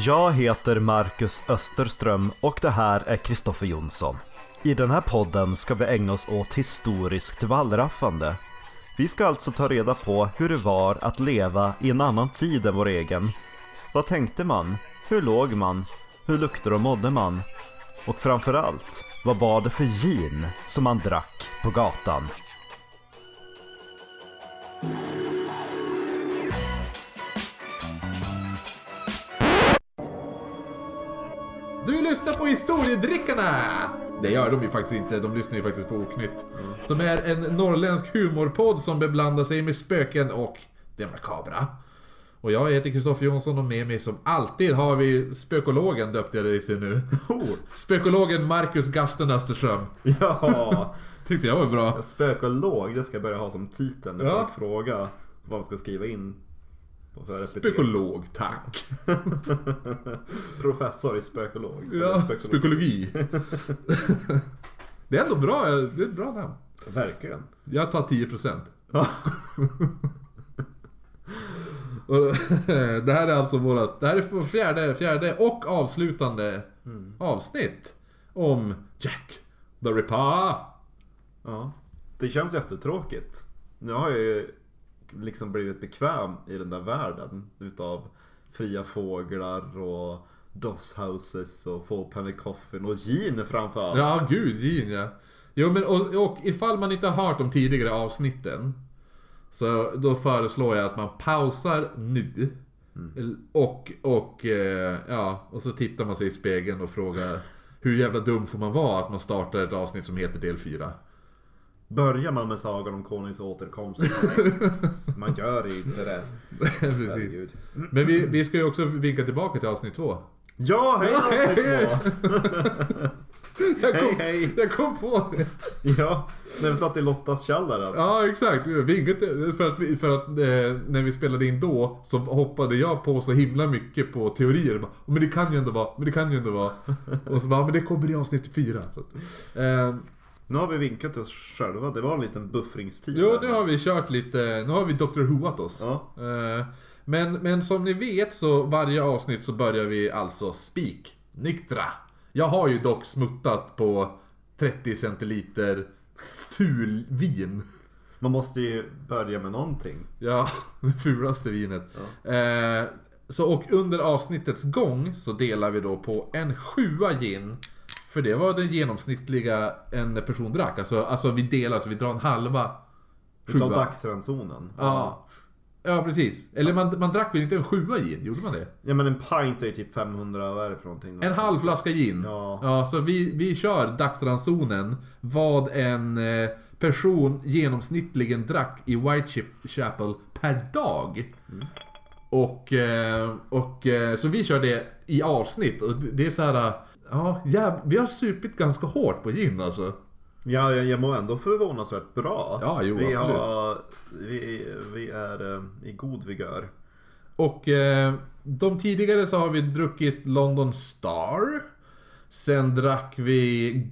Jag heter Marcus Österström och det här är Kristoffer Jonsson. I den här podden ska vi ägna oss åt historiskt wallraffande. Vi ska alltså ta reda på hur det var att leva i en annan tid än vår egen. Vad tänkte man? Hur låg man? Hur luktade och mådde man? Och framförallt, vad var det för gin som man drack på gatan? På Historiedrickarna! Det gör de ju faktiskt inte, de lyssnar ju faktiskt på Oknytt. Som är en norrländsk humorpodd som beblandar sig med spöken och det makabra. Och jag heter Kristoffer Jonsson och med mig som alltid har vi spökologen döpte jag det till nu. Spökologen Marcus Gasten Österström. Ja, Tyckte jag var bra. spökolog, det ska jag börja ha som titel när Ja. folk frågar vad de ska skriva in. Spökolog, tack. Professor i spökolog. Ja, spökolog. spökologi. Det är ändå bra, det är ett bra namn. Verkligen. Jag tar 10%. Ja. Och det här är alltså vårat, det här är fjärde, fjärde och avslutande avsnitt om Jack the Ripper. Ja. Det känns jättetråkigt. Nu har jag ju liksom blivit bekväm i den där världen utav fria fåglar och Doss Houses och Four Penny Coffin och gin framförallt. Ja, gud, gin ja. Jo men och, och ifall man inte har hört de tidigare avsnitten Så då föreslår jag att man pausar nu Och, och, eh, ja, och så tittar man sig i spegeln och frågar Hur jävla dum får man vara att man startar ett avsnitt som heter del 4? Börjar man med Sagan om Konungens återkomst? Man gör inte det. Herregud. Men vi, vi ska ju också vinka tillbaka till avsnitt 2 Ja, hej avsnitt två! jag Hej kom, hej! jag kom på det! Ja, när vi satt i Lottas källare. Ja exakt, vinka till, för att, vi, för att eh, när vi spelade in då så hoppade jag på så himla mycket på teorier. Bara, men det kan ju ändå vara, men det kan ju ändå vara. Och så bara, men det kommer i avsnitt 4. Så att, eh, Nu har vi vinkat oss själva, det var en liten buffringstid. jo nu har vi kört lite, nu har vi Dr. Whoat oss. Ja. Eh, men, men som ni vet så varje avsnitt så börjar vi alltså spik nyktra. Jag har ju dock smuttat på 30 centiliter ful vin. Man måste ju börja med någonting. Ja, det fulaste vinet. Eh, så och under avsnittets gång så delar vi då på en sjua gin. För det var den genomsnittliga en person drack. Alltså, alltså vi delar, så vi drar en halva Utav sjua. dagsransonen. Ja. Ja, precis. Eller man, man drack väl inte en sjua gin? Gjorde man det? Ja men en pint är ju typ 500, vad är det för någonting? En halv flaska gin. Ja. ja så vi, vi kör dagsransonen vad en eh, person genomsnittligen drack i Whitechapel per dag. Och, eh, och eh, så vi kör det i avsnitt och det är så här. Ja, jäv, vi har supit ganska hårt på gin alltså. Ja, jag, jag mår ändå förvånansvärt bra. Ja, jo, vi, absolut. har, vi, vi är eh, i god vigör. Och eh, de tidigare så har vi druckit London Star. Sen drack vi...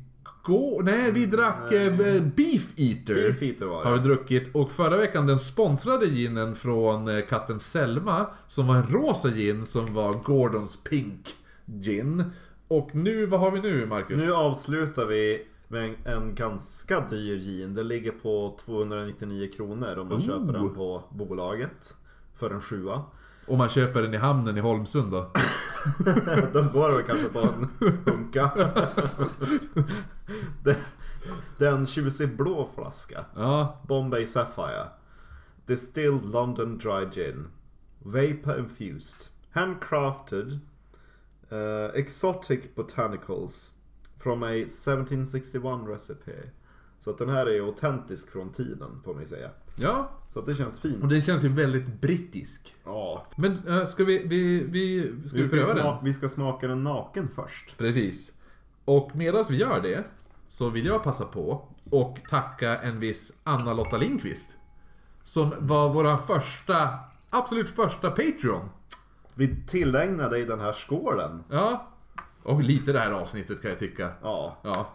Gå, nej, vi drack eh, Beef Eater. Beef Eater var det. Har vi druckit. Och förra veckan den sponsrade ginen från eh, katten Selma. Som var en rosa gin som var Gordons Pink Gin. Och nu, vad har vi nu Marcus? Nu avslutar vi med en, en ganska dyr gin. Det ligger på 299 kronor om man Oh. köper den på bolaget. För en sjua. Om man köper den i hamnen i Holmsund då? Då går väl kanske på en hunka. Det, det är en tjusig blå flaska. Ja, Bombay Sapphire. Distilled London Dry Gin. Vapor infused. Handcrafted. Uh, exotic botanicals. From a 1761 recipe. Så att den här är autentisk från tiden får man ju säga. ja. Så att det känns Och fint. den känns ju väldigt brittisk. Ja. Men äh, ska vi, vi, vi, ska vi, Vi ska, pröva den? vi ska smaka den naken först. Precis. Och medan vi gör det så vill jag passa på och tacka en viss Anna-Lotta Lindqvist. Som var vår första, absolut första Patreon. Vi tillägnar dig den här skålen. Ja. Och lite det här avsnittet kan jag tycka. Ja. Ja.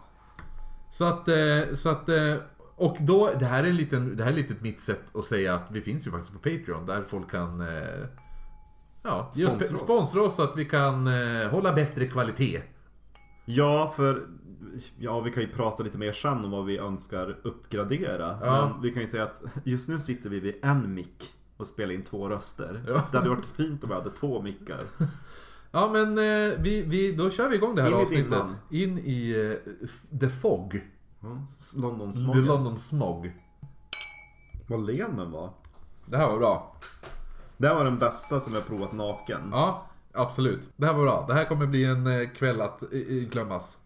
Så att, eh, så att eh, och då, det här är en liten, det här är lite mitt sätt att säga att vi finns ju faktiskt på Patreon där folk kan eh, Ja, Sponsra oss. sponsra oss så att vi kan hålla bättre kvalitet. Ja, för ja, vi kan ju prata lite mer sen om vad vi önskar uppgradera. Ja. Men vi kan ju säga att just nu sitter vi vid en mick och spelar in två röster. Ja. Det hade varit fint om vi hade två mickar. Ja men eh, vi, vi, då kör vi igång det här In i avsnittet. dimman. In i eh, The Fog. Ja, The. London Smog. Vad len den var. Det här var bra. Det här var den bästa som jag provat naken. Ja, absolut. Det här var bra. Det här kommer bli en eh, kväll att eh, eh, glömmas.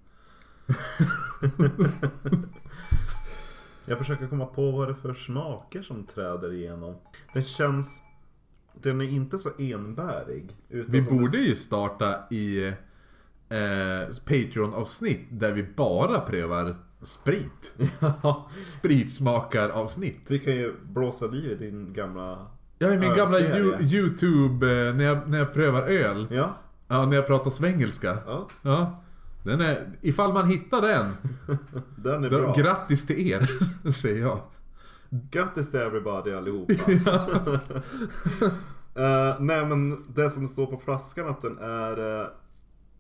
Jag försöker komma på vad det är för smaker som träder igenom. Den känns... Den är inte så enbärig. Vi borde ju starta i eh, Patreon-avsnitt där vi bara prövar sprit. Ja, Spritsmakar-avsnitt. vi kan ju blåsa liv i din gamla... Ja, i min gamla you- YouTube, eh, när, jag, när jag prövar öl. Ja. Ja, när jag pratar svengelska. Ja, Ja. Den är, ifall man hittar den, den är då, bra. grattis till er, säger jag. Grattis till everybody allihopa. Eh, nej men det som står på flaskan att den är, eh,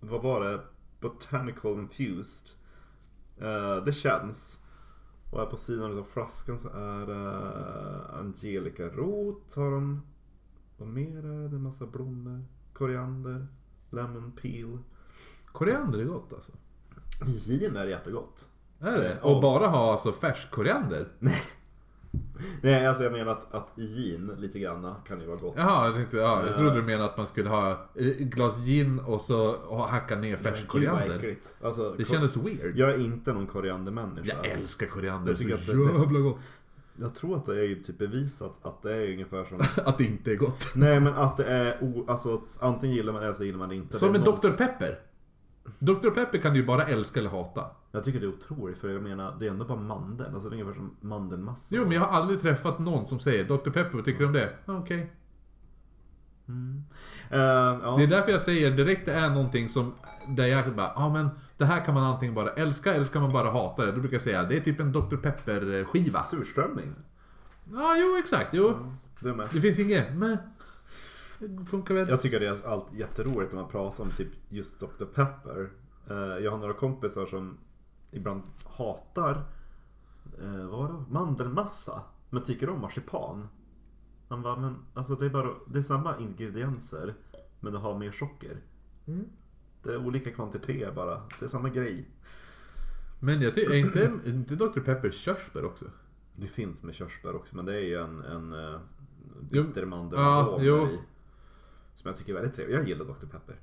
vad var det? Botanical infused. Eh, det känns. Och här på sidan av flaskan så är det Angelica rot har de. Vad mer är det? Är massa blommor. Koriander. Lemon peel. Koriander är gott alltså. Gin är jättegott. Är det? Ja. Och bara ha alltså färsk koriander? Nej alltså jag menar att, att gin lite granna kan ju vara gott. Jaha, jag tänkte, ja, jag Ja. trodde du menade att man skulle ha ett glas gin och så och hacka ner färsk Gud, vad koriander. äckligt. Alltså, Det ko- kändes weird. Jag är inte någon koriandermänniska. Jag älskar koriander, Jag så tycker att det- jävla gott. Jag tror att det är ju typ bevisat att det är ungefär som... Att det inte är gott. Nej men att det är o... Alltså att antingen gillar man det eller så gillar man det inte. Som Det med någon- Dr Pepper. Dr Pepper kan du ju bara älska eller hata. Jag tycker det är otroligt för jag menar det är ändå bara mandel. Alltså det är ungefär som mandelmassa. Jo, men jag har aldrig träffat någon som säger Dr Pepper, vad tycker du om det? "Ja, Okej. Eh, ja. Det är därför jag säger direkt det är någonting som, där jag bara, ja ah, men det här kan man antingen bara älska eller så kan man bara hata det. Då brukar jag säga, det är typ en Dr Pepper skiva. Surströmming. Ja, jo exakt, jo. Det är med. Det finns inget, men det funkar väl. Jag tycker det är allt jätteroligt när man pratar om typ just Dr. Pepper. Eh, jag har några kompisar som ibland hatar eh, vad var det? mandelmassa. Men tycker om marsipan. Man bara, men alltså det är bara det är samma ingredienser. Men det har mer socker. Mm. Det är olika kvantiteter bara. Det är samma grej. Men jag tycker, är inte, är inte Dr Pepper körsbär också? Det finns med körsbär också men det är ju en, en uh, Jo. bitter mandel Ja, jo. I. Som jag tycker är väldigt trevlig. Jag gillar Dr. Pepper.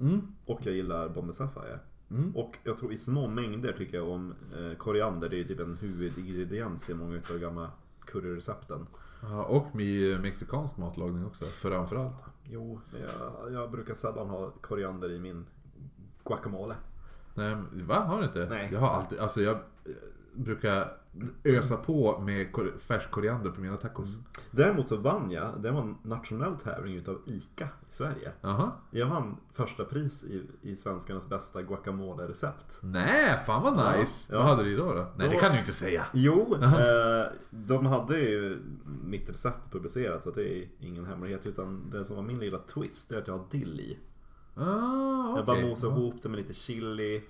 Mm. Och jag gillar Bombay Sapphire. Mm. Och jag tror i små mängder tycker jag om eh, koriander. Det är ju typ en huvudingrediens i många av gamla curryrecepten. Ja, och med mexikansk matlagning också, framförallt. Jo, jag, jag brukar sällan ha koriander i min guacamole. Nej, va? Har du inte? Nej. Jag har alltid, alltså jag brukar ösa på med färsk koriander på mina tacos. Däremot så vann jag, det var en nationell tävling utav ICA i Sverige. Jaha. Jag vann första pris i, i svenskarnas bästa guacamole-recept. Nej, fan vad nice. ja. Vad hade du då? då? Nej, Då- det kan du inte säga. Jo, eh, de hade ju mitt recept publicerat så det är ingen hemlighet. Utan det som var min lilla twist är att jag har dill i. Ah, Jag bara mosar ihop det med lite chili.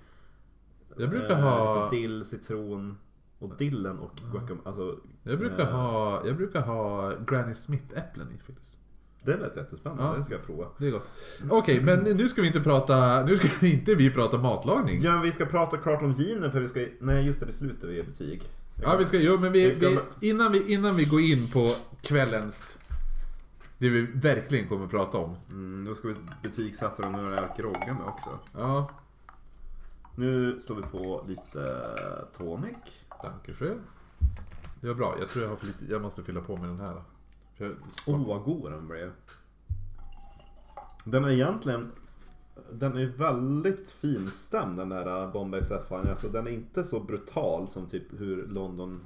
Jag brukar eh, ha... Lite dill, citron. Och dillen och guacamole. Alltså, Jag brukar eh, ha, jag brukar ha Granny Smith-äpplen i faktiskt. Det lät jättespännande, Ja. det ska jag prova. Det är gott. Okej, men nu ska vi inte prata, nu ska vi inte vi prata matlagning. Ja, men vi ska prata klart om ginen för vi ska... Nej, just det, det slutar vi i betyg. Ja, vi ska, jo, men vi, vi, innan, vi, innan vi går in på kvällens, det vi verkligen kommer prata om. Mm, då ska vi betygsätta dem när det är grogga med också. Ja, Nu slår vi på lite tonic. Dankeschön. Det var bra, jag tror jag har för lite, jag måste fylla på med den här. För, Åh, oh, vad god den blev. Den är egentligen... Den är väldigt finstämd den där Bombay Sapphire. Alltså den är inte så brutal som typ hur London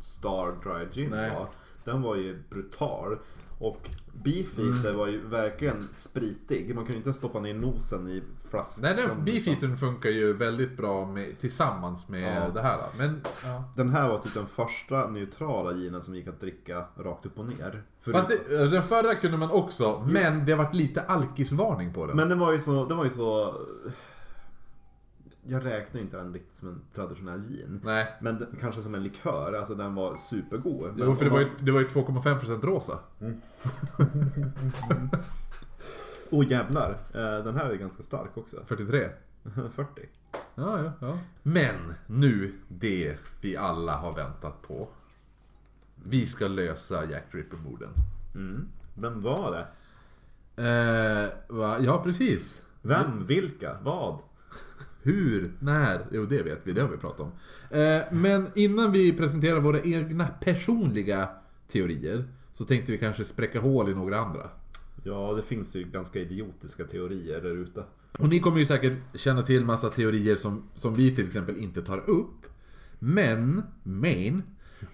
Star Dry Gin Nej. var. den var ju brutal. Och Beefeater var ju verkligen spritig. Man kunde inte stoppa ner nosen i flaskan. Nej, den beefeatern funkar ju väldigt bra med, tillsammans med Ja. det här. Men, ja. Den här var typ den första neutrala ginen som gick att dricka rakt upp och ner. För Fast det, den förra kunde man också, men det har varit lite alkisvarning på den. Men den var ju så, den var ju så... Jag räknar inte den riktigt som en traditionell gin. Nej. Men den, kanske som en likör, alltså den var supergod. Jo, för det var, ju, det var ju 2,5% rosa. Åh jävlar, Eh, den här är ganska stark också. 43. 40. Ja, ja, ja. Men nu det vi alla har väntat på. Vi ska lösa Jack Ripper-morden. Mm. Vem var det? Eh, va? Ja, precis. Vem? Vilka? Vad? Hur? När? Jo, det vet vi. Det har vi pratat om. Eh, men innan vi presenterar våra egna personliga teorier så tänkte vi kanske spräcka hål i några andra. Ja, det finns ju ganska idiotiska teorier där ute. Och ni kommer ju säkert känna till massa teorier som, som vi till exempel inte tar upp. Men, men,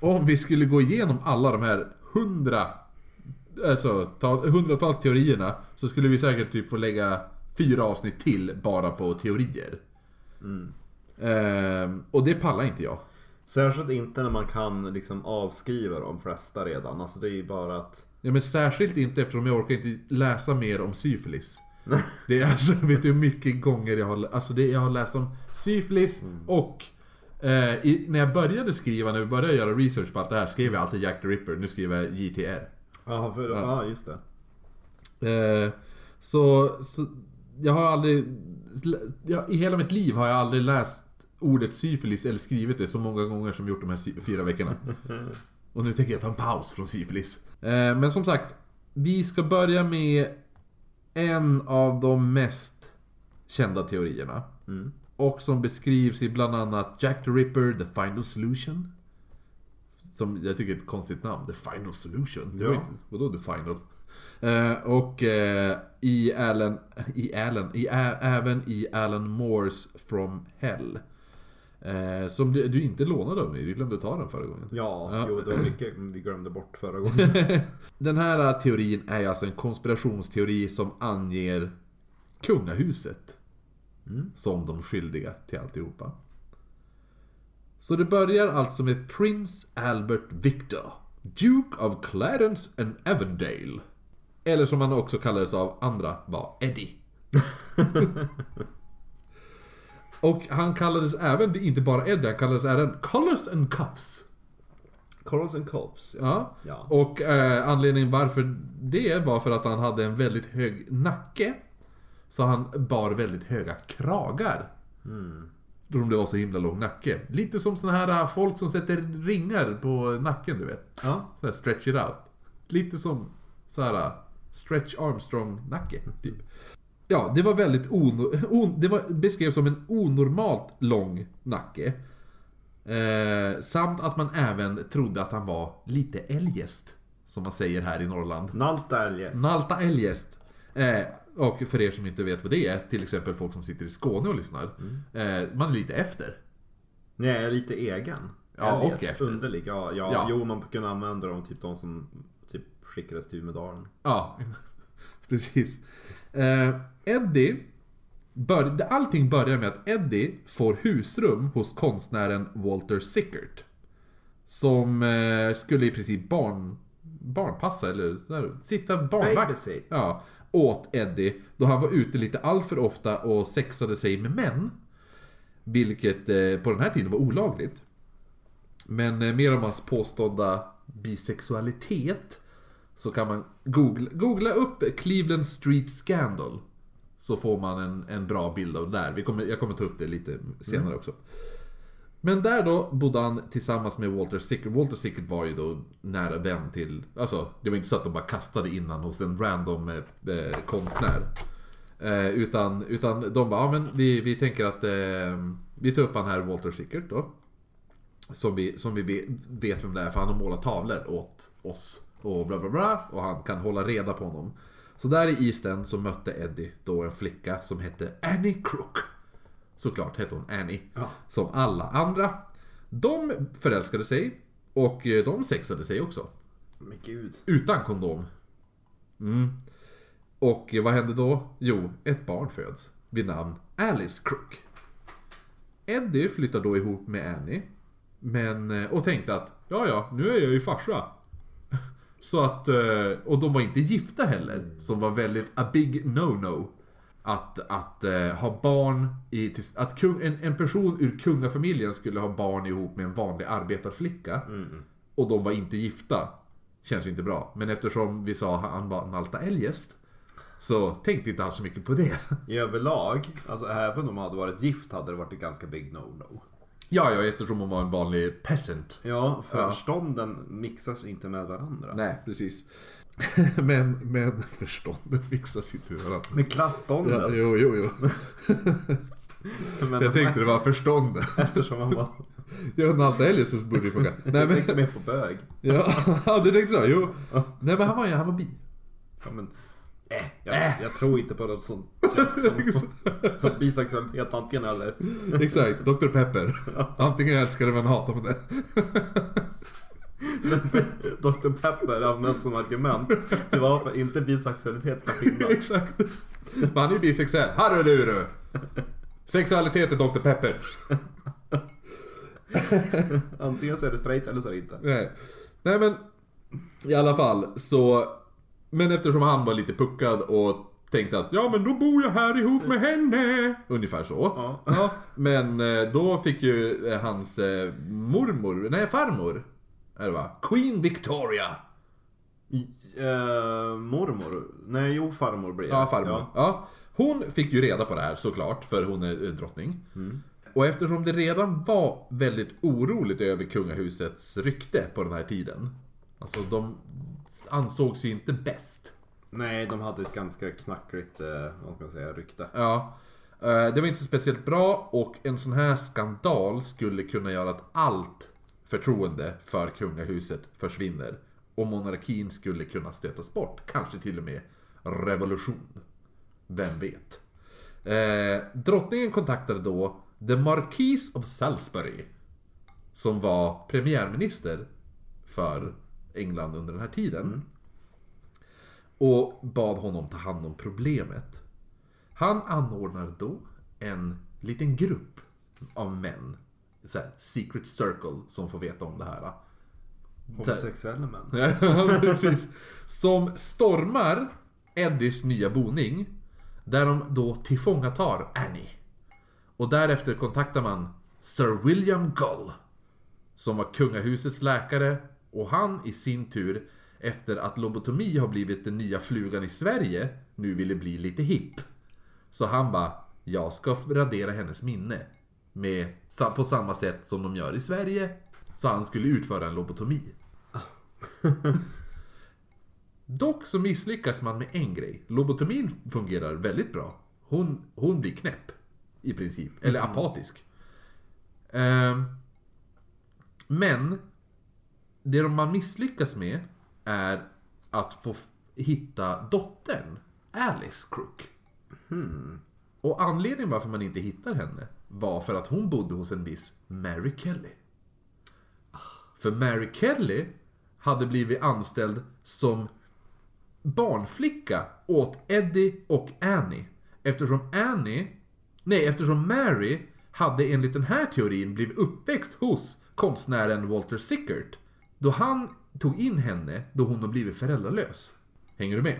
om vi skulle gå igenom alla de här hundra, alltså ta, hundratals teorierna så skulle vi säkert typ få lägga fyra avsnitt till bara på teorier. Ehm, och det pallar inte jag. Särskilt inte när man kan liksom avskriva de flesta redan. Alltså det är ju bara att... Ja men särskilt inte eftersom jag orkar inte läsa mer om syfilis. Det är alltså, vet du hur mycket gånger jag har, alltså det, jag har läst om syfilis och eh, i, när jag började skriva, när vi började göra research på allt det här, skrev jag alltid Jack the Ripper, nu skriver jag JTR. Ja, för, ja. just det. Eh, så, så jag har aldrig, jag, i hela mitt liv har jag aldrig läst ordet syfilis eller skrivit det så många gånger som gjort de här fyra veckorna. Och nu tänker jag ta en paus från syfilis. Eh, men som sagt, vi ska börja med en av de mest kända teorierna. Och som beskrivs i bland annat Jack the Ripper, The Final Solution. Som jag tycker är ett konstigt namn, The Final Solution. Det var Ja. inte, vadå The Final? Eh, och eh, i Alan, i Alan, i, ä, även i Alan Moores From Hell. Eh, som du, du inte lånade av mig, du glömde ta den förra gången. Ja, Ja. jo det var mycket vi glömde bort förra gången. Den här eh, teorin är alltså en konspirationsteori som anger kungahuset som de skyldiga till alltihopa. Så det börjar alltså med Prince Albert Victor, Duke of Clarence and Avondale. Eller som han också kallades av andra var Eddie. Och han kallades även, inte bara Eddie, han kallades även Colors and Cuffs. Collins and Coves. Ja. Ja. Och eh, anledningen varför det var för att han hade en väldigt hög nacke. Så han bar väldigt höga kragar. Då det var så himla lång nacke. Lite som såna här eh, folk som sätter ringar på nacken du vet. Ja. Så här stretch it out. Lite som så här eh, stretch Armstrong nacke typ. Ja, det var väldigt ono, on, det var, beskrevs som en onormalt lång nacke. Eh, samt att man även trodde att han var lite eljest. Som man säger här i Norrland. Nalta Elges. Nalta eljest. Eh, och för er som inte vet vad det är, till exempel folk som sitter i Skåne och lyssnar. Eh, man är lite efter. Nej, lite egen. Ja, Elges. och efter. Underlig. Ja, ja, Ja. Jo, man kunde använda dem typ de som skickades till Umedalen. Ja, precis. Eh, Eddie, bör, allting börjar med att Eddie får husrum hos konstnären Walter Sickert. Som eh, skulle i princip barn, barnpassa eller sådär, sitta barnvakt ja, åt Eddie. Då han var ute lite allt för ofta och sexade sig med män. Vilket eh, på den här tiden var olagligt. Men eh, mer om hans påstådda bisexualitet så kan man googla, googla upp Cleveland Street Scandal. Så får man en, en bra bild av det där. Vi kommer, jag kommer ta upp det lite senare också. Men där då bodde han tillsammans med Walter Sickert. Walter Sickert var ju då nära vän till... Alltså, det var inte så att de bara kastade in han hos en random eh, eh, konstnär. Eh, utan, utan de bara, ja men vi, vi tänker att eh, vi tar upp han här Walter Sickert då. Som vi, som vi vet, vet vem det är för han har målat tavlor åt oss. Och bla bla bla. Och han kan hålla reda på honom. Så där i East End så mötte Eddie då en flicka som hette Annie Crook. Såklart hette hon Annie. Ja. Som alla andra. De förälskade sig. Och eh, de sexade sig också. Men gud. Utan kondom. Mm. Och vad hände då? Jo, ett barn föds vid namn Alice Crook. Eddie flyttar då ihop med Annie. Men, eh, och tänkte att, ja ja, nu är jag ju farsa. Så att, eh, och de var inte gifta heller. Som var väldigt a big no-no. Att, att eh, ha barn i, att kung, en, en person ur kungafamiljen skulle ha barn ihop med en vanlig arbetarflicka. Och de var inte gifta. Känns ju inte bra. Men eftersom vi sa att han var Nalta eljest. Så tänkte inte han så mycket på det. I överlag, alltså även om de hade varit gift hade det varit ett ganska big no-no. Ja, ja, eftersom hon var en vanlig peasant. Ja, förstånden mixas inte med varandra. Nej, precis. men, men förstånden mixas inte med varandra. Med klassstånden. Ja, jo, jo, jo. Men Jag tänkte det var förstånden. Eftersom han var Ja, Nalta eljest så borde det funka. Nej, men... mer på bög. Ja, du tänkte så? Jo. Nej, men han var, han var bi. Ja, men, äh, jag, jag tror inte på något sånt träsk som, som bisexualitet antingen eller. Exakt, Dr. Pepper. Antingen älskar du men hatar man det. Dr Pepper används som argument till varför inte bisexualitet kan finnas. Exakt. Men han är ju bisexuell. Hörru du du! Sexualitet är Dr. Pepper. Antingen så är det straight eller så är det inte. Nej. Nej men i alla fall så Men eftersom han var lite puckad och tänkte att ja men då bor jag här ihop med henne. Ungefär så. Ja. Men eh, då fick ju eh, hans eh, mormor, nej farmor. Är det va? Queen Victoria. Uh, mormor? Nej, jo farmor blir det. Ja, farmor. Ja. Hon fick ju reda på det här såklart, för hon är eh, drottning. Och eftersom det redan var väldigt oroligt över kungahusets rykte på den här tiden. Alltså de ansågs ju inte bäst. Nej, de hade ett ganska knackligt, eh, vad ska man säga, rykte. Ja. eh, Det var inte speciellt bra och en sån här skandal skulle kunna göra att allt förtroende för kungahuset försvinner. Och monarkin skulle kunna stötas bort. Kanske till och med revolution. Vem vet? Eh, drottningen kontaktade då The Marquis of Salisbury. Som var premiärminister för England under den här tiden. Och bad honom ta hand om problemet. Han anordnar då en liten grupp av män. Så här, secret circle som får veta om det här. Homosexuella män. Ja, precis. Som stormar Eddies nya boning. Där de då tillfångatar Annie. Och därefter kontaktar man Sir William Gull. Som var kungahusets läkare. Och han i sin tur, efter att lobotomi har blivit den nya flugan i Sverige, nu ville bli lite hipp. Så han bara, jag ska radera hennes minne. Med, på samma sätt som de gör i Sverige. Så han skulle utföra en lobotomi. Dock så misslyckas man med en grej. Lobotomin fungerar väldigt bra. Hon, hon blir knäpp. I princip. Eller apatisk. Ehm, men det de man misslyckas med är att få hitta dottern, Alice Crook. Och anledningen varför man inte hittar henne var för att hon bodde hos en viss Mary Kelly. För Mary Kelly hade blivit anställd som barnflicka åt Eddie och Annie. Eftersom Annie, nej eftersom Mary hade enligt den här teorin blivit uppväxt hos konstnären Walter Sickert. Då han tog in henne då hon har blivit föräldralös. Hänger du med?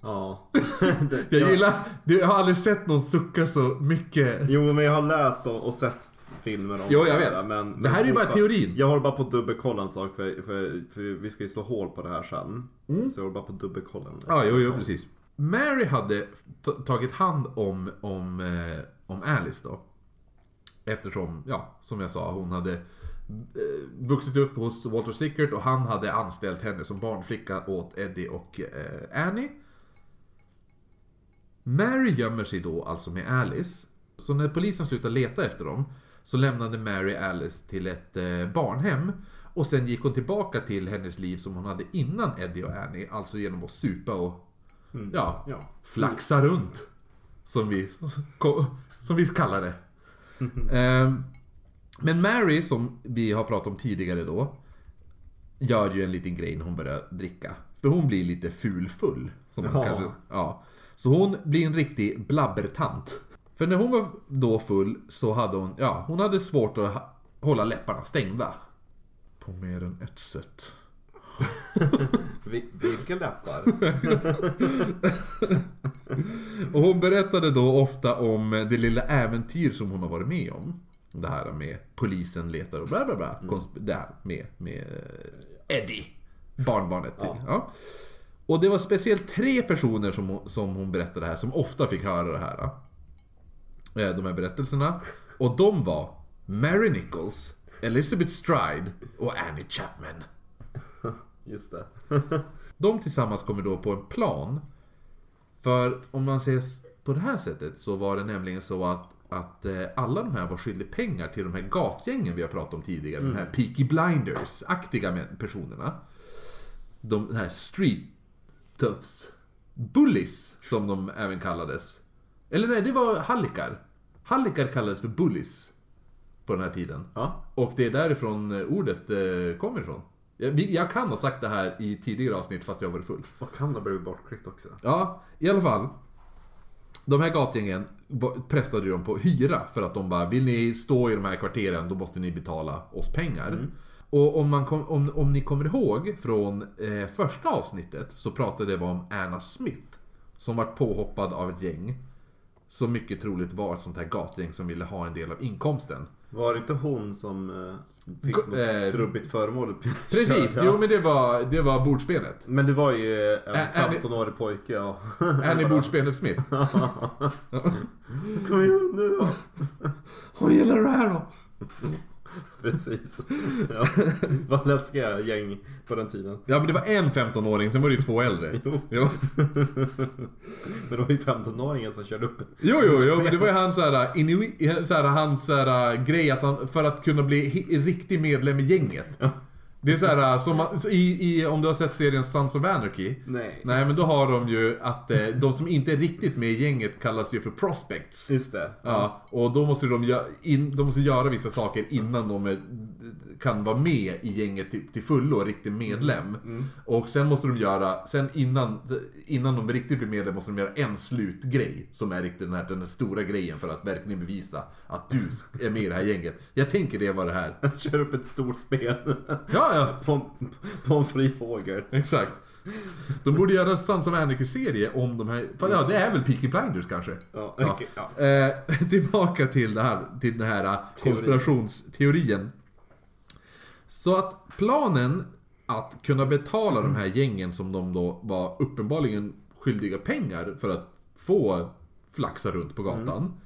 Ja. Jag gillar, du, jag har aldrig sett någon sucka så mycket. Jo, men jag har läst och, och sett filmer om Jo, jag det vet. här, Men, Det här är ju bara teorin. Jag håller bara på att dubbelkolla en sak för, för, för vi ska ju slå hål på det här sen. Så jag håller bara på att dubbelkolla. en- Mm. Ja, jo, jo, precis. Mary hade tagit hand om, om, eh, om Alice då. Eftersom, ja, som jag sa, hon hade vuxit upp hos Walter Sickert och han hade anställt henne som barnflicka åt Eddie och eh, Annie. Mary gömmer sig då alltså med Alice. Så när polisen slutar leta efter dem så lämnade Mary Alice till ett eh, barnhem. Och sen gick hon tillbaka till hennes liv som hon hade innan Eddie och Annie. Alltså genom att supa och ja, Ja. flaxa runt. Som vi, som vi kallar det. Ehm, Men Mary, som vi har pratat om tidigare då. gör ju en liten grej när hon börjar dricka. För hon blir lite fulfull. Som man Ja. kanske, ja. Så hon blir en riktig blabbertant. För när hon var då full så hade hon, ja, hon hade svårt att hålla läpparna stängda. På mer än ett sätt. Vi- Vilka läppar? Och hon berättade då ofta om det lilla äventyr som hon har varit med om. Det här med polisen letar och bla bla bla. Konsp- det här med, med eh, Eddie. Barnbarnet till. Ja. Och det var speciellt tre personer som som hon berättade här som ofta fick höra det här. eh, De här berättelserna. Och de var Mary Nichols, Elizabeth Stride och Annie Chapman. Just det. De tillsammans kommer då på en plan. För om man ser på det här sättet så var det nämligen så att, att eh, alla de här var skyldiga pengar till de här gatgängen vi har pratat om tidigare. De här Peaky Blinders-aktiga personerna. De här street toughs. Bullies som de även kallades. Eller nej, det var hallikar. Hallikar kallades för bullies. På den här tiden. Ja. Och det är därifrån eh, ordet eh, kommer ifrån. Jag, jag kan ha sagt det här i tidigare avsnitt fast jag varit full. Och kan ha blivit bortklippt också. Ja, i alla fall. De här gatgängen pressade ju dem på hyra för att de bara Vill ni stå i de här kvarteren då måste ni betala oss pengar. Och om, man kom, om, om ni kommer ihåg från eh, första avsnittet så pratade vi om Anna Smith. Som vart påhoppad av ett gäng. Som mycket troligt var ett sånt här gatgäng som ville ha en del av inkomsten. Var det inte hon som eh, fick Gå- något eh, trubbigt föremål? Precis, Ja. jo men det var, det var bordspenet. Men det var ju en Ä- är ni- 15-årig pojke ja. Annie Bordspenet Smith. Kom igen nu då. Vad gäller det här då? Precis. Ja. Var läskiga gäng på den tiden. Ja men det var en 15-åring, sen var det ju två äldre. Jo. Jo, Men det var ju 15-åringen som körde upp. jo, jo, jo men det var ju hans såhär, inui, såhär, hans såhär, grej att han, för att kunna bli riktig medlem i gänget. Det är såhär, som man- så i, i, om du har sett serien Sons of Anarchy. Nej. Nej men då har de ju att eh, de som inte är riktigt med i gänget kallas ju för prospects. Just det. Ja, och då måste de, gö- in, de måste göra vissa saker innan de är, kan vara med i gänget till, till fullo, riktig medlem. Och sen måste de göra, sen innan, innan de riktigt blir medlem måste de göra en slutgrej. Som är riktigt den här, den här stora grejen för att verkligen bevisa att du är med i det här gänget. Jag tänker det var det här. Kör upp ett stort spel. Ja, ja, På en, på en fri fågel. exakt. De borde göra en Sons of Anarchy-serie om de här, för, ja det är väl Peaky Blinders kanske? Ja, okej, ja. Eh, tillbaka till, det här, till den här eh, Teorin. konspirationsteorin. Så att planen att kunna betala de här gängen som de då var uppenbarligen skyldiga pengar för att få flaxa runt på gatan.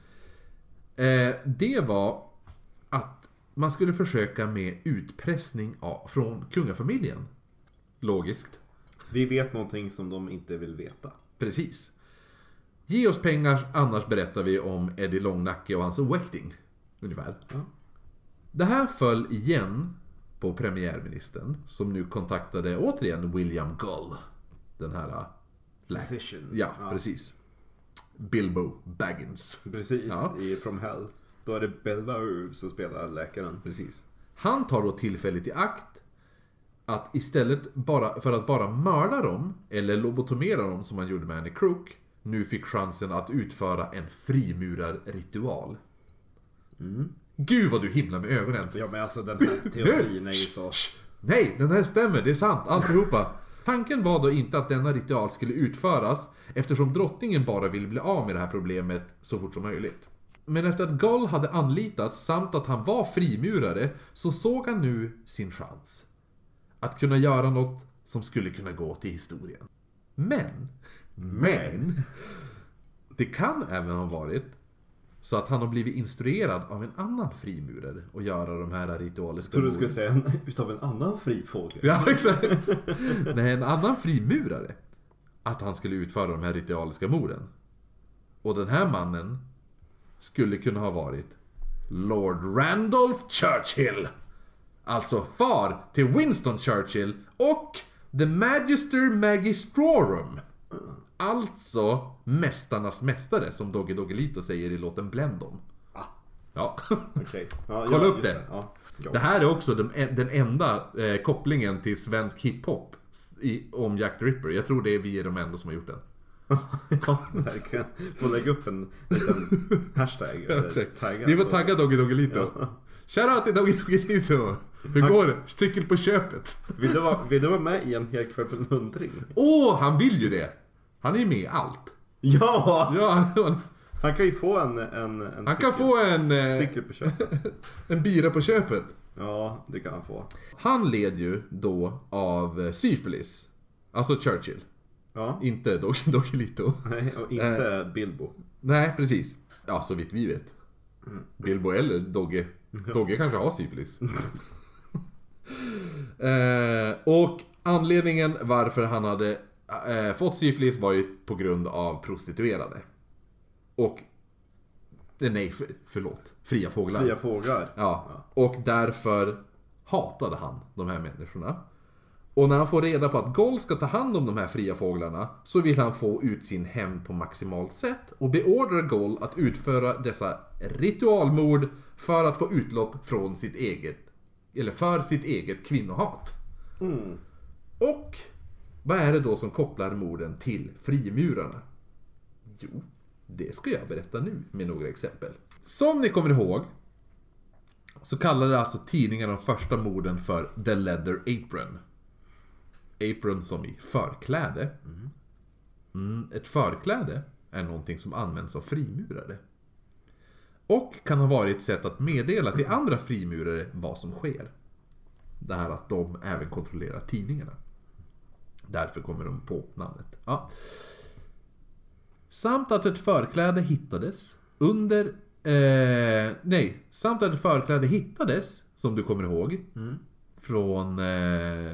Eh, det var man skulle försöka med utpressning av, från kungafamiljen. Logiskt. Vi vet någonting som de inte vill veta. Precis. Ge oss pengar, annars berättar vi om Eddie Långnacke och hans oäkting. Ungefär. Det här föll igen på premiärministern som nu kontaktade återigen William Gull. Den här... äh, Physician. Ja, Ja. precis. Bilbo Baggins. Precis, Ja. i From Hell. Då är det Belva som spelar läkaren. Precis. Han tar då tillfället i akt att istället bara, för att bara mörda dem, eller lobotomera dem som han gjorde med Annie Crook, nu fick chansen att utföra en frimurarritual. Gud vad du himlar med ögonen. Ja men alltså den här teorin är ju så... Nej, den här stämmer, det är sant, alltihopa. Tanken var då inte att denna ritual skulle utföras eftersom drottningen bara ville bli av med det här problemet så fort som möjligt. Men efter att Gull hade anlitats samt att han var frimurare så såg han nu sin chans. Att kunna göra något som skulle kunna gå till historien. Men, men, det kan även ha varit så att han har blivit instruerad av en annan frimurare att göra de här ritualiska Tror du skulle säga en, utav en annan fri fågel? Ja, exakt. Nej, en annan frimurare. Att han skulle utföra de här ritualiska morden. Och den här mannen skulle kunna ha varit Lord Randolph Churchill. Alltså far till Winston Churchill och The Magister Magistrorum. Alltså Mästarnas Mästare som Doggy Doggelito säger i låten Blend Them. Ah. Ja. Okej. Ja, Kolla upp just det. Ja. Det här är också den, den enda eh, kopplingen till svensk hiphop i, om Jack the Ripper. Jag tror det är vi är de enda som har gjort den. Ja, verkligen. Får lägga upp en liten hashtag. tagga Vi var på- taggade Doggy Doggelito. Ja. Shoutout till Doggy Doggelito. Hur går det? Styckel på köpet. Vill du, vara, vill du vara med i en hel kväll för en hundring? Åh, han vill ju det! Han är ju med i allt. Ja! Ja, han, Han kan ju få en... en, en han kan få en, eh, Cykel på köpet. en bira på köpet. Ja, det kan han få. Han led ju då av syfilis. Alltså Churchill. Ja. Inte Doggy Doggelito. Nej, och inte Bilbo. Nej, precis. Ja, så vitt vi vet. Bilbo eller Dogge. Dogge kanske har syfilis. eh, och anledningen varför han hade eh, fått syfilis var ju på grund av prostituerade. Och... eh, Nej, för, förlåt. Fria fåglar. Fria fåglar. Ja, och därför hatade han de här människorna. Och när han får reda på att Goll ska ta hand om de här fria fåglarna så vill han få ut sin hämnd på maximalt sätt och beordrar Goll att utföra dessa ritualmord för att få utlopp från sitt eget, eller för sitt eget kvinnohat. Mm. Och vad är det då som kopplar morden till frimurarna? Jo, det ska jag berätta nu med några exempel. Som ni kommer ihåg så kallade alltså tidningen de första morden för The Leather Apron. Apron som i förkläde. Mm, ett förkläde är någonting som används av frimurare. Och kan ha varit ett sätt att meddela till andra frimurare vad som sker. Det här att de även kontrollerar tidningarna. Därför kommer de på namnet. Ja. Samt att ett förkläde hittades under... Eh, nej, samt att ett förkläde hittades, som du kommer ihåg. Från... Eh,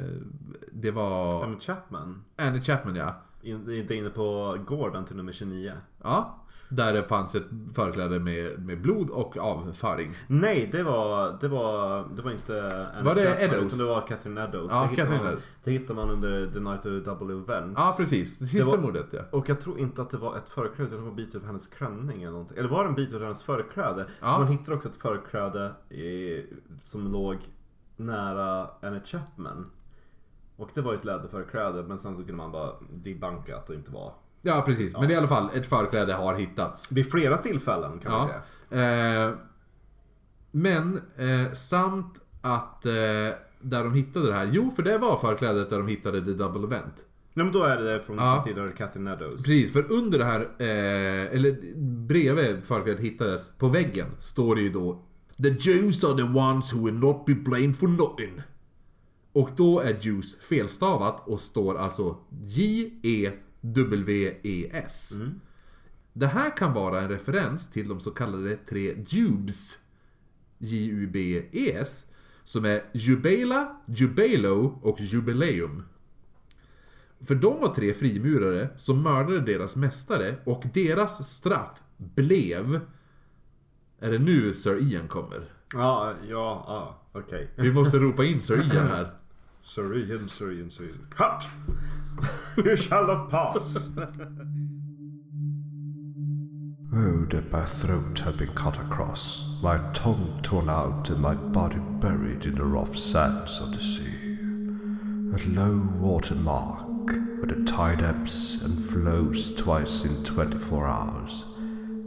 det var... Emmett Chapman. Annie Chapman ja. In, inte inne på gården till nummer 29. Ja. Där det fanns ett förkläde med, med blod och avföring. Nej, det var, det var, det var inte Emmett Var det Chapman, Eddowes? Utan det var Catherine Eddowes. Ja, det, hittar Catherine man, Eddowes. det hittar man under The Night of the Double Event. Ja, precis. Det sista var- mordet ja. Och jag tror inte att det var ett förkläde utan det var en bit av hennes klänning eller någonting. Eller var det en bit av hennes förkläde? Ja. Man hittar också ett förkläde i, som låg nära Annie Chapman. Och det var ett läderförkläde men sen så kunde man bara debunka att det inte var. Ja, precis. Men i alla fall, ett förkläde har hittats. Vid flera tillfällen kan man Ja. säga. Eh, men eh, samt att eh, där de hittade det här. Jo, för det var förklädet där de hittade The Double Event. Nej men då är det från Ja. ja. tidigare Catherine Eddowes. Precis, för under det här, eh, eller bredvid förklädet hittades, på väggen, står det ju då The Jews are the ones who will not be blamed for nothing. Och då är Jews felstavat och står alltså J-E-W-E-S. Det här kan vara en referens till de så kallade tre Jubes. J-U-B-E-S. Som är Jubela, Jubelo och Jubileum. För de var tre frimurare som mördade deras mästare och deras straff blev... Är det nu Sir Ian kommer? Ja, ja, ja, okej. Vi måste ropa in Sir Ian här. Syrian, Syrian, Syrian. Cut! You shall not pass! Oh, that my throat had been cut across, my tongue torn out, and my body buried in the rough sands of the sea. At low water mark, where the tide ebbs and flows twice in twenty-four hours, ere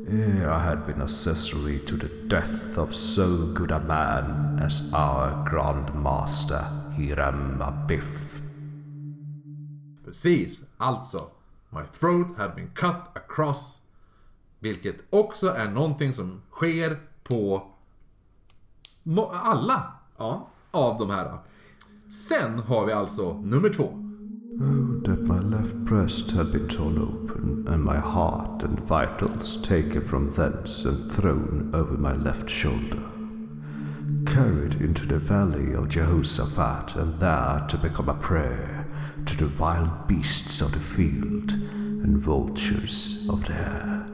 I had been accessory to the death of so good a man as our Grand Master Hiram Abiff. Precis, alltså. My throat had been cut across. Vilket också är någonting som sker på alla Ja. av de här. Sen har vi alltså nummer två. Oh, that my left breast had been torn open, and my heart and vitals taken from thence and thrown over my left shoulder. Carried into the valley of Jehoshaphat, and there to become a prey to the wild beasts of the field and vultures of the air.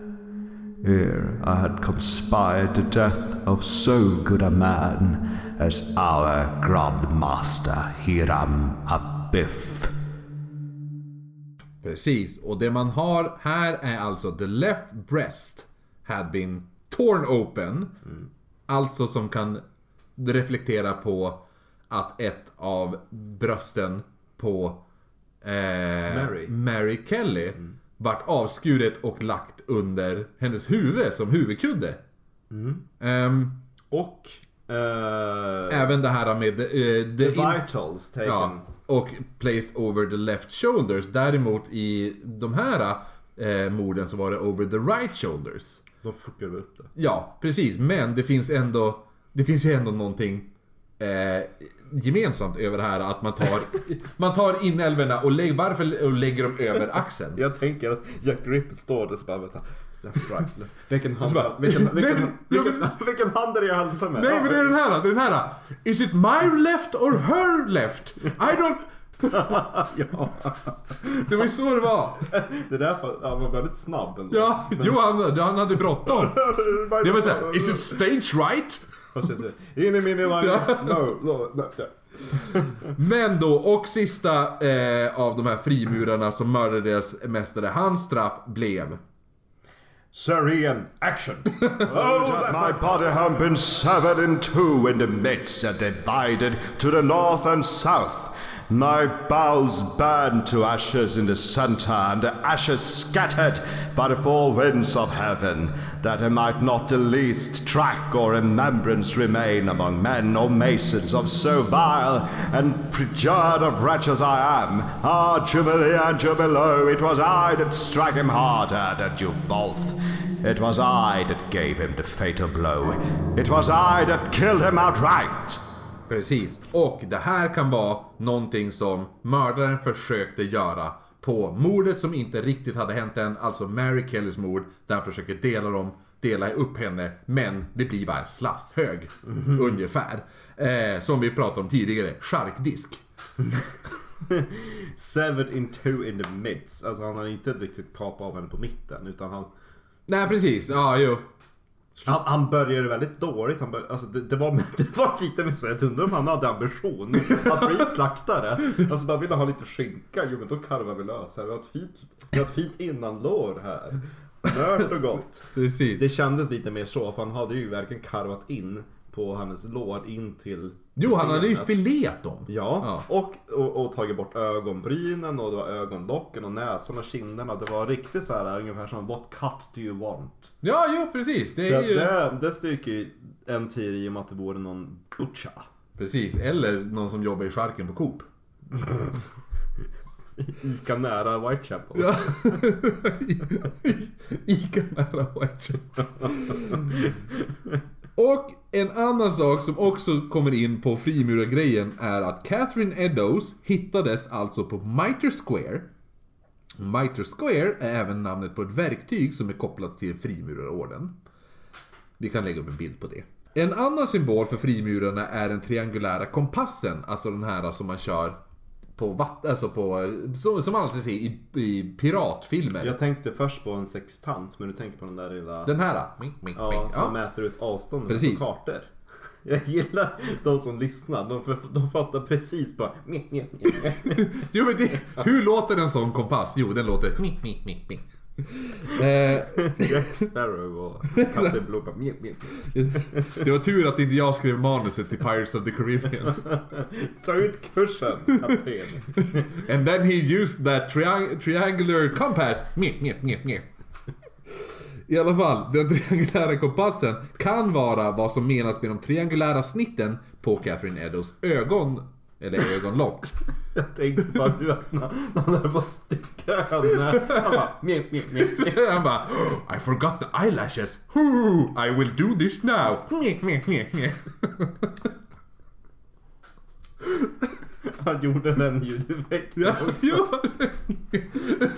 Ere I had conspired the death of so good a man as our Grand Master Hiram Abiff. Precis, och det man har här är alltså the left breast had been torn open. Alltså som kan reflekterar på att ett av brösten på eh, Mary. Mary Kelly vart avskuret och lagt under hennes huvud som huvudkudde. Ehm, Och... eh, även det här med eh, the, the vitals taken. Ja, och placed over the left shoulders. Däremot i de här eh, morden så var det over the right shoulders. De fuckade väl upp det. Ja, precis. Men det finns ändå, det finns ju ändå någonting eh, gemensamt över det här att man tar, man tar inälvorna och lägger, varför och lägger dem över axeln? Jag tänker att Jack Ripper står där så bara vänta. Left, right, left. Vilken hand, bara, vilken, vilken, nej, vilken, vilken hand är det jag hälsar med? Nej men det är den här, det är den här. Is it my left or her left? I don't... ja, Det var ju så det var. det är därför han var väldigt snabb ändå. Ja, jo han, han hade bråttom. Det var såhär, is it stage right? In i min line. No, no, no. Men då, och sista eh, av de här frimurarna som mördade deras mästare, hans straff blev... Sir Ian, action! Oh, that my body had been severed in two in the midst and divided to the north and south. My boughs burned to ashes in the center, and the ashes scattered by the four winds of heaven, that there might not the least track or remembrance remain among men or masons of so vile and perjured of wretch as I am. Ah, Jubilee and Jubilee, it was I that struck him harder than you both. It was I that gave him the fatal blow. It was I that killed him outright. Precis. Och det här kan vara någonting som mördaren försökte göra på mordet som inte riktigt hade hänt än. Alltså Mary Kellys mord. Där han försöker dela dem, dela upp henne. Men det blir bara en slafshög. Ungefär. Eh, som vi pratade om tidigare. Charkdisk. Severed in two in the midst. Alltså han har inte riktigt kapat av henne på mitten utan han Nej precis, ja jo. Han, han började väldigt dåligt. Han bör, alltså det, det, var, det var lite jag undrar om han hade ambition att bli slaktare. Alltså bara ville ha lite skinka. Jo men då karvar vi lös här. Vi har ett fint, vi har ett fint innanlår här. Mört och gott. Precis. Det kändes lite mer så för han hade ju verkligen karvat in på hennes lår in till Jo, han hade ju fileat dem. Ja, Och, och, och tagit bort ögonbrynen och det var ögonlocken och näsan och kinderna. Det var riktigt så här ungefär som What cut do you want? Ja, jo precis. Det är ju... det, det styrker ju en teori om att det vore någon butcha. Precis. Eller någon som jobbar i charken på Coop. Ica nära Whitechapel. Ja. Ica nära Whitechapel. Och en annan sak som också kommer in på frimurargrejen är att Catherine Eddowes hittades alltså på Mitre Square. Mitre Square är även namnet på ett verktyg som är kopplat till frimurarorden. Vi kan lägga upp en bild på det. En annan symbol för frimurarna är den triangulära kompassen, alltså den här som man kör på vatten, alltså på, som, som man alltid ser i, i piratfilmer. Jag tänkte först på en sextant men du tänker på den där lilla... Den här. Mink, mink, ja, mink. som Ja. mäter ut avståndet på kartor. Jag gillar de som lyssnar. De, de fattar precis bara... Jo, men det, hur låter en sån kompass? Jo, den låter Eh, Jack Sparrow och bara... Mjäk, mjäk, mjäk. det var tur att inte jag skrev manuset till Pirates of the Caribbean. Ta ut kursen, kapten. And then he used that triang- triangular compass. Mjäk, mjäk, mjäk, mjäk. I alla fall, den triangulära kompassen kan vara vad som menas med de triangulära snitten på Catherine Eddowes ögon, eller ögonlock. Jag tänkte bara nu att när han höll på att sticka henne. Han bara... Mjäk, mjäk, mjäk. Han bara I forgot the eyelashes. Ooh, I will do this now. Mjäk, mjäk, mjäk, mjäk. Han gjorde den ljudeffekten Ja, också.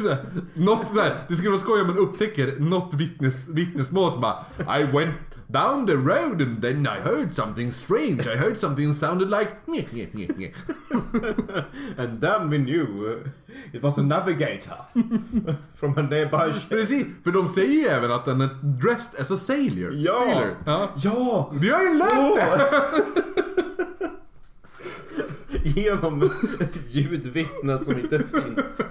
här, Något där, det skulle vara skoj om man upptäcker något vittnes, vittnesmål som bara I went down the road and then I heard something strange. I heard something sounded like. And then we knew it was a navigator from a nearby ship. Precis, för de säger ju även att den är dressed as a sailor. Ja! Sailor. Ja. Ja! Vi har ju lärt det! Genom ljudvittnen som inte finns.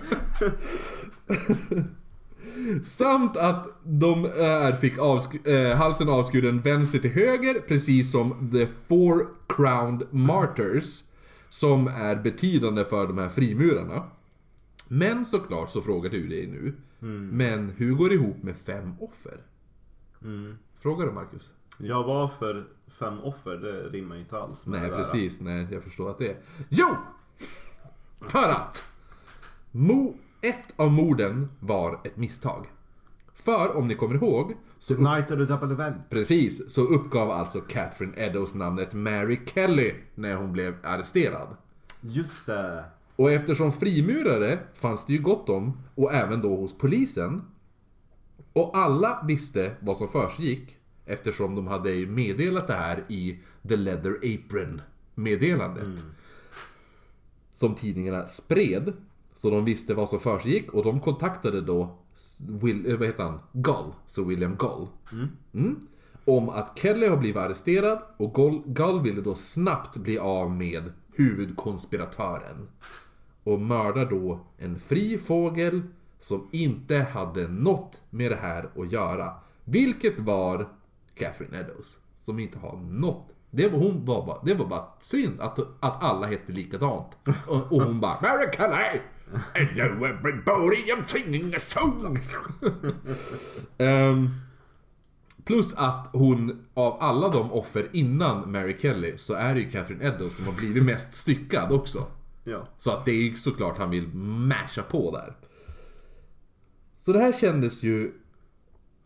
Samt att de är, fick avsk- eh, halsen avskuren vänster till höger, precis som the four crowned martyrs. Som är betydande för de här frimurarna. Men såklart så frågar du dig nu. Men hur går det ihop med fem offer? Frågar du Marcus? Jag var för fem offer, det rimmar ju inte alls med Nej det där. precis, nej jag förstår att det är. Jo! För att! Mo, ett av morden var ett misstag. För om ni kommer ihåg, så upp, Night of the double event. precis, så uppgav alltså Catherine Eddowes namnet Mary Kelly när hon blev arresterad. Just det. Och eftersom frimurare fanns det ju gott om, och även då hos polisen. Och alla visste vad som försiggick eftersom de hade ju meddelat det här i The Leather Apron meddelandet. Som tidningarna spred. Så de visste vad som försiggick och de kontaktade då Will, eh, vad heter han? Gull, så William Gull. Mm. Om att Kelly har blivit arresterad och Gull, Gull ville då snabbt bli av med huvudkonspiratören. Och mördar då en fri fågel som inte hade något med det här att göra. Vilket var Catherine Eddowes. Som inte har något. Det var, hon var bara, det var bara synd att, att alla hette likadant. Och, och hon bara Mary Kelly! Hello everybody, I'm singing a song! Ehm, plus att hon, av alla de offer innan Mary Kelly, så är det ju Catherine Eddowes som har blivit mest styckad också. Ja. Så att det är ju såklart han vill masha på där. Så det här kändes ju,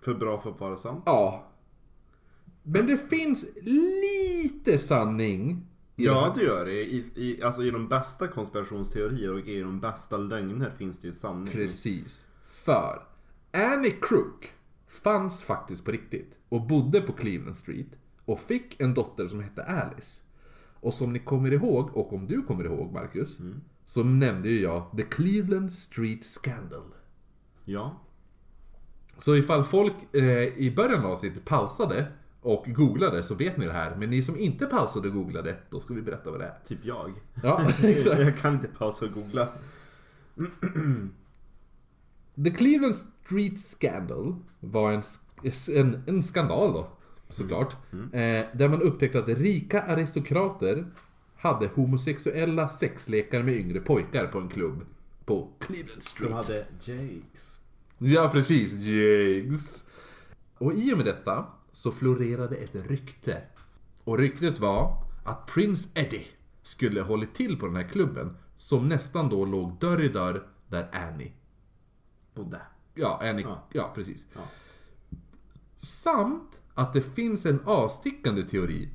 För bra för att vara sant. ja. Men det finns lite sanning i Ja det gör det. I, i, alltså i de bästa konspirationsteorier och i de bästa lögner finns det ju sanning. Precis. För Annie Crook fanns faktiskt på riktigt och bodde på Cleveland Street och fick en dotter som hette Alice. Och som ni kommer ihåg, och om du kommer ihåg Marcus, så nämnde ju jag The Cleveland Street Scandal. Ja. Så ifall folk eh, i början av avsnittet pausade och googlade så vet ni det här. Men ni som inte pausade och googlade, då ska vi berätta vad det är. Typ jag. Ja, exakt. jag kan inte pausa och googla. The Cleveland Street Scandal var en, en, en skandal då, såklart. Eh, där man upptäckte att rika aristokrater hade homosexuella sexlekar med yngre pojkar på en klubb på Cleveland Street. De hade Jakes. Ja, precis. Jigs. Och i och med detta så florerade ett rykte. Och ryktet var att Prince Eddie skulle hållit till på den här klubben som nästan då låg dörr i dörr där Annie Bodde. Ja, Annie, ja. Ja. precis. Ja. Samt att det finns en avstickande teori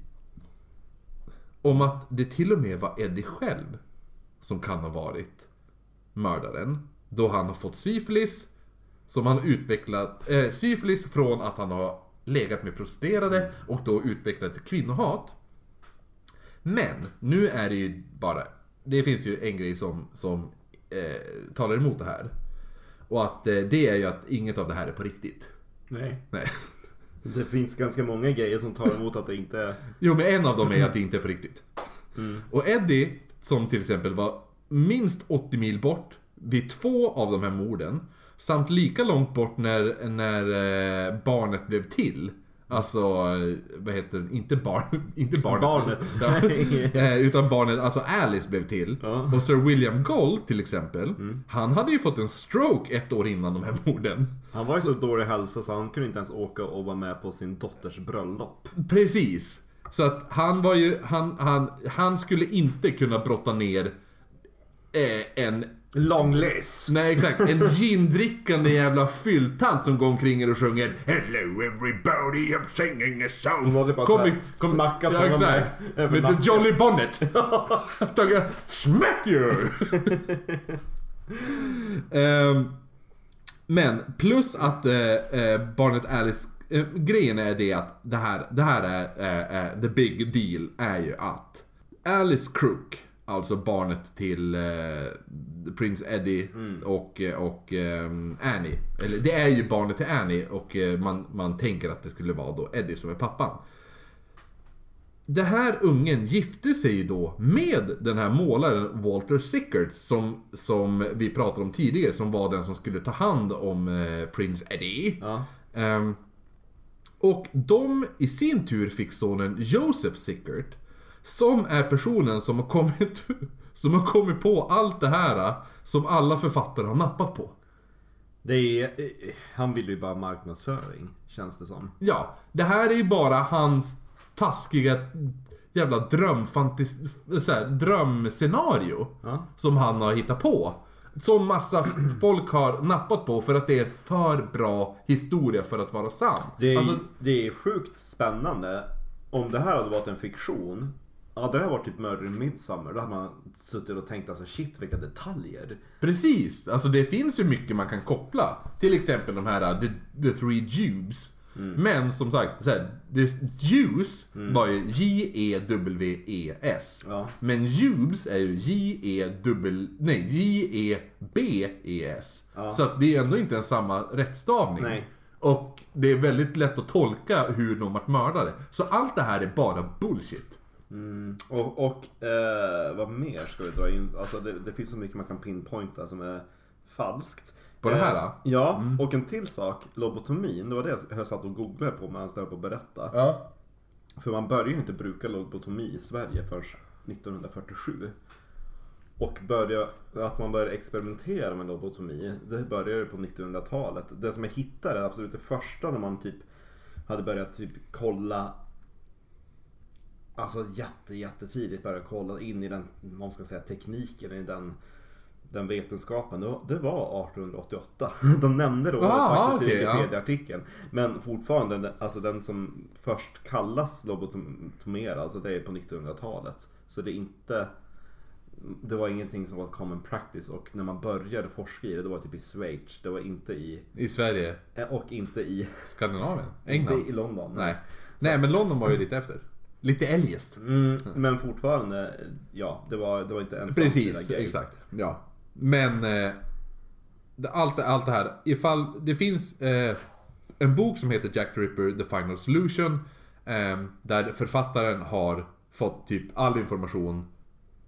om att det till och med var Eddie själv som kan ha varit mördaren. Då han har fått syfilis, som han utvecklat, eh, syfilis från att han har legat med prostituerade och då utvecklat ett kvinnohat. Men, nu är det ju bara, det finns ju en grej som, som eh, talar emot det här. Och att eh, det är ju att inget av det här är på riktigt. Nej. Nej. Det finns ganska många grejer som tar emot att det inte är... Jo men en av dem är att det inte är på riktigt. Och Eddie, som till exempel var minst 80 mil bort vid två av de här morden. Samt lika långt bort när, när eh, barnet blev till. Alltså, eh, vad heter det? Inte, barn, inte barnet. Barnet. Ja, eh, utan barnet, alltså Alice blev till. Ja. Och Sir William Gold till exempel. Han hade ju fått en stroke ett år innan de här morden. Han var ju så dålig hälsa så han kunde inte ens åka och vara med på sin dotters bröllop. Precis. Så att han var ju, han, han, han skulle inte kunna brotta ner eh, en, Long Liz! nej exakt, en gindrickande jävla fylltant som går omkring och sjunger Hello everybody I'm singing a song. Hon bara Kom kom- smackat ja, honom med Med nacken. the Jolly Bonnet. Smack you! Ehm, men plus att eh, eh, barnet Alice, eh, grejen är det att det här, det här är, eh, the big deal är ju att Alice Crook, alltså barnet till Prince Eddie och, eh, och ehm, Annie. Eller det är ju barnet till Annie och eh, man, man tänker att det skulle vara då Eddie som är pappan. det här ungen gifte sig ju då med den här målaren Walter Sickert som, som vi pratade om tidigare, som var den som skulle ta hand om eh, Prince Eddie. Ja. Ehm, och de i sin tur fick sonen Joseph Sickert. Som är personen som har kommit, som har kommit på allt det här som alla författare har nappat på. Det är, eh, han vill ju bara marknadsföring, känns det som. Ja, det här är ju bara hans taskiga jävla drömfantis... Så här, drömscenario. Ja. Som han har hittat på. Som massa folk har nappat på för att det är för bra historia för att vara sann. Det är, Alltså, det är sjukt spännande. Om det här hade varit en fiktion. Hade det här varit typ Murder in Midsummer då hade man suttit och tänkt alltså shit vilka detaljer. precis, alltså det finns ju mycket man kan koppla. Till exempel de här uh, The, the Three Jews. Men som sagt, så här, the Jews var ju J-E-W-E-S. Ja. Men Jubes är ju J-E-W... Nej, J-E-B-E-S. Ja. Så att det är ändå inte en samma rättstavning. Nej. Och det är väldigt lätt att tolka hur de varit mördare. Så allt det här är bara bullshit. Mm. Och, och eh, vad mer ska vi dra in? Alltså det, det finns så mycket man kan pinpointa som är falskt. På det här, Eh? Ja, och en till sak. Lobotomin, det var det jag satt och googlade på medan jag höll på att berätta. Ja. För man började ju inte bruka lobotomi i Sverige förrän 1947. Och börja, att man började experimentera med lobotomi, det började på 1900-talet. Det som jag hittade, absolut det första när man typ hade börjat typ kolla Alltså jätte, jättetidigt började kolla in i den, man ska säga, tekniken, i den, den vetenskapen. Det var, det var 1888. De nämnde då Ah, faktiskt okej, i ja. Wikipedia-artikeln. Men fortfarande, alltså den som först kallas lobotomera, alltså det är på 1900-talet. Så det är inte det var ingenting som var common practice och när man började forska i det, det var typ i Schweiz. Det var inte i, I Sverige. eh, och inte i, Skandinavien? England? inte i London. Nej. Nej, men London var ju lite efter. Lite eljest. Mm, men fortfarande, ja, det var, det var inte en Precis, exakt. Ja. Men eh, allt, allt det här, ifall det finns eh, en bok som heter Jack the Ripper The Final Solution. Eh, där författaren har fått typ all information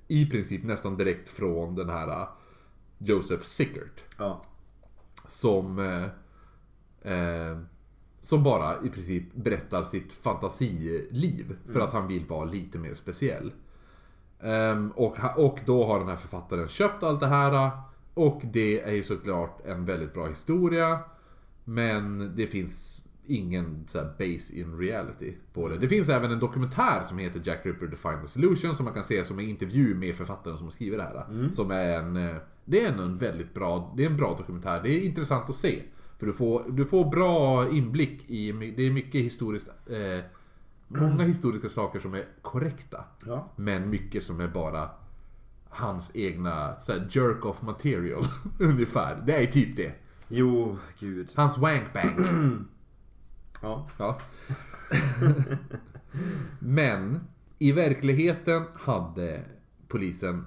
i princip nästan direkt från den här eh, Joseph Sickert. Ja. Som eh, eh, Som bara i princip berättar sitt fantasiliv För att han vill vara lite mer speciell Ehm, och, och då har den här författaren köpt allt det här Och det är ju såklart en väldigt bra historia Men det finns ingen så här, base in reality på det. Det finns även en dokumentär som heter Jack Ripper The Final Solution som man kan se som en intervju med författaren som har skrivit det här. Som är en, eh, det är en väldigt bra, det är en bra dokumentär. Det är intressant att se. För du får, du får bra inblick i, det är mycket historiskt, eh, många historiska saker som är korrekta. Ja. Men mycket som är bara hans egna så här, jerk off material. ungefär. Det är typ det. Jo, gud. Hans wankbank. Ja. Ja. Men i verkligheten hade polisen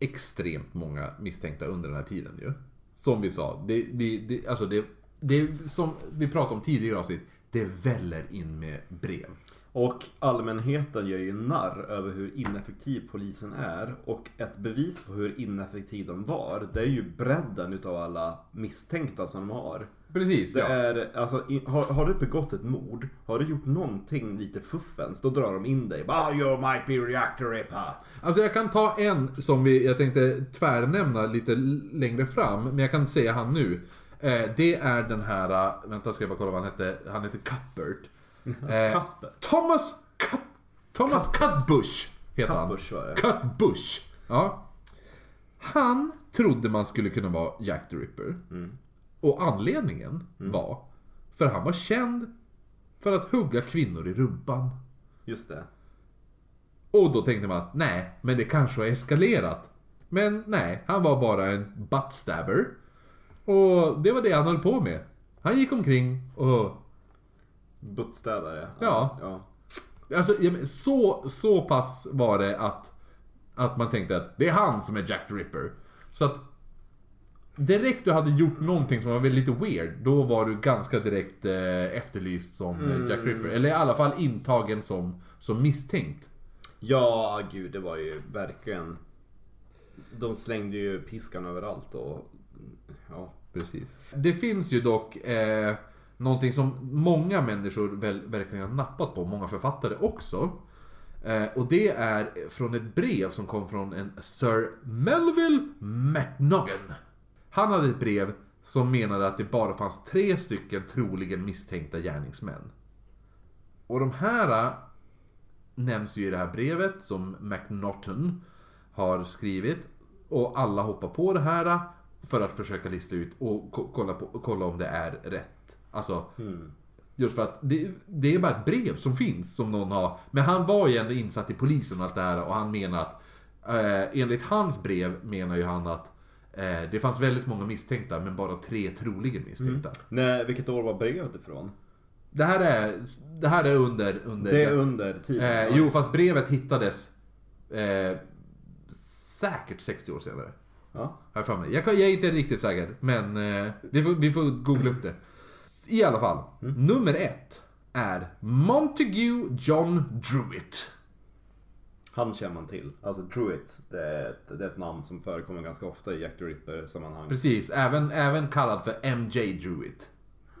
extremt många misstänkta under den här tiden ju. Som vi sa, det, det, det, alltså det, det som vi pratade om tidigare avsnitt, det väller in med brev. Och allmänheten gör ju narr över hur ineffektiv polisen är. Och ett bevis på hur ineffektiv de var, det är ju bredden utav alla misstänkta som de har. Precis, Det ja. är, alltså, har, har du begått ett mord, har du gjort någonting lite fuffens, då drar de in dig. Ah, you might be reactor ripper. Alltså jag kan ta en som vi, jag tänkte tvärnämna lite längre fram, men jag kan säga han nu. Eh, det är den här, eh, vänta ska jag bara kolla vad han hette, han heter Cuthbert. Eh. Thomas Cut, Thomas Cutbush heter han. Cutbush var det. Cutbush. Ja. Han trodde man skulle kunna vara Jack the Ripper. Och anledningen var för han var känd för att hugga kvinnor i rumpan. Just det. Och då tänkte man att nej, men det kanske har eskalerat. Men nej, han var bara en buttstabber. Och det var det han höll på med. Han gick omkring och... Buttstädare. Ja. ja. Alltså, så, så pass var det att, att man tänkte att det är han som är Jack the Ripper. Så att direkt du hade gjort någonting som var väldigt lite weird, då var du ganska direkt eh, efterlyst som eh, Jack Ripper. Eller i alla fall intagen som, som misstänkt Ja, gud det var ju verkligen... De slängde ju piskan överallt och... Ja. Precis. Det finns ju dock eh, någonting som många människor väl, verkligen har nappat på, många författare också. Eh, och det är från ett brev som kom från en Sir Melville McNoggan. Han hade ett brev som menade att det bara fanns tre stycken troligen misstänkta gärningsmän. Och de här eh, nämns ju i det här brevet som McNaughton har skrivit. Och alla hoppar på det här eh, för att försöka lista ut och ko- kolla, på, kolla om det är rätt. Alltså, just för att det, det är bara ett brev som finns som någon har. Men han var ju ändå insatt i polisen och allt det här och han menar att eh, enligt hans brev menar ju han att eh, det fanns väldigt många misstänkta men bara tre troligen misstänkta. Nej, vilket år var brevet ifrån? Det här är, det här är under... under Det är under tiden. eh, jo, fast brevet hittades eh, säkert 60 år senare. Ja. Jag, för mig. Jag, är inte riktigt säker, men eh, vi, får, vi får googla upp det. I alla fall, nummer ett är Montague John Druitt. Han känner man till. Alltså Druitt, det är, ett, det är ett namn som förekommer ganska ofta i Jack the Ripper sammanhang. Precis, även, även kallad för MJ Druitt.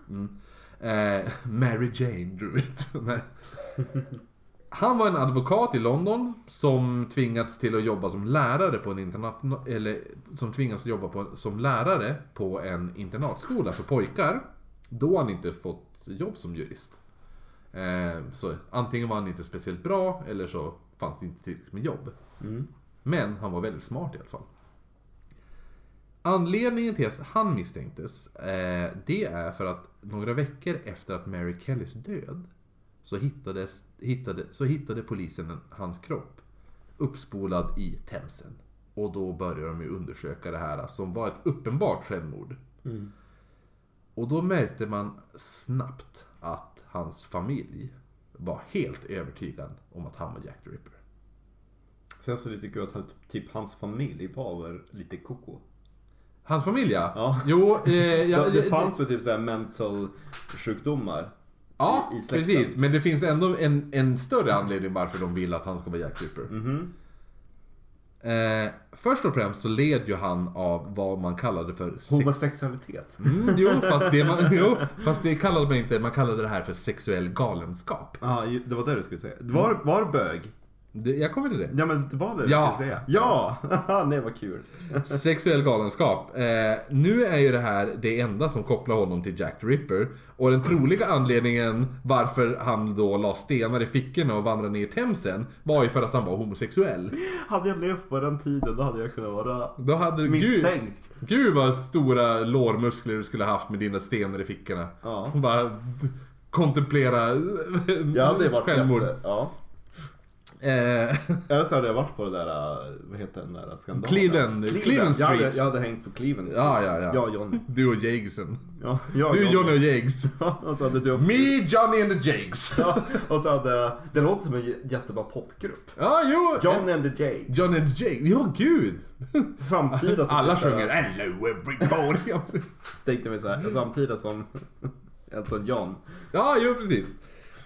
Mm. Eh, Mary Jane Druitt. Han var en advokat i London som tvingats till att jobba som lärare på en internat... Eller som tvingats jobba på, som lärare på en internatskola för pojkar. Då han inte fått jobb som jurist. Eh, så antingen var han inte speciellt bra eller så fanns det inte tillräckligt med jobb. Men han var väldigt smart i alla fall. Anledningen till att han misstänktes, eh, det är för att några veckor efter att Mary Kellys död så, hittades, hittade, så hittade polisen en- hans kropp uppspolad i Themsen. Och då började de ju undersöka det här som var ett uppenbart självmord. Och då märkte man snabbt att hans familj var helt övertygad om att han var Jack the Ripper. Sen så tycker jag att han, typ hans familj var väl lite koko. Hans familj ja. Ja. Jo, eh, ja, det, det fanns väl typ såhär mental sjukdomar. Ja, i- släkten. precis. Men det finns ändå en, en större anledning varför de vill att han ska vara Jack Ripper. Mhm. Eh, först och främst så led ju han av vad man kallade för... Sex... Homosexualitet. Mm, jo, fast det, man, jo, fast det kallade man inte. Man kallade det här för sexuell galenskap. Ja, ju- det var det du skulle säga. Var, var bög? Det, jag kommer till det. Ja men det var det du Ja. skulle säga. Ja! Nej vad kul. Sexuell galenskap. Eh, nu är ju det här det enda som kopplar honom till Jack the Ripper. Och den troliga anledningen varför han då la stenar i fickorna och vandrade ner i Themsen var ju för att han var homosexuell. Hade jag levt på den tiden då hade jag kunnat vara Då hade du... Gud, misstänkt. gud vad stora lårmuskler du skulle haft med dina stenar i fickorna. Ja. Bara kontemplera Jag hade varit självmord. jätte... Ja. Eh, så hade jag varit på det där, äh, vad heter den där skandalen? Cleveland- Cleveland Jag hade, Street. jag hade hängt på Cleveland Street. Ja, ja, ja. Jag och Johnny. du och Jagsen. Ja, jag Du, Johnny och Jags. och så hade du Me, Johnny and the Jags. Ja, och så hade, det låter som en jättebra popgrupp. Ja, jo. John and the Jay. Johnny and the Jags. Ja, gud. Samtida som Alla sjunger Hello everybody. Tänkte mig såhär, samtida som Elton John. Ja, jo precis.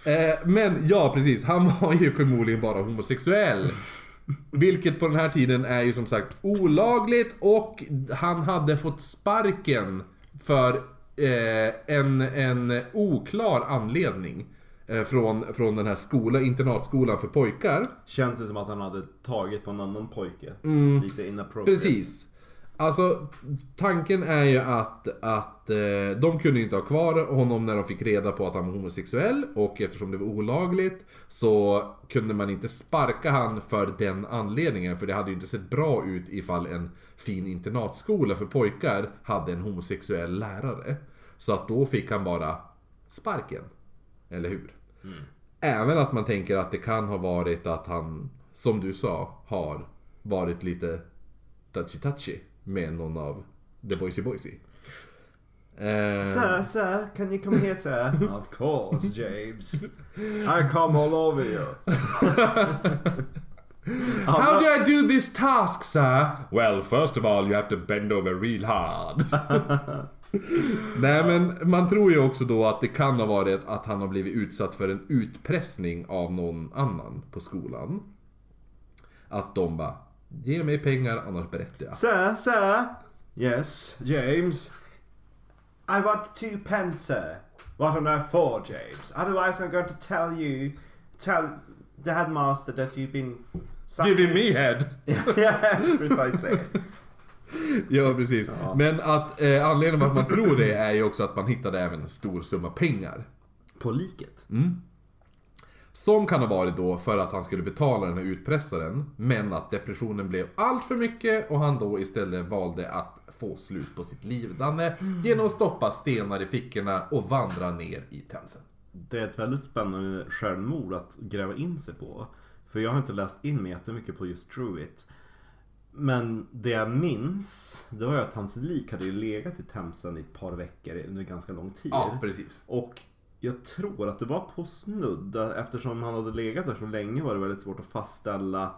Eh, men ja, precis. Han var ju förmodligen bara homosexuell. Vilket på den här tiden är ju som sagt olagligt och han hade fått sparken för eh, en, en oklar anledning. Eh, från, från den här skolan, internatskolan för pojkar. Känns det som att han hade tagit på en annan pojke. Lite inappropriate. Precis. Alltså, tanken är ju att, att eh, de kunde inte ha kvar honom när de fick reda på att han var homosexuell och eftersom det var olagligt så kunde man inte sparka han för den anledningen för det hade ju inte sett bra ut ifall en fin internatskola för pojkar hade en homosexuell lärare. Så att då fick han bara sparken. Eller hur? Även att man tänker att det kan ha varit att han, som du sa, har varit lite touchy-touchy med någon av The Boysy Boysy. Eh, Sir, sir, can you come here sir? of course James. I come all over you. How do I do this task, sir? Well, first of all you have to bend over real hard. Nej men man tror ju också då att det kan ha varit att han har blivit utsatt för en utpressning av någon annan på skolan. att de bara Ge mig pengar annars berättar jag. Sir, sir. Yes, James. I want two pence, sir. What on earth for, James? Otherwise, I'm going to tell you, tell the headmaster that you've been. Giving me head! yes, precisely. Ja precis. Men att eh, anledningen till att man tror det är ju också att man hittade även en stor summa pengar. På liket. Som kan ha varit då för att han skulle betala den här utpressaren. Men att depressionen blev allt för mycket och han då istället valde att få slut på sitt lidande genom att stoppa stenar i fickorna och vandra ner i Themsen. Det är ett väldigt spännande självmord att gräva in sig på. För jag har inte läst in mig jättemycket på just Druid. Men det jag minns, det var ju att hans lik hade ju legat i Themsen i ett par veckor under ganska lång tid. Ja, precis. Och jag tror att det var på snudd. Eftersom han hade legat där så länge var det väldigt svårt att fastställa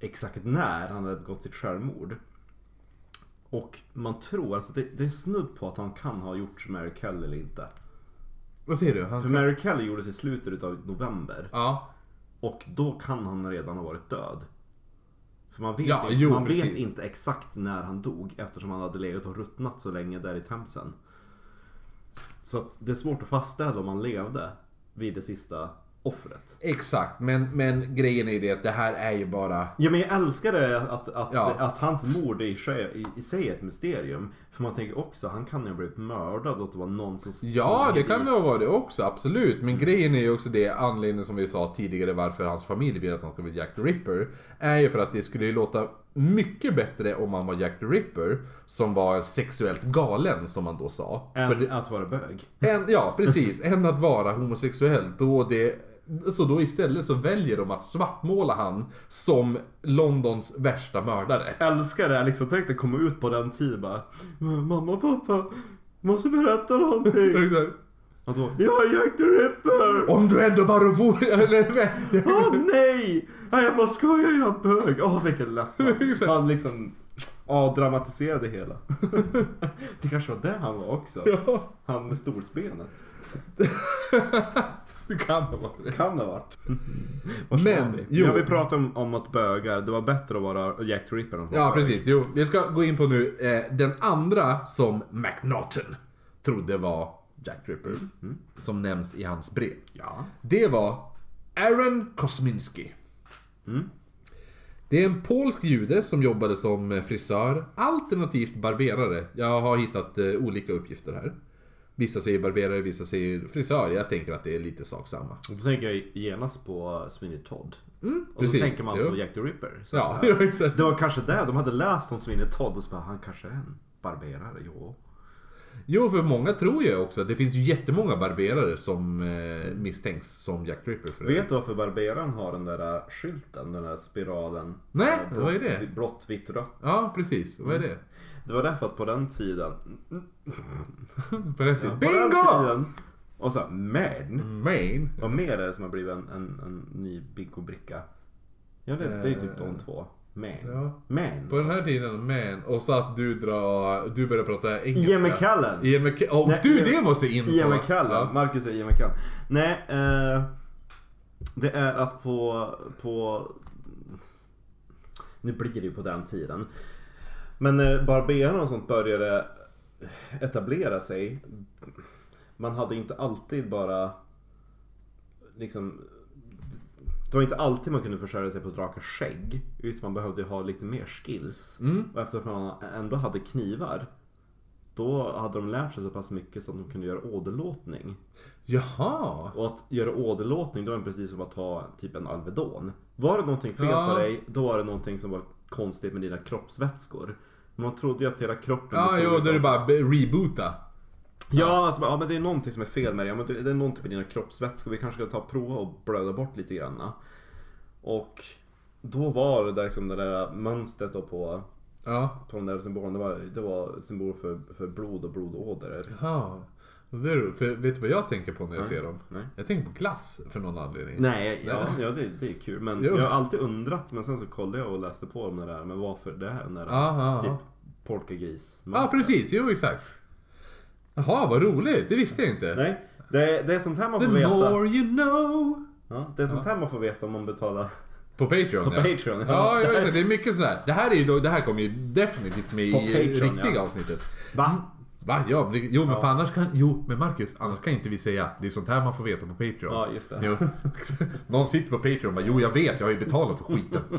exakt när han hade begått sitt självmord. Och man tror, alltså det, det är snudd på att han kan ha gjort Mary Kelly eller inte. Vad säger du? Han För Mary Kelly gjordes i slutet av november. Ja, Och då kan han redan ha varit död. För man vet, Ja, inte, jo, man vet precis. inte exakt när han dog eftersom han hade legat och ruttnat så länge där i Themsen. Så att det är svårt att fastställa om han levde vid det sista offret. exakt. Men, men grejen är det att det här är ju bara... Ja men jag älskar det att, att, Ja. att hans mord i sig, i, i sig är ett mysterium. För man tänker också, han kan ju ha blivit mördad och att det var någon som... Ja, det kan det ha varit också, absolut. Men grejen är ju också det, anledningen som vi sa tidigare varför hans familj vill att han ska bli Jack the Ripper. Är ju för att det skulle ju låta mycket bättre om han var Jack the Ripper. Som var sexuellt galen, som man då sa. Än det, att vara bög. en, ja, precis. än att vara homosexuell. Då det, så då istället så väljer de att svartmåla han som Londons värsta mördare. älskar det, liksom, tänk dig komma ut på den tiden bara Mamma och pappa, måste berätta någonting. Och då, jag är Jack the Ripper! Om du ändå bara vore... Åh nej! Nej jag bara skojar, jag är bög. Åh vilken lättnad. Han liksom avdramatiserade hela. Det kanske var det han var också. ja, Han med storsbenet. det kan ha varit det. Kan det ha varit. Vars Men, var vi? jo. Ja, vi pratade om, om att bögar, det var bättre att vara Jack the Ripper än Ja, precis. Jo, vi ska gå in på nu eh, den andra som McNaughton trodde var Jack the Ripper. Som nämns i hans brev. Ja. Det var Aaron Kosminski. Det är en polsk jude som jobbade som frisör, alternativt barberare. Jag har hittat eh, olika uppgifter här. Vissa säger barberare, vissa säger frisör. Jag tänker att det är lite sak samma. Då tänker jag genast på Sweeney Todd. Mm, Och precis. då tänker man Jo. på Jack the Ripper. Så Ja, ja, exakt. Det var kanske det, de hade läst om Sweeney Todd och så bara, han kanske är en barberare, jo. Jo, för många tror ju också att det finns ju jättemånga barberare som eh, misstänks som Jack Ripper. För Vet du varför barberaren har den där äh, skylten, den där spiralen? Nej, blått, vad är det? Blått, vitt, rött. Ja, precis. Vad är det? Det var därför att på den tiden... Berätta. Ja, på den Bingo! tiden och så men. Main. Vad mer är det som har blivit en, en, en ny bingobricka? Ja det, det är ju typ de två. Men. Ja. Men. På den här tiden, man. Och så att du drar... Du börjar prata engelska. Ian McKellen. Ian McKellen. Åh, Nej, du, det måste in på. Ian McKellen. Ja. Marcus är Ian McKellen. Nej, eh, det är att på, på... Nu blir det ju på den tiden. Men när barberarna och sånt började etablera sig. Man hade inte alltid bara liksom det var inte alltid man kunde försörja sig på raka skägg. Utan man behövde ha lite mer skills. Mm. Och eftersom man ändå hade knivar. Då hade de lärt sig så pass mycket att de kunde göra åderlåtning. Jaha. Och att göra åderlåtning då är det precis som att ta typ en Alvedon. Var det någonting fel Ja. på dig, då var det någonting som var konstigt med dina kroppsvätskor. Man trodde ju att hela kroppen Ja, jo, då är det bara be- reboota. Ja, alltså, ja, men det är någonting som är fel med dig. Ja, men det det är någonting med dina kroppsvätskor. Vi kanske ska ta och prova och blöda bort lite grann. Och då var det där, liksom det där mönstret då på, Ja. på den där symbolen. Det var, det var symbol för, för blod och blodådror. Jaha. För vet du vad jag tänker på när jag ser dem? Nej. Jag tänker på glass för någon anledning. Nej, ja, ja det, det är kul. Men Jo. jag har alltid undrat. Men sen så kollade jag och läste på om det där. Men varför det här? Den där Aha. typ polkagris. Ja, precis. Jo, exakt. Jaha, vad roligt. Det visste jag inte. Nej, det, det är sånt här man The får veta. more you know. Ja, det är sånt här man får veta om man betalar På Patreon På ja. Patreon, ja. Ja, jag vet inte, det är mycket sådär. Det här, är ju då, det här kommer ju definitivt med På i Patreon, riktiga ja. avsnittet. Va? Va? Ja, men jo men Ja. annars kan, jo men Marcus, annars kan inte vi säga det är sånt här man får veta på Patreon. Ja, just det. Jo. Någon sitter på Patreon och bara, jo jag vet, jag har ju betalat för skiten.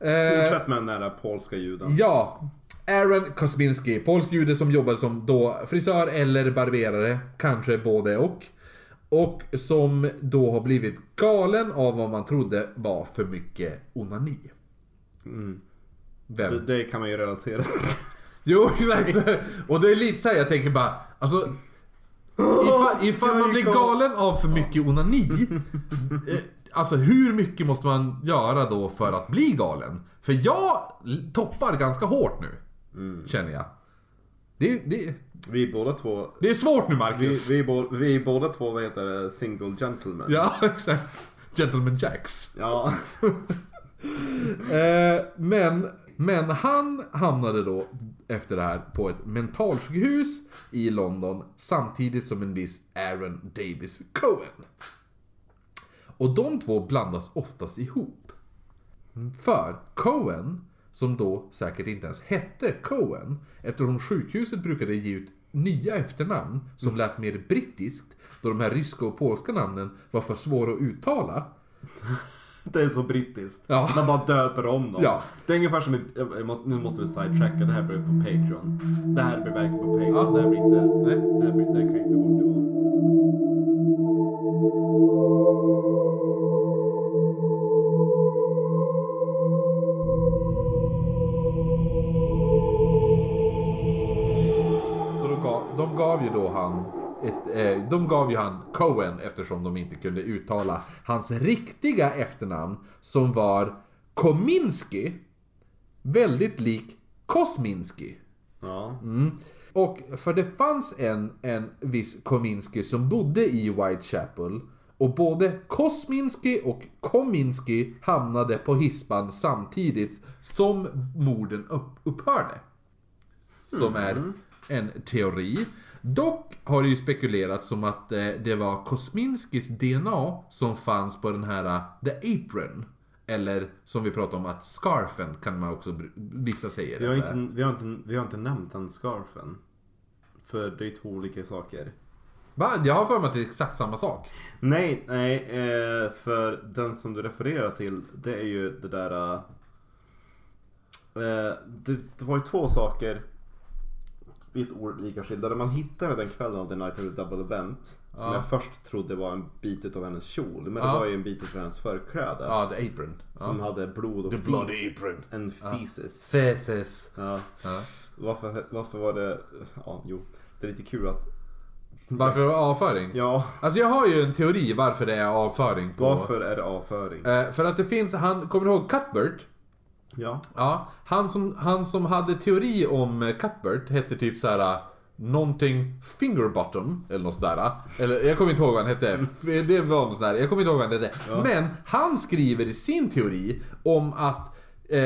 eh, Fortsätt med den där polska juden. ja, Aaron Kosminski, polsk jude som jobbade som då frisör eller barberare, kanske både och. Och som då har blivit galen av vad man trodde var för mycket onani. Mm. Det, det kan man ju relatera Jo, exakt. Och det är lite såhär, jag tänker bara, alltså... Ifall, ifall man blir galen av för mycket onani, eh, alltså hur mycket måste man göra då för att bli galen? För jag toppar ganska hårt nu, känner jag. Det, det, Vi båda två... det är svårt nu Vi, Marcus. vi, bo, vi är båda två, vad heter det, single gentlemen. Ja, exakt. Gentleman Jacks. Ja. Eh, men, men han hamnade då efter det här på ett mentalsjukhus i London samtidigt som en viss Aaron Davis Cohen. Och de två blandas oftast ihop. För Cohen, som då säkert inte ens hette Cohen, eftersom sjukhuset brukade ge ut nya efternamn som lät mer brittiskt, då de här ryska och polska namnen var för svåra att uttala. Det är så brittiskt. Ja. Man bara döper om dem. Ja. Det är ungefär som, i- måste, nu måste vi sidetracka, det här blir på Patreon. Det här blir verkligen på Patreon. Ja. Det här blir inte, Nej. det här blir, det här klipper vi bort. Gav, ju då han ett, eh, de gav ju han Cohen eftersom de inte kunde uttala hans riktiga efternamn som var Kominski. Väldigt lik Kosminski. Ja. Och för det fanns en, en viss Kominski som bodde i Whitechapel. Och både Kosminski och Kominski hamnade på hispan samtidigt som morden upp, upphörde. Som är en teori. Dock har det ju spekulerats som att eh, det var Kosminskis DNA som fanns på den här eh, The Apron. Eller som vi pratade om att scarfen kan man också, vissa säger. Vi, har inte, vi, har inte, vi har inte nämnt den scarfen. För det är två olika saker. Va? Jag har för mig att det är exakt samma sak. Nej, nej, eh, för den som du refererar till, det är ju det där... Det, det var ju två saker lite olika skilda. Det man hittade den kvällen av The Night of the Double Event, som Ja. jag först trodde var en bit av hennes kjol, men Ja. det var ju en bit av hennes förkläde. Ja, The Apron. Som Ja. hade blod och The. Bloody Apron. En feces. Feces. Varför, varför var det... Ja, jo. Det är lite kul att... Varför det avföring? Ja, Alltså jag har ju en teori varför det är avföring på... varför är det avföring? Eh, för att det finns, han, kommer du ihåg Cuthbert? Ja. Ja, han som, han som hade teori om eh, Cuthbert hette typ så här. Någonting Fingerbottom eller något sådär. Eller jag kommer inte ihåg vad han hette. Det var något sådär. Jag kommer inte ihåg vad han hette. Men han skriver i sin teori om att eh,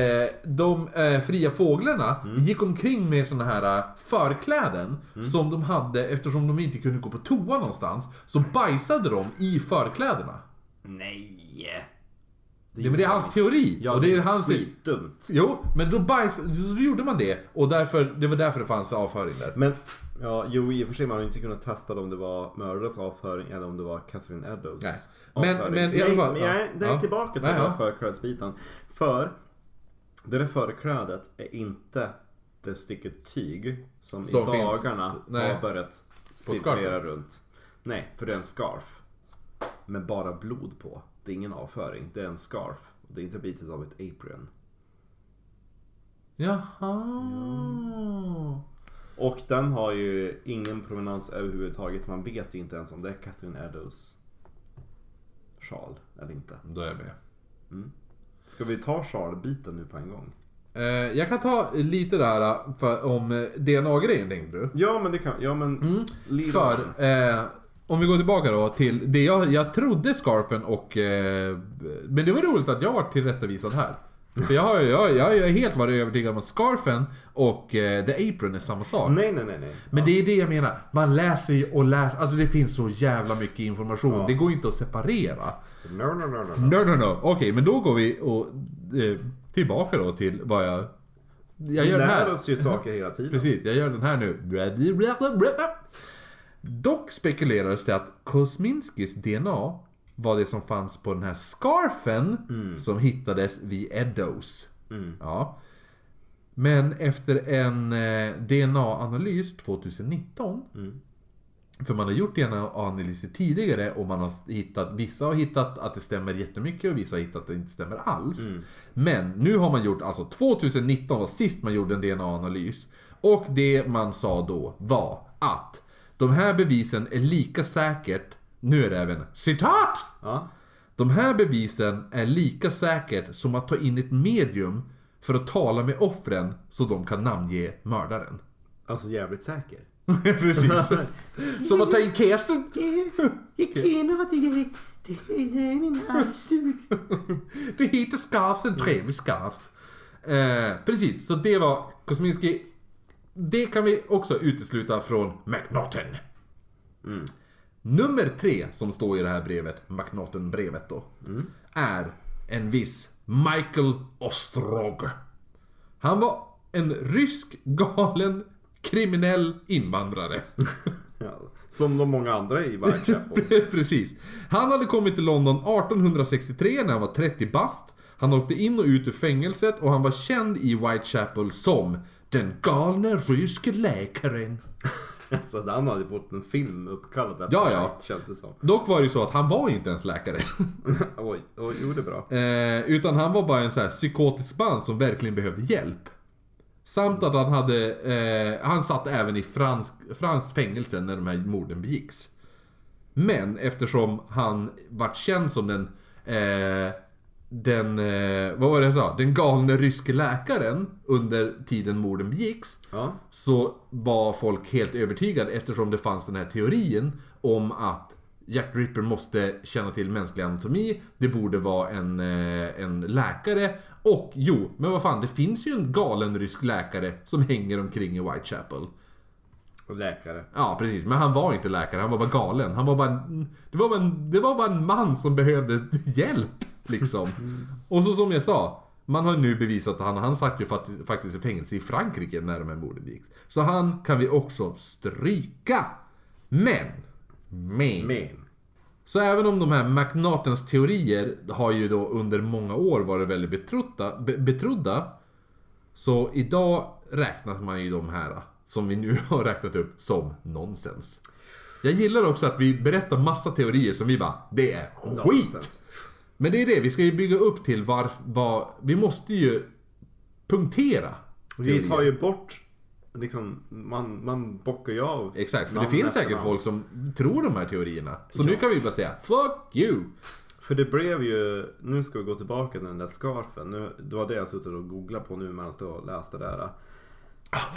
de eh, fria fåglarna gick omkring med såna här eh, förkläden som de hade eftersom de inte kunde gå på toa någonstans. Så bajsade de i förkläderna. Nej! Det, men det är hans teori. Ja, och det är hans skitdumt. Jo, men då, bajs, då gjorde man det. Och därför, det var därför det fanns avföring där. Men, ja, jo i och för sig man har inte kunnat testa om det var mördares avföring eller om det var Catherine Eddowes Nej. Men- avföring. men i alla fall, Nej, ja. det är Ja. tillbaka till Nej, den här ja. förklädesbiten. För det där förklädet är inte det stycket tyg som, Som i finns- dagarna nej. har börjat cirkulera runt. Nej, för det är en scarf. Med bara blod på. Det är ingen avföring, det är en scarf. Det är inte bitet av ett apron. Jaha. Och den har ju ingen provenans överhuvudtaget. Man vet ju inte ens om det är Catherine Eddowes sjal eller inte. Då är jag med. Ska vi ta sjalbiten nu på en gång? Eh, jag kan ta lite där eh, för, om eh, DNA-grejen tänkte du. Ja men det kan, ja men... lead För, eh, om vi går tillbaka då till det jag, jag trodde scarfen och... Eh, men det var roligt att jag var tillrättavisad här. För jag har jag, jag, jag är helt varit övertygad om att scarfen och eh, the apron är samma sak. Nej, nej, nej, nej. Men det är det jag menar. Man läser ju och läser. Alltså det finns så jävla mycket information. Det går inte att separera. No, no, no, no. no. No, no, no. Okej, men då går vi och, eh, tillbaka då till vad jag... Jag Vi gör den lär här. oss ju saker hela tiden. Precis, jag gör den här nu. Dock spekulerades det att Kosminskis DNA var det som fanns på den här scarfen som hittades vid Eddowes. Ja. Men efter en eh, DNA-analys 2019 för man har gjort DNA-analyser tidigare och man har hittat, vissa har hittat att det stämmer jättemycket och vissa har hittat att det inte stämmer alls. Men nu har man gjort, alltså 2019 var sist man gjorde en DNA-analys. Och det man sa då var att de här bevisen är lika säkert, nu är det även citat! Ja. De här bevisen är lika säkert som att ta in ett medium för att tala med offren så de kan namnge mördaren. Alltså jävligt säker. Precis. Som att ta in Kerstin. Jag känner att det är, det är min halsduk. Det heter Scarfs, en trevlig Scarfs. Eh, precis, så det var Kosminski. Det kan vi också utesluta från McNaughton. Nummer tre som står i det här brevet, McNaughton-brevet då, är en viss Michael Ostrog. Han var en rysk galen kriminell invandrare. Ja. Som de många andra i Whitechapel. Precis. Han hade kommit till London 1863 när han var 30 bast. Han åkte in och ut ur fängelset och han var känd i Whitechapel som den galne ryske läkaren. alltså han hade fått en film uppkallad efter Ja, sig, ja. Känns det som. Dock var det ju så att han var ju inte ens läkare. oj, oj, jo det är bra. eh, utan han var bara en så här psykotisk man som verkligen behövde hjälp. Samt att han hade, eh, han satt även i fransk, franskt fängelse när de här morden begicks. Men eftersom han vart känd som den, eh, den, eh, vad var det jag sa? Den galne ryske läkaren under tiden morden begicks. Ja. Så var folk helt övertygade eftersom det fanns den här teorin om att Jack Ripper måste känna till mänsklig anatomi. Det borde vara en, eh, en läkare. Och jo, men vad fan, det finns ju en galen rysk läkare som hänger omkring i Whitechapel. Läkare. Ja, precis. Men han var inte läkare, han var bara galen. Han var bara en, det, var bara en, det var bara en man som behövde hjälp. Liksom. Och så som jag sa, man har nu bevisat att han, han satt ju faktiskt, faktiskt i fängelse i Frankrike när de här morden gick. Så han kan vi också stryka. Men, men. Men. Så även om de här McNaughtons teorier har ju då under många år varit väldigt betrodda, be, betrodda så idag räknas man ju de här som vi nu har räknat upp som nonsens. Jag gillar också att vi berättar massa teorier som vi bara, det är skit! Nonsens. Men det är det, vi ska ju bygga upp till var, var vi måste ju punktera. Vi tar ju bort, liksom, man, man bockar ju av. Exakt, för det finns säkert namn. folk som tror de här teorierna. Så nu kan vi bara säga, fuck you! För det blev ju, nu ska vi gå tillbaka till den där scarfen. Nu, det var det jag suttit och googlat på nu medan jag och läste det där.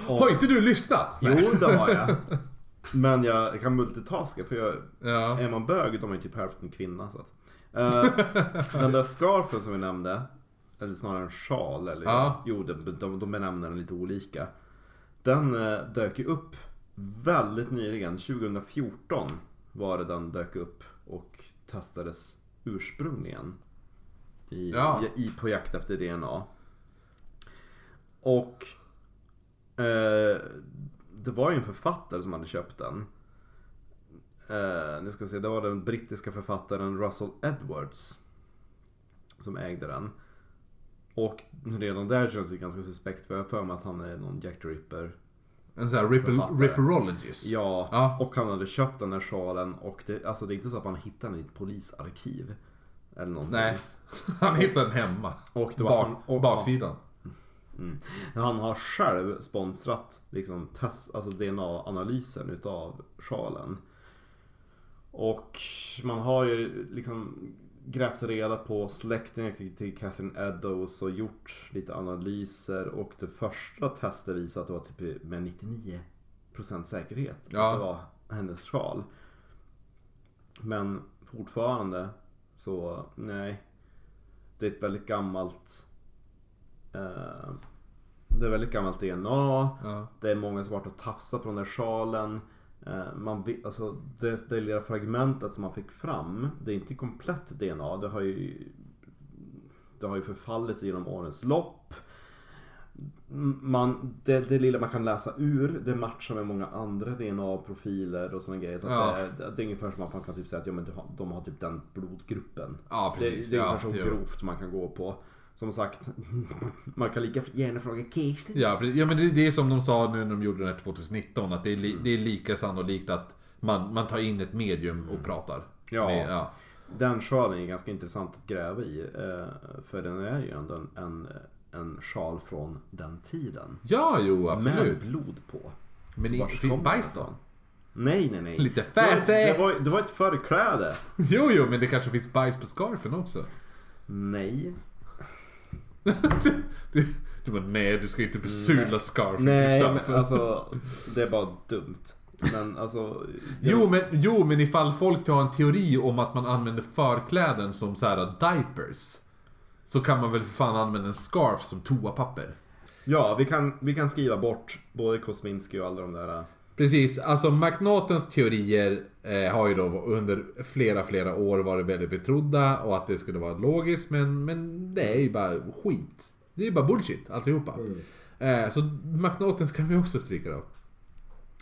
Har inte du lyssnat? Jo, det har jag. Men jag kan multitaska för jag, Ja. är man bög då är man ju typ hälften kvinna. Så att. Eh, den där scarfen som vi nämnde, eller snarare en sjal, eller Ja. jo de, de, de benämner den lite olika. Den eh, dök ju upp väldigt nyligen, 2014 var det den dök upp och testades ursprungligen. I, Ja. i, på jakt efter DNA. Och eh, det var ju en författare som hade köpt den. Eh, nu ska vi se, det var den brittiska författaren Russell Edwards. Som ägde den. Och redan där känns det ganska suspekt för jag har för mig att han är någon Jack the Ripper. En sån här ripper, ripperologist. Ja, Ja. och han hade köpt den där sjalen och det, alltså det är inte så att man hittar den i ett polisarkiv. Eller någonting. Nej, han hittade den hemma. Och det var Bak, han, och, baksidan. Mm. Han har själv sponsrat liksom, test, alltså DNA-analysen utav sjalen. Och man har ju liksom grävt reda på släktingar till Catherine Eddowes och gjort lite analyser och det första testet visade att det var typ med 99% säkerhet Ja. att det var hennes sjal. Men fortfarande så, nej. Det är ett väldigt gammalt Eh, det är väldigt gammalt DNA. Ja. Det är många som har varit och tafsat på den där sjalen. Eh, man, alltså, det, det lilla fragmentet som man fick fram, det är inte komplett DNA. Det har ju, det har ju förfallit genom årens lopp. Man, det, det lilla man kan läsa ur, det matchar med många andra DNA-profiler och sådana grejer. Så Ja. det, det är ungefär som att man kan typ säga att ja, men de har typ den blodgruppen. Ja, precis. Det, det är ja, ungefär så jo. grovt man kan gå på. Som sagt, man kan lika gärna fråga Kirsten. Ja, precis. ja men det, det är som de sa nu när de gjorde den här 2019, att det är, li, det är lika sannolikt att man, man tar in ett medium och pratar. Ja. Med, ja. Den sjalen är ganska intressant att gräva i. eh, För den är ju ändå en, en, en sjal från den tiden. ja, jo Med absolut. blod på. Men i- bajs då? Nej, nej, nej. Lite fancy. det, var, det var ett förkläde. Jo, jo, men det kanske finns bajs på scarfen också. Nej. Du, du bara, nej du ska inte besudla scarfen Nej, Kristoffer." men alltså det är bara dumt. Men alltså. Jo men, jo men ifall folk har en teori om att man använder förkläden som så här diapers. Så kan man väl för fan använda en scarf som toapapper. Ja, vi kan, vi kan skriva bort både Kosminski och alla de där. Precis, alltså McNaughtons teorier eh, har ju då under flera, flera år varit väldigt betrodda och att det skulle vara logiskt men, men det är ju bara skit. Det är ju bara bullshit alltihopa. Eh, så McNaughtons kan vi också stryka då.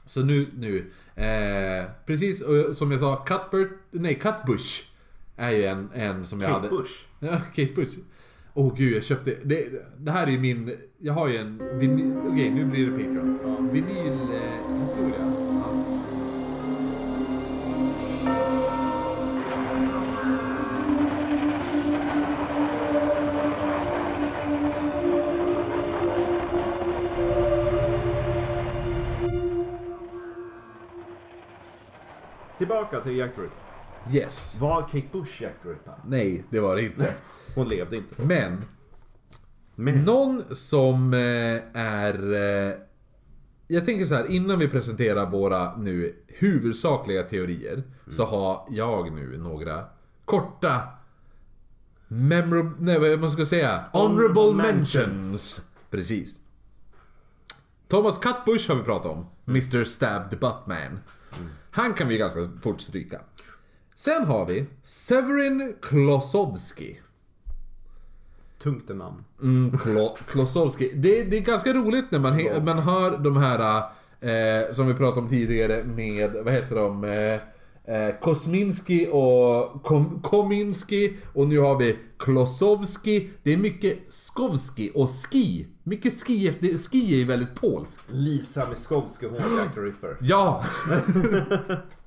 Så nu, nu. Eh, precis och som jag sa, Cuthbert, nej Cutbush är ju en, en som jag Kate hade. Bush. Ja, Kate Bush. Åh gud, jag köpte... Det, det här är min... Jag har ju en vinyl... Okej, nu blir det Patreon. Vinylhistoria. Eh, ja. Tillbaka till Jack Ripper. Yes. Var Kate Bush Jack Ripper? Nej, det var det inte. Hon levde inte. Men, Men. någon som eh, är... Eh, jag tänker så här, innan vi presenterar våra nu huvudsakliga teorier. Så har jag nu några korta... Memorable... Nej, vad man ska säga? Honorable Honorable mentions. mentions. Precis. Thomas Cutbush har vi pratat om. Mr Stab the Buttman. Han kan vi ganska fort stryka. Sen har vi Severin Klosowski. Tungt namn. Mm, Klo- Klosowski. Det, det är ganska roligt när man, man hör de här eh, som vi pratade om tidigare med, vad heter de? Eh, eh, Kosminski och Kom- Kominski och nu har vi Klosowski. Det är mycket Skovski och Ski. Mycket Ski, Ski är väldigt polskt. Lisa Miskovsky, hon var Jack the Ripper. Ja!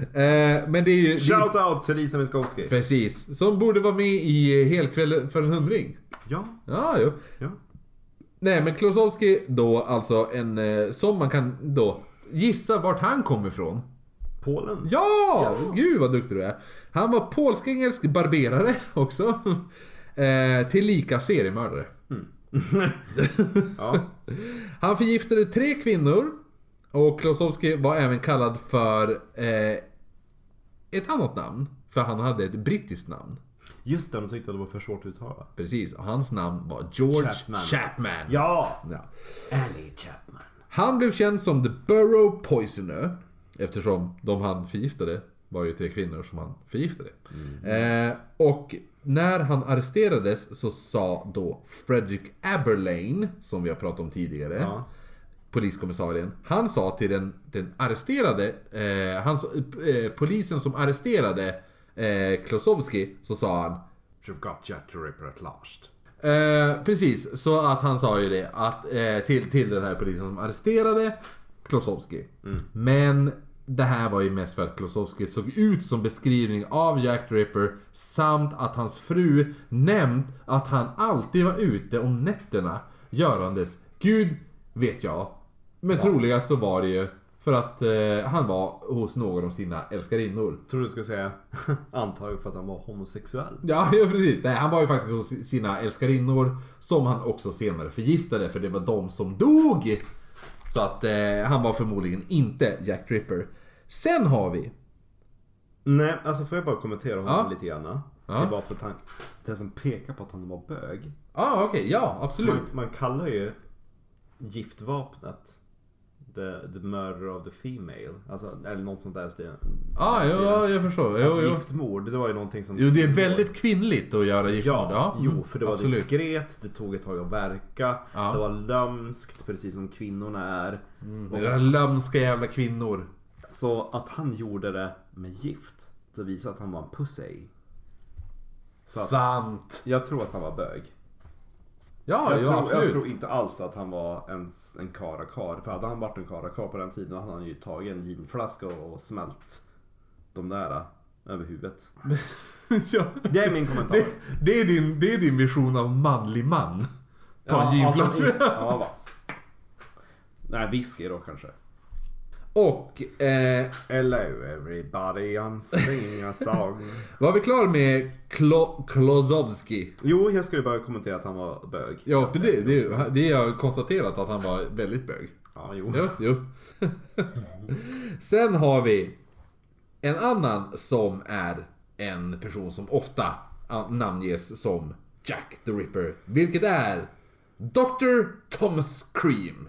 eh, men det är ju... det- Shout out till Lisa Miskovsky. Precis, som borde vara med i Helkväll för en hundring. Ja, Ja, jo. ja. Nej men Klosowski då alltså en eh, som man kan då gissa vart han kommer ifrån. Polen. Ja! Gud vad duktig du är. Han var polsk-engelsk barberare också. Eh, tillika seriemördare. Ja. Han förgiftade tre kvinnor. Och Klosowski var även kallad för eh, ett annat namn. För han hade ett brittiskt namn. Just det, de tyckte att det var för svårt att uttala. Precis, och hans namn var George Chapman. Chapman. Ja! Ja. Annie Chapman. Han blev känd som The Burrow Poisoner. Eftersom de han förgiftade var ju tre kvinnor som han förgiftade. Eh, och när han arresterades så sa då Frederick Aberlane, som vi har pratat om tidigare, Ja. Poliskommissarien. Han sa till den, den arresterade, eh, han, eh, polisen som arresterade eh, Klosowski, så sa han You've got Jack the Ripper at last. Eh, precis, så att han sa ju det att, eh, till, till den här polisen som arresterade Klosowski. Men det här var ju mest för att Klosowski såg ut som beskrivning av Jack the Ripper samt att hans fru nämnt att han alltid var ute om nätterna görandes Gud vet jag. Men troligast så var det ju för att eh, han var hos någon av sina älskarinnor. Tror du skulle säga antagligen för att han var homosexuell. Ja, ja precis. Nej, han var ju faktiskt hos sina älskarinnor som han också senare förgiftade för det var de som dog. Så att eh, han var förmodligen inte Jack Ripper. Sen har vi... Nej, alltså får jag bara kommentera honom Ja. lite grann? Ja. Till varför tan- det som pekar på att han var bög. Ja, ah, okej, ja absolut. Man, man kallar ju giftvapnet the, the murder of the female. Alltså, eller något sånt där stil. Ja, ja, ja, jag förstår. Jo, jo. Giftmord, det var ju någonting som... jo, det är väldigt kvinnligt att göra giftmord. Ja, Ja, jo, för det var absolut. diskret, det tog ett tag att verka, Ja. det var lömskt precis som kvinnorna är. Det är lömska jävla kvinnor. Så att han gjorde det med gift, det visar att han var en pussy. Så att, Sant. jag tror att han var bög. Ja, Jag, ja tror, absolut. jag tror inte alls att han var en, en karakar. För hade han varit en karakar på den tiden hade han ju tagit en ginflaska och, och smält de där äh, över huvudet. ja. Det är min kommentar. det, det, är din, det är din vision av manlig man. Ta en Ja, han ginflaska. Ja. Nej, whisky då kanske. Och eh, Hello everybody, I'm singing a song. var vi klar med Klo, Klozowski? jo, jag skulle bara kommentera att han var bög. Ja, det, det, det, det har jag konstaterat att han var väldigt bög. Ja, jo. Jo, jo. Sen har vi en annan som är en person som ofta namnges som Jack the Ripper. Vilket är Dr. Thomas Cream.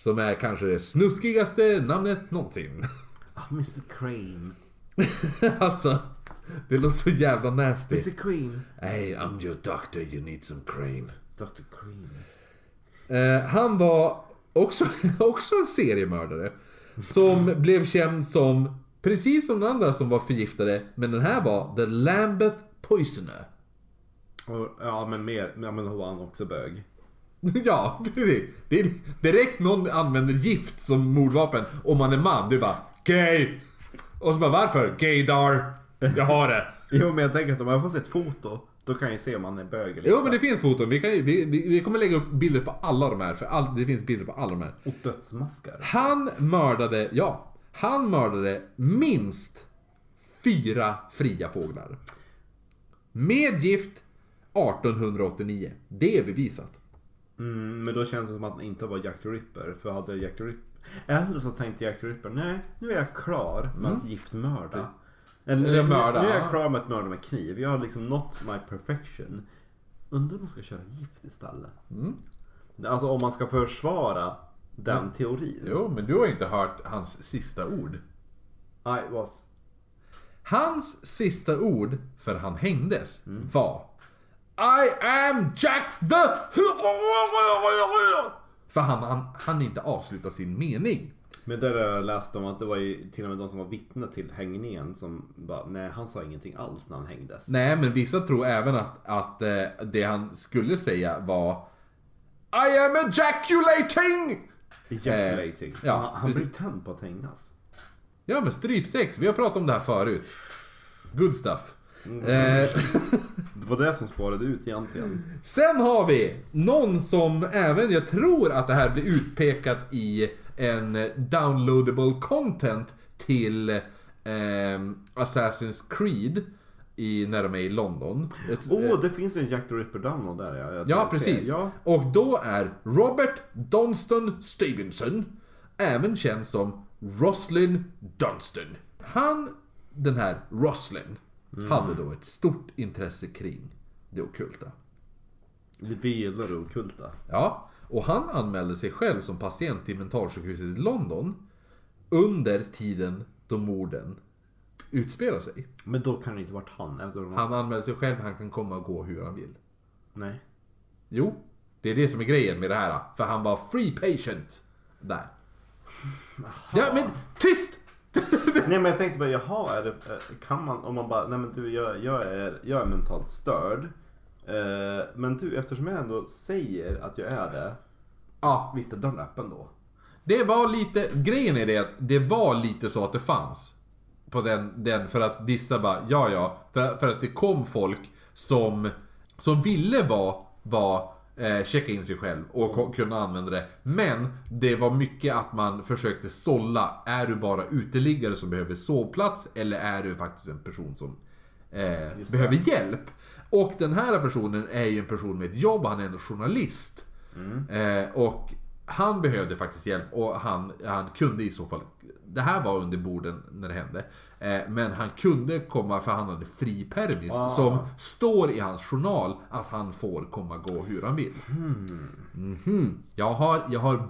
Som är kanske det snuskigaste namnet någonsin. Ah, Mr Cream. alltså, det låter så jävla nasty. Mr Cream. Hey, I'm your doctor, you need some cream. Dr Cream. Eh, han var också, också en seriemördare. Som blev känd som, precis som den andra som var förgiftade, men den här var The Lambeth Poisoner. Och, ja, men mer. Ja, men då var han också bög. ja, precis. Det är direkt någon använder gift som mordvapen om man är man. Är bara gay. Och så bara varför? Gaydar. Jag har det. Jo, men jag tänker att om jag får se ett foto, då kan jag se om han är bög eller Jo men det finns foton. Vi, kan, vi, vi, vi kommer lägga upp bilder på alla de här. För all, det finns bilder på alla de här. Och dödsmaskar. Han mördade, ja, han mördade minst fyra fria fåglar. Med gift 1889. Det är bevisat. Mm, men då känns det som att han inte var Jack the Ripper. För hade Jack the Ripper... Eller så tänkte Jack the Ripper, nej, nu är jag klar med att giftmörda. Eller, Eller mörda, nu är ja. jag klar med att mörda med kniv. Jag har liksom nått my perfection. Undrar om man ska köra gift istället. Alltså om man ska försvara den teorin. Jo, men du har inte hört hans sista ord. I was... Hans sista ord, för han hängdes, var I am Jack the... För han han han inte avsluta sin mening. Men där har jag läst om att det var ju till och med de som var vittne till hängningen som bara, nej han sa ingenting alls när han hängdes. Nej, men vissa tror även att, att eh, det han skulle säga var I am ejaculating! Ejaculating. Eh, ja, han han blev tänd på att hängas. Ja, men strypsex. Vi har pratat om det här förut. Good stuff. Mm. Eh, Det var det som spårade ut egentligen. sen har vi någon som även, jag tror att det här blir utpekat i en downloadable content till ehm, Assassin's Creed i, när de är i London. Åh, oh, det finns en Jack the Ripper download där ja. Ja, precis. Ja. Och då är Robert Dunstan Stevenson även känd som Roslin Dunstan. Han, den här Roslin, hade då ett stort intresse kring det ockulta. Det gillar det ockulta. Ja, och han anmälde sig själv som patient till mentalsjukhuset i London under tiden då morden utspelar sig. Men då kan det inte varit han eftersom Han anmälde sig själv, han kan komma och gå hur han vill. Nej. Jo, det är det som är grejen med det här. För han var free patient där. Ja, men tyst! Nej men jag tänkte bara, jaha, är det, eh, kan man, om man bara, nej men du jag, jag, är, jag är mentalt störd. Eh, men du, eftersom jag ändå säger att jag är det. Ja, Visst är dörren öppen då? det var lite, grejen är det att det var lite så att det fanns. På den, den för att vissa bara, ja ja. För, för att det kom folk som, som ville vara, vara checka in sig själv och kunna använda det. Men det var mycket att man försökte sålla. Är du bara uteliggare som behöver sovplats eller är du faktiskt en person som eh, behöver hjälp? Och den här personen är ju en person med ett jobb, han är ändå journalist. Eh, och han behövde faktiskt hjälp och han, han kunde i så fall... Det här var under borden när det hände. Eh, men han kunde komma för han hade fri permis Ah. som står i hans journal att han får komma och gå hur han vill. Mhm. Jag, har, jag har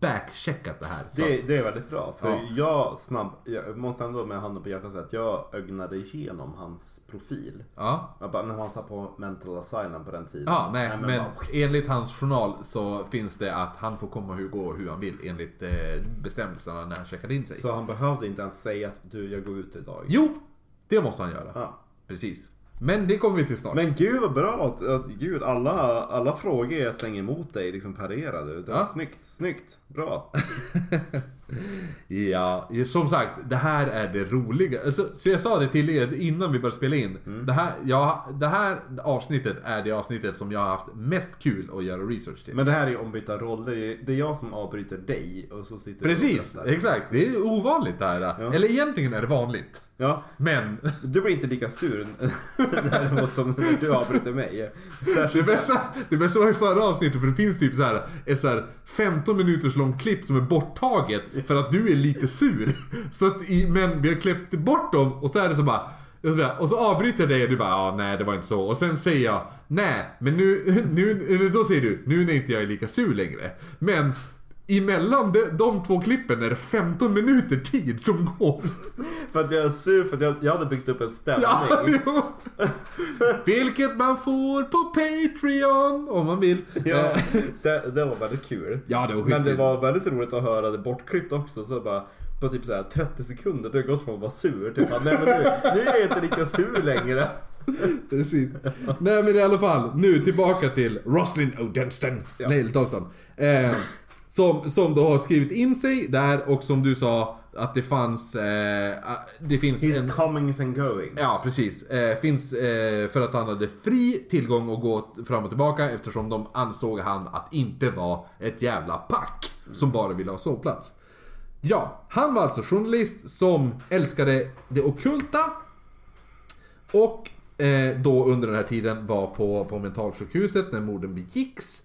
backcheckat det här. Det, det är väldigt bra. För Ja. jag snabb, jag måste ändå med handen på hjärtat säga att jag ögnade igenom hans profil. ja. Jag bara, när han satt på mental asylum på den tiden. Ja, nej, men bara, enligt hans journal så finns det att han får komma och gå hur han vill enligt eh, bestämmelserna när han checkade in sig. Så han behövde inte ens säga att du, jag går ut idag. Jo, det måste han göra. Ja. Precis. Men det kommer vi till snart. Men gud vad bra att, att gud, alla, alla frågor jag slänger emot dig liksom parerar du. Det var Ja. snyggt, snyggt, bra. Ja, som sagt, det här är det roliga. Alltså, så jag sa det till er innan vi började spela in. Mm. Det, här, ja, det här avsnittet är det avsnittet som jag har haft mest kul att göra research till. Men det här är ju ombytta roller. Det är jag som avbryter dig och så sitter du och Precis, berättar. exakt. Det är ovanligt det här. Ja. Eller egentligen är det vanligt. Ja, Men du blir inte lika sur däremot som när du avbryter mig. Det bästa, det bästa var i förra avsnittet för det finns typ så här ett så här 15 minuters långt klipp som är borttaget för att du är lite sur. Så att i, men vi har klippt bort dem och så är det så bara och så, avbryter jag dig och du bara ah, nej det var inte så. Och sen säger jag nej men nu, nu eller då säger du nu när inte jag är lika sur längre. Men emellan de, de två klippen är det 15 minuter tid som går. för att jag är sur för att jag, jag hade byggt upp en stämning. Ja. Vilket man får på Patreon om man vill. Ja, Eh, det, det var väldigt kul. Ja, det var Men det var väldigt roligt att höra det bortklippt också. Så bara på typ så här 30 sekunder, det har gått från att vara sur till att nej men nu, nu är jag inte lika sur längre. Precis. Nej men i alla fall, nu tillbaka till Roslyn O'Denston. Ja. Nej, Dunstan. Eh, som, som då har skrivit in sig där och som du sa att det fanns... Eh, det finns His en... comings and goings. Ja, precis. Eh, finns eh, för att han hade fri tillgång att gå fram och tillbaka eftersom de ansåg han att inte vara ett jävla pack som bara ville ha sovplats. Ja, han var alltså journalist som älskade det ockulta och eh, då under den här tiden var på, på mentalsjukhuset när morden begicks.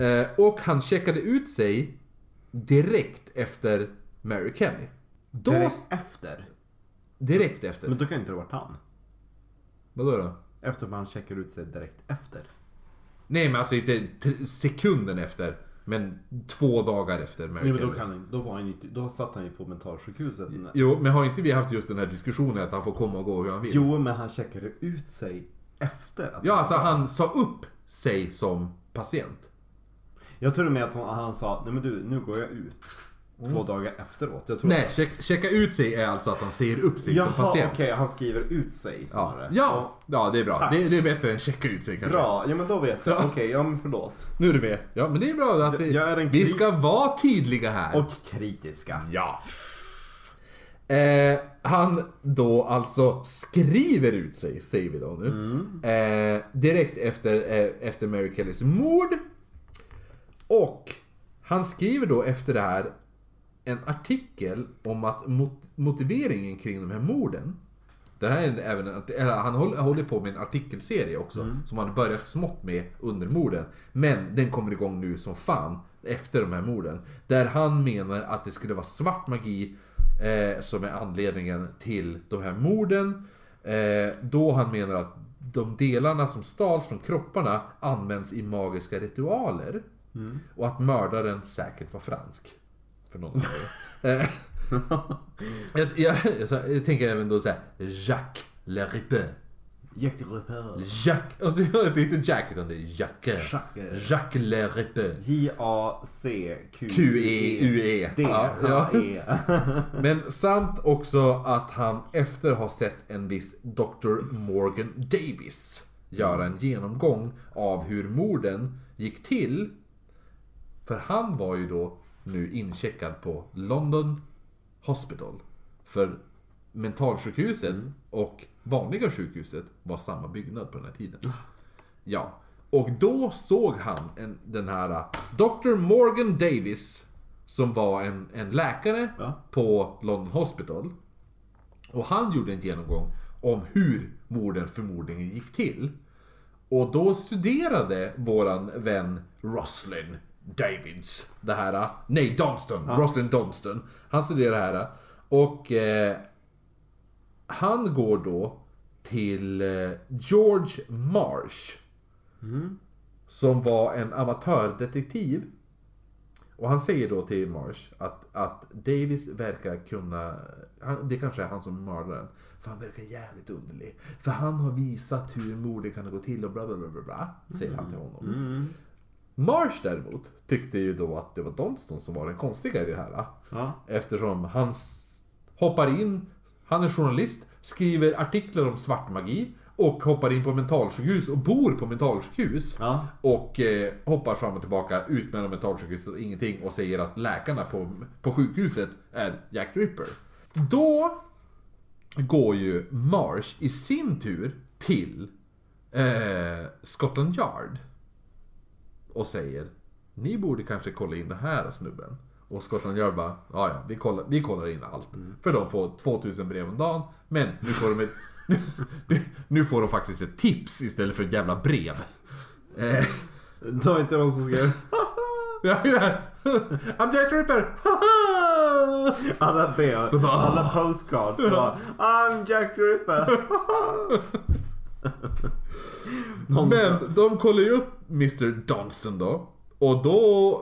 Eh, och han checkade ut sig direkt efter Mary Kelly. Då, Direkt efter. direkt efter. Men då kan inte det varit han. Vadå då? Eftersom han checkar ut sig direkt efter. Nej men alltså inte sekunden efter. Men två dagar efter Mary Nej, men då, kan han, då, var han inte, då satt han ju på mentalsjukhuset. Jo, men har inte vi haft just den här diskussionen att han får komma och gå hur han vill? Jo, men han checkade ut sig efter. Ja, alltså han sa upp sig som patient. Jag tror med att han, han sa, nej men du, nu går jag ut. Två dagar efteråt. Jag tror Mm. Nej, check, checka ut sig är alltså att han säger upp sig som Jaha, patient. okej, han skriver ut sig Ja. snarare. Ja, ja, det är bra. Det, det är bättre än checka ut sig kanske. Bra, ja men då vet jag. Ja. Okej, ja men förlåt. Nu är du med. Ja, men det är bra att vi, en vi kri- ska vara tydliga här. Och kritiska. Ja. Eh, han då alltså skriver ut sig, säger vi då nu. Eh, direkt efter, eh, efter Mary Kellys mord. Och han skriver då efter det här en artikel om att mot- motiveringen kring de här morden. Det här är en- även en, eller han håller, på med en artikelserie också. Som han börjat smått med under morden. Men den kommer igång nu som fan efter de här morden. Där han menar att det skulle vara svart magi eh, som är anledningen till de här morden. Eh, då han menar att de delarna som stals från kropparna används i magiska ritualer. Och att mördaren säkert var fransk. För någon. Eh, jag, jag, jag, jag tänker även då såhär Jacques Le Ripper. Jack Ripper. Jacques, alltså det är inte Jack utan det är Jacques. Jacques. Jacques Le Ripper. J-A-C-Q Q-E-U-E. D Ja, ja. H-E. Men samt också att han efter har sett en viss Dr. Morgan Davis göra en genomgång av hur morden gick till. För han var ju då nu incheckad på London Hospital. För mentalsjukhuset och vanliga sjukhuset var samma byggnad på den här tiden. Ja, och då såg han en, den här uh, Dr. Morgan Davis som var en, en läkare Ja. på London Hospital. Och han gjorde en genomgång om hur morden förmodligen gick till. Och då studerade våran vän Roslyn Davids. Det här. Nej, Dunston. Roslyn Dunston. Han studerar det här. Och eh, han går då till eh, George Marsh. Som var en amatördetektiv. Och han säger då till Marsh att, att Davis verkar kunna... Han, det kanske är han som är mördaren. För han verkar jävligt underlig. För han har visat hur mordet kan gå till och bla bla bla bla bla. Säger han till honom. Marsh däremot tyckte ju då att det var Dunston som var den konstiga i det här. Ja. Eftersom han hoppar in, han är journalist, skriver artiklar om svart magi och hoppar in på mentalsjukhus och bor på mentalsjukhus. Ja. Och eh, hoppar fram och tillbaka ut mellan mentalsjukhuset och ingenting och säger att läkarna på, på sjukhuset är Jack Ripper. Då går ju Marsh i sin tur till eh, Scotland Yard och säger Ni borde kanske kolla in den här snubben. Och Scotland Yard bara, ja ja, vi kollar, vi kollar in allt. För de får 2000 brev om dagen. Men nu får de ett, nu, nu får de faktiskt ett tips istället för ett jävla brev. Eh, Det var inte någon som skrev ja, ja. I'm Jack Ripper! alla brev, alla postcards. det var, I'm Jack Ripper. Men de kollar ju upp Mr Dunston då. Och då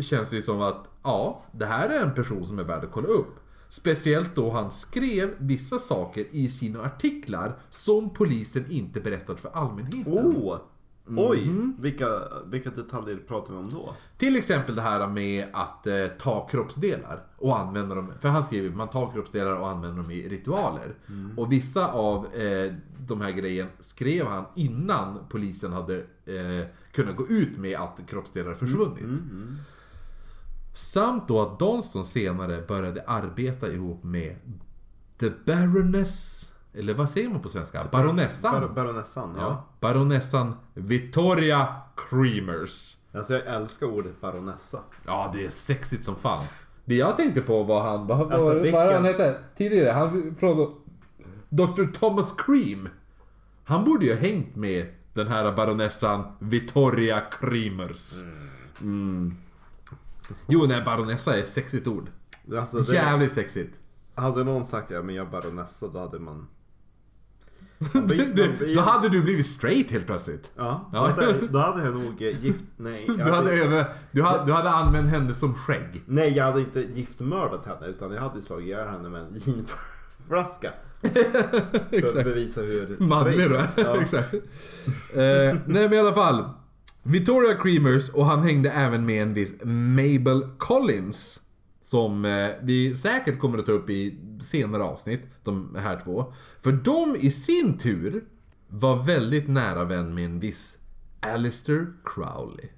känns det ju som att, ja, det här är en person som är värd att kolla upp. Speciellt då han skrev vissa saker i sina artiklar som polisen inte berättat för allmänheten. Oh! Oj! Mhm. Vilka, vilka detaljer pratar vi om då? Till exempel det här med att eh, ta kroppsdelar och använda dem. För han skriver att man tar kroppsdelar och använder dem i ritualer. Och vissa av eh, de här grejerna skrev han innan polisen hade eh, kunnat gå ut med att kroppsdelar försvunnit. Samt då att Donston senare började arbeta ihop med The Baroness, eller vad säger man på svenska? Baronessan? Bar- baronessan, ja. ja. Baronessan Victoria Creamers. Alltså jag älskar ordet baronessa. Ja, det är sexigt som fan. Det jag tänkte på var han, vad, Alltså, vad, vilken- vad han hette tidigare? Han från Dr. Thomas Cream. Han borde ju ha hängt med den här baronessan Vittoria Creamers. Mm. Jo, nej, baronessa är ett sexigt ord. Alltså, Jävligt sexigt. Hade någon sagt ja men jag är baronessa då hade man... Du, då hade du blivit straight helt plötsligt. Ja, då hade, då hade jag nog eh, gift... Nej, Du hade, över, du, hade, du hade använt henne som skägg. Nej, jag hade inte giftmördat henne utan jag hade slagit ihjäl henne med en ginflaska. För att bevisa hur Manlig jag är. Ja. Exakt. Eh, nej men i alla fall. Victoria Creamers och han hängde även med en viss Mabel Collins. Som eh, vi säkert kommer att ta upp i senare avsnitt. De här två. För de i sin tur var väldigt nära vän med en viss Alistair Crowley.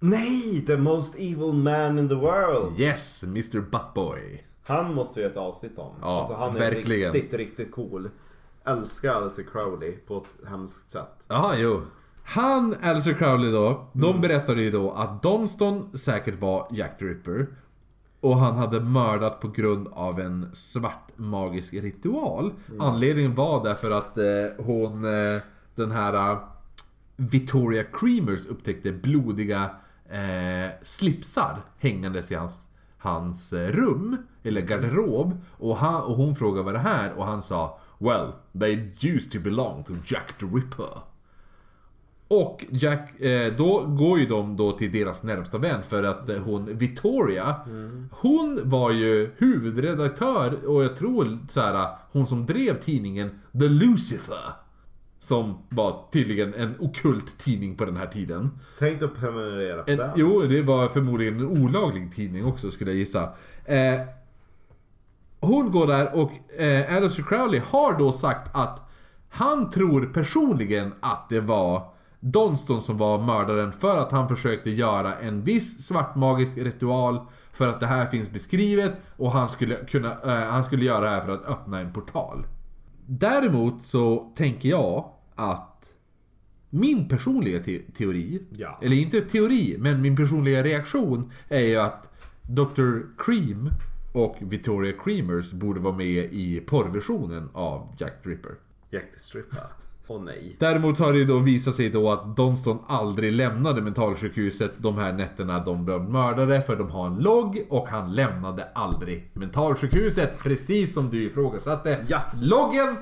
Nej, the most evil man in the world! Yes, Mr Buttboy. Han måste vi göra ett avsnitt om. Ja, alltså, han är verkligen. riktigt, riktigt cool. Älskar Alistair Crowley på ett hemskt sätt. Ja, jo. Han, Alistair Crowley då, de berättade ju då att Dunston säkert var Jack the Ripper. Och han hade mördat på grund av en svart magisk ritual. Anledningen var därför att eh, hon, eh, den här eh, Victoria Creamers upptäckte blodiga eh, slipsar hängandes i hans, hans eh, rum, eller garderob. Och, han, och hon frågade vad det här och han sa Well, they used to belong to Jack the Ripper. Och Jack, eh, då går ju de då till deras närmsta vän för att eh, hon, Victoria, hon var ju huvudredaktör och jag tror så här, hon som drev tidningen The Lucifer. Som var tydligen en okult tidning på den här tiden. Tänk att prenumerera på En, den. jo, det var förmodligen en olaglig tidning också skulle jag gissa. Eh, hon går där och eh, Alistair Crowley har då sagt att han tror personligen att det var Donston som var mördaren för att han försökte göra en viss svartmagisk ritual för att det här finns beskrivet och han skulle, kunna, eh, han skulle göra det här för att öppna en portal. Däremot så tänker jag att min personliga te- teori, Ja. eller inte teori, men min personliga reaktion är ju att Dr. Cream och Victoria Creamers borde vara med i porrversionen av Jack the Ripper. Jack the Stripper. Åh nej. Däremot har det ju då visat sig då att Donston aldrig lämnade mentalsjukhuset de här nätterna de blev mördade för de har en logg och han lämnade aldrig mentalsjukhuset precis som du ifrågasatte. Ja. Loggen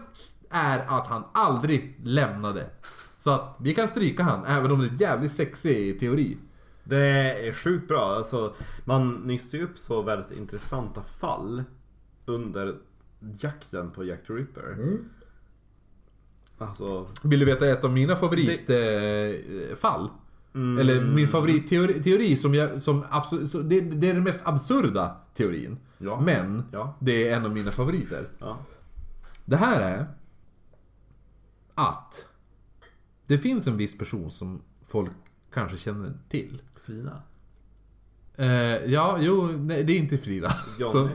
är att han aldrig lämnade. Så att vi kan stryka han även om det är jävligt sexig teori. Det är sjukt bra. Alltså, man nystar ju upp så väldigt intressanta fall under jakten på Jack the Ripper. Alltså, Vill du veta ett av mina favoritfall? Mm. Eller min favoritteori teori som jag, som så det, det är den mest absurda teorin. Ja. Men Ja. det är en av mina favoriter. ja. Det här är att det finns en viss person som folk kanske känner till. Frida. Eh, ja, jo, nej, det är inte Frida. Johnny. Så-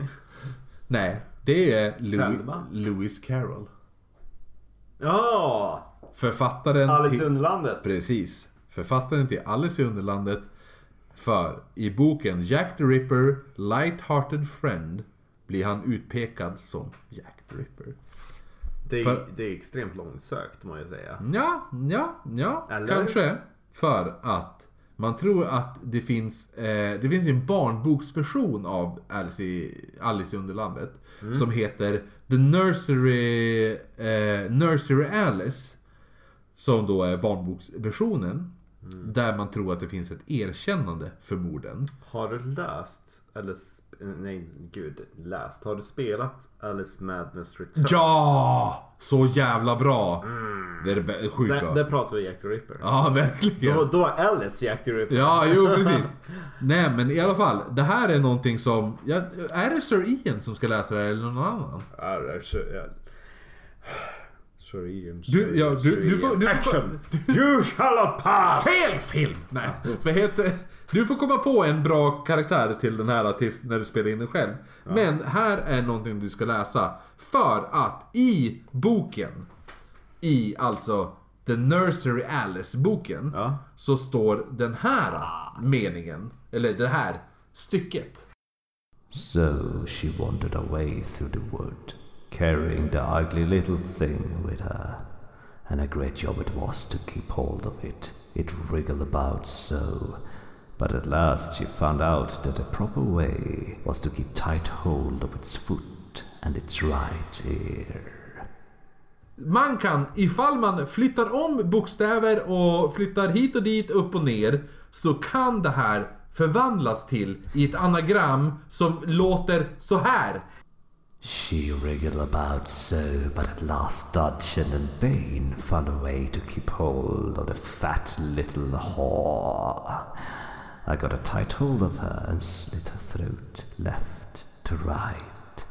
nej, det är Louis. Lewis Carroll. Ja! Författaren Alice i till... Underlandet. Precis. Författaren till Alice i Underlandet. För i boken Jack the Ripper, Light-Hearted Friend blir han utpekad som Jack the Ripper. Det är, För- det är extremt långsökt må jag säga. Ja, ja, ja, Eller? kanske. För att man tror att det finns, eh, det finns en barnboksversion av Alice i, Alice i Underlandet. Som heter The Nursery, eh, Nursery Alice. Som då är barnboksversionen. Där man tror att det finns ett erkännande för morden. Har du läst, eller nej gud, läst. Har du spelat Alice Madness Returns? Ja! Så jävla bra! Det är det bä- sjukt bra. där pratar vi Jack the Ripper. Ja, verkligen. Då, då är Alice Jack the Ripper. Ja, jo precis. Nej men i alla fall, det här är någonting som... Ja, är det Sir Ian som ska läsa det här eller någon annan? Ja, det är så- ja. Sir Ian, Du, Sir- ja, du, Sir du, Ian. du får... Action! You shall not pass! Fel film! Nej, vad heter... Du får komma på en bra karaktär till den här artist när du spelar in den själv. Men här är någonting du ska läsa. För att i boken, i alltså The Nursery Alice-boken, Ja. så står den här meningen, eller det här stycket. So she wandered away through the wood, carrying the ugly little thing with her. And a great job it was to keep hold of it. It wriggled about so. But at last she found out that the proper way was to keep tight hold of its foot and its right ear. Man kan, ifall man flyttar om bokstäver och flyttar hit och dit, upp och ner, så kan det här förvandlas till i ett anagram som låter så här. She wriggled about so, but at last Dudgeon and Bane found a way to keep hold of the fat little whore. I got a tight hold of her and slit her throat left to right.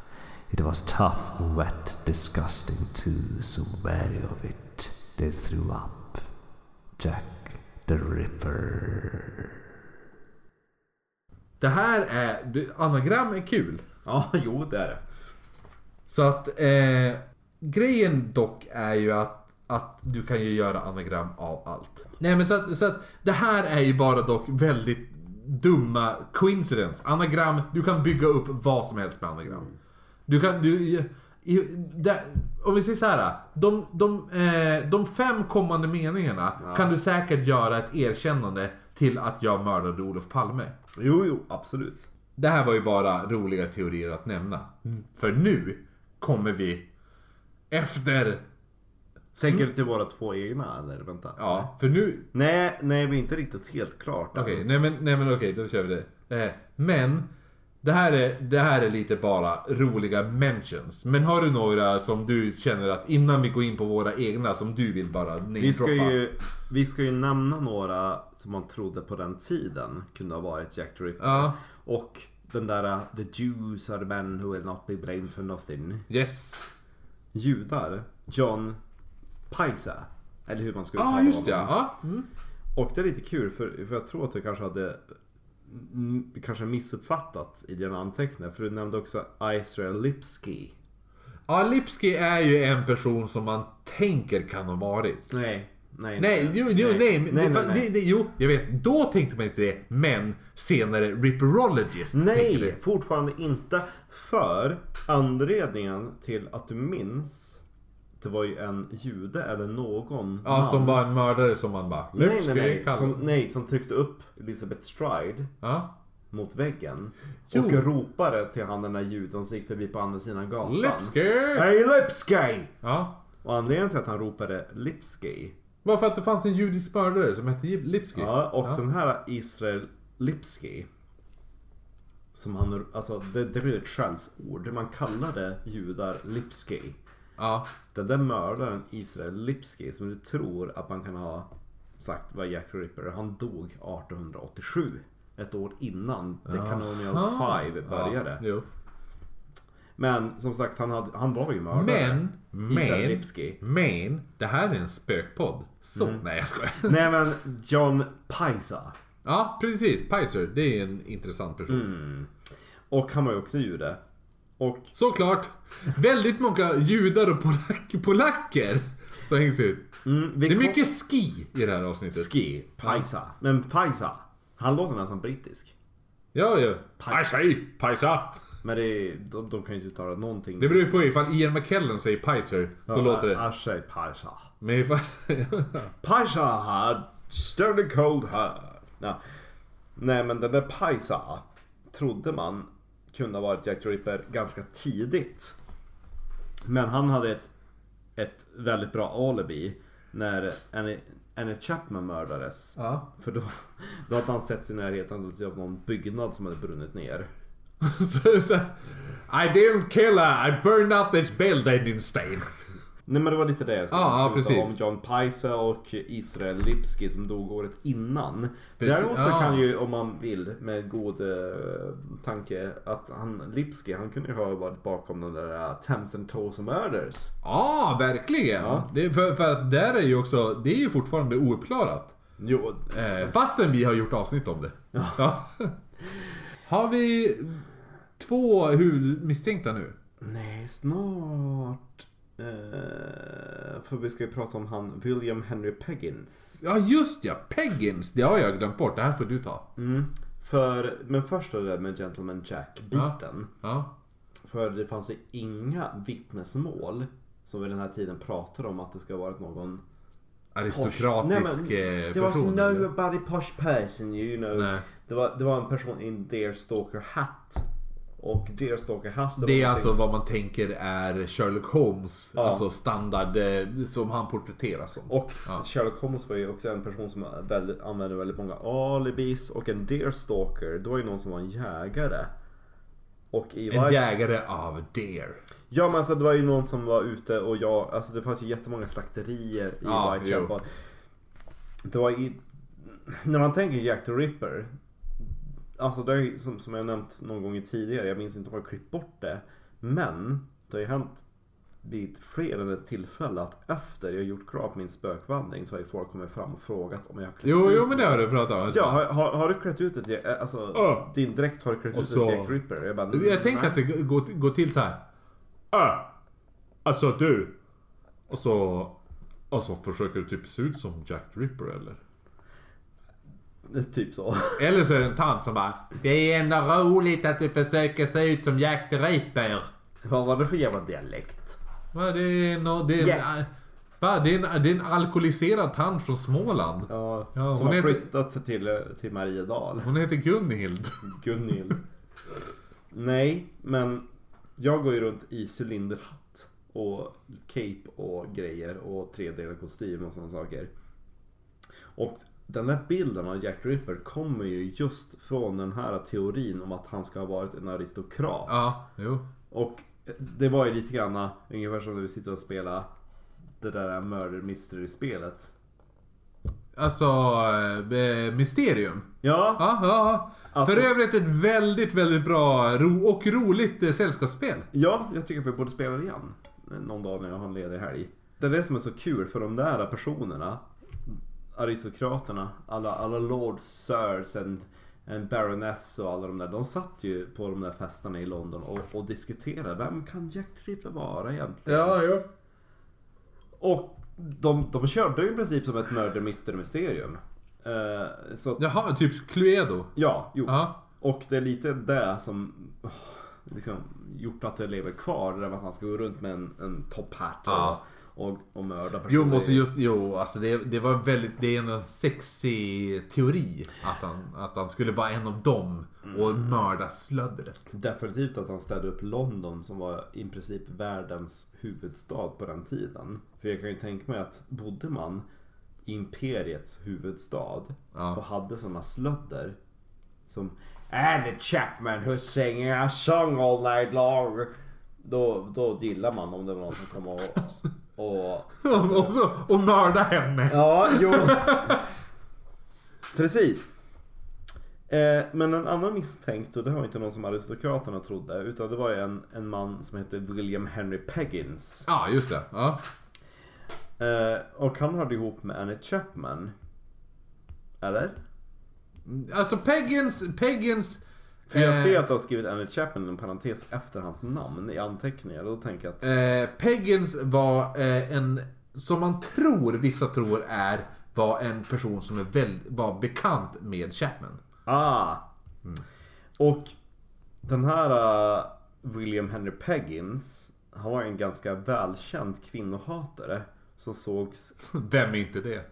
It was tough, wet, disgusting too, so wary of it, they threw up Jack the Ripper. Det här är, det- anagram är kul. Ja, jo det är det. Så att eh, grejen dock är ju att, att du kan ju göra anagram av allt. Nej men så att, så att det här är ju bara dock väldigt dumma coincidence. Anagram, du kan bygga upp vad som helst med anagram. Du kan, du, i, där, om vi säger så här. De, de, eh, de fem kommande meningarna kan du säkert göra ett erkännande till att jag mördade Olof Palme. Jo, jo, absolut. Det här var ju bara roliga teorier att nämna. För nu kommer vi efter... Tänker du till våra två egna eller vänta? Ja, för nu... Nej, nej vi är inte riktigt helt klart. än. Okej, nej men, nej men okej, då kör vi det. Eh, men, det här, är, det här är lite bara roliga mentions. Men har du några som du känner att innan vi går in på våra egna som du vill bara Vi ska, namedroppa? ju, vi ska ju nämna några som man trodde på den tiden kunde ha varit Jack the Ripper. Ja. Och den där uh, The Jews are the men who will not be blamed for nothing. Yes. Judar, John Paisa. Eller hur man ska Ja, uttala ah, just det. Ja. Mm. Och det är lite kul för, för jag tror att du kanske hade kanske missuppfattat i dina anteckningar. För du nämnde också Israel Lipski. ja, Lipski är ju en person som man tänker kan ha varit. Nej, nej, Nej, jo, jo, nej, nej, nej, nej, nej. Det, jo, jag vet. Då tänkte man inte det. Men senare Ripperologist Nej, fortfarande inte. För anledningen till att du minns det var ju en jude eller någon Ja, som var en mördare som man bara... Nej, nej, nej. Som, nej, som tryckte upp Elizabeth Stride Ja. mot väggen. Jo. Och ropade till han den där juden som gick förbi på andra sidan gatan. Lipsky! Hej Lipsky! Ja. Och anledningen till att han ropade Lipsky. Bara för att det fanns en judisk mördare som hette Lipsky. Ja, och den här Israel Lipsky. Som han, alltså det, det blir ett skällsord. Man kallade judar Lipsky. Ja. Den där mördaren Israel Lipsky som du tror att man kan ha sagt var Jack the Ripper. Han dog 1887. Ett år innan The Canonical Ah. Five började. Ja. Men som sagt han, hade, han var ju mördare. Men, men, Lipsky. men, det här är en spökpodd. Så, Mm. nej jag skojar. Nej men John Paisa. Ja, precis. Pizer, det är en intressant person. Mm. Och han var ju också jude. Och Såklart. Väldigt många judar och polack, polacker som hängs ut. mm, vi Det är kom- mycket ski i det här avsnittet. Ski, Paisa. Men Paisa, han låter nästan brittisk. Ja, ja. Paisa, Paisa. Men det är, de, de kan ju inte uttala någonting. Det beror ju på ifall Ian McKellen säger Pizer, då låter det. Jag säger Paisa. Men ifall... Paisa had stony cold hair. Ja. Nej men den där Paisa trodde man kunde ha varit Jack the Ripper ganska tidigt. Men han hade ett, ett väldigt bra alibi när Annie, Annie Chapman mördades. ja. För då, då hade han sett sig i närheten av någon byggnad som hade brunnit ner. I didn't kill her, I burned out this building instead. Nej men det var lite det jag skulle prata precis. om. John Paisa och Israel Lipski som dog året innan. Precis, Däremot så ja. kan ju om man vill med god eh, tanke att han Lipski han kunde ju ha varit bakom den där uh, Thames and Toes Murders. Ja, verkligen. Ja. Det, är för, för att där är ju också, det är ju fortfarande ouppklarat. Jo, Eh, fastän vi har gjort avsnitt om det. Ja. Har vi två huvudmisstänkta nu? nej snart. Eh, för vi ska ju prata om han William Henry Peggins. Ja just ja, Peggins. Det har jag glömt bort. Det här får du ta. Mm. För, men först det där med Gentleman Jack biten. Ja. För det fanns ju inga vittnesmål som vid den här tiden pratade om att det ska ha varit någon Aristokratisk Nej, eh, men Det var person. no eller? nobody posh person you know. Nej. Det var, det var en person i en Deerstalker hatt. Och Deerstalker hatt Det är alltså vad man tänker är Sherlock Holmes, Ja. alltså standard eh, som han porträtteras som. Och Ja. Sherlock Holmes var ju också en person som väldigt, använde väldigt många alibis. Och en Deerstalker, då var ju någon som var en jägare. Och i En varje- jägare av deer. Ja men alltså det var ju någon som var ute och jag, alltså det fanns ju jättemånga slakterier i Ja, Whitechapel. Det var i, när man tänker Jack the Ripper. Alltså det är som, som jag nämnt någon gång tidigare, jag minns inte om jag klippt bort det. Men det har ju hänt vid fler än ett tillfälle att efter jag gjort klart min spökvandring så har ju folk kommit fram och frågat om jag har klätt Jo, ut jo men det har du pratat om. Ja, har, har, har du klätt ut ett, alltså Ja. din dräkt har du klätt Och ut så- ett Jack Ripper? Jag, bara, Jag tänker nej. att det går, går till så här. Äh, alltså du. Och så... Och så försöker du typ se ut som Jack Ripper eller? Typ så. Eller så är det en tant som bara Det är ändå roligt att du försöker se ut som Jack the Ripper. Vad var det för jävla dialekt? Va, det är no, det är en, Yeah. va, det är en, det är en alkoholiserad tant från Småland. Ja, Ja, som har heter- flyttat till, till Mariedal. Hon heter Gunhild. Gunhild. Nej, men jag går ju runt i cylinderhatt och cape och grejer och tredelad kostym och sådana saker. Och den där bilden av Jack Ripper kommer ju just från den här teorin om att han ska ha varit en aristokrat. Ja, jo. Och det var ju lite grann ungefär som när vi sitter och spelar det där Murder Mystery-spelet. Alltså, eh, Mysterium. Ja, Ja, ja. Att- För övrigt ett väldigt, väldigt bra ro och roligt eh, sällskapsspel. Ja, jag tycker att vi borde spela det igen. Någon dag när jag har en ledig helg. Det är det som är så kul för de där personerna, aristokraterna, alla, alla lords, sirs and, and baroness och alla de där. De satt ju på de där festerna i London och, och diskuterade. Vem kan Jack the Ripper vara egentligen? ja. Och de, de körde ju i princip som ett murder mystery mysterium. Eh, så Jaha, typ Cluedo. ja, jo. Ja. Och det är lite det som liksom, gjort att det lever kvar. Det där med att han ska gå runt med en, en top hat och. Och, och mörda personer. Jo, måste just, jo alltså det, det var väldigt, det är en sexig teori att han, att han skulle vara en av dem och mörda slöddret. Definitivt att han ställde upp London som var i princip världens huvudstad på den tiden. För jag kan ju tänka mig att bodde man i imperiets huvudstad Ja. och hade sådana slödder som Andy Chapman who's singing a song all night long. Då, då gillar man om det var någon som kom och... och Så, och, så, och mörda henne. Ja, jo. Precis. Eh, men en annan misstänkt, och det var inte någon som aristokraterna trodde, utan det var ju en, en man som hette William Henry Peggins. Ja, just det. Ja. Eh, och han hörde ihop med Annie Chapman. Eller? Alltså Peggins, Peggins... För jag eh, ser att du har skrivit Annie Chapman i en parentes efter hans namn i anteckningar. Och då tänker jag att... Eh, Peggins var eh, en, som man tror, vissa tror är, var en person som är väl, var bekant med Chapman. Ah! Och den här uh, William Henry Peggins, han var en ganska välkänd kvinnohatare. Som sågs, Vem är inte det?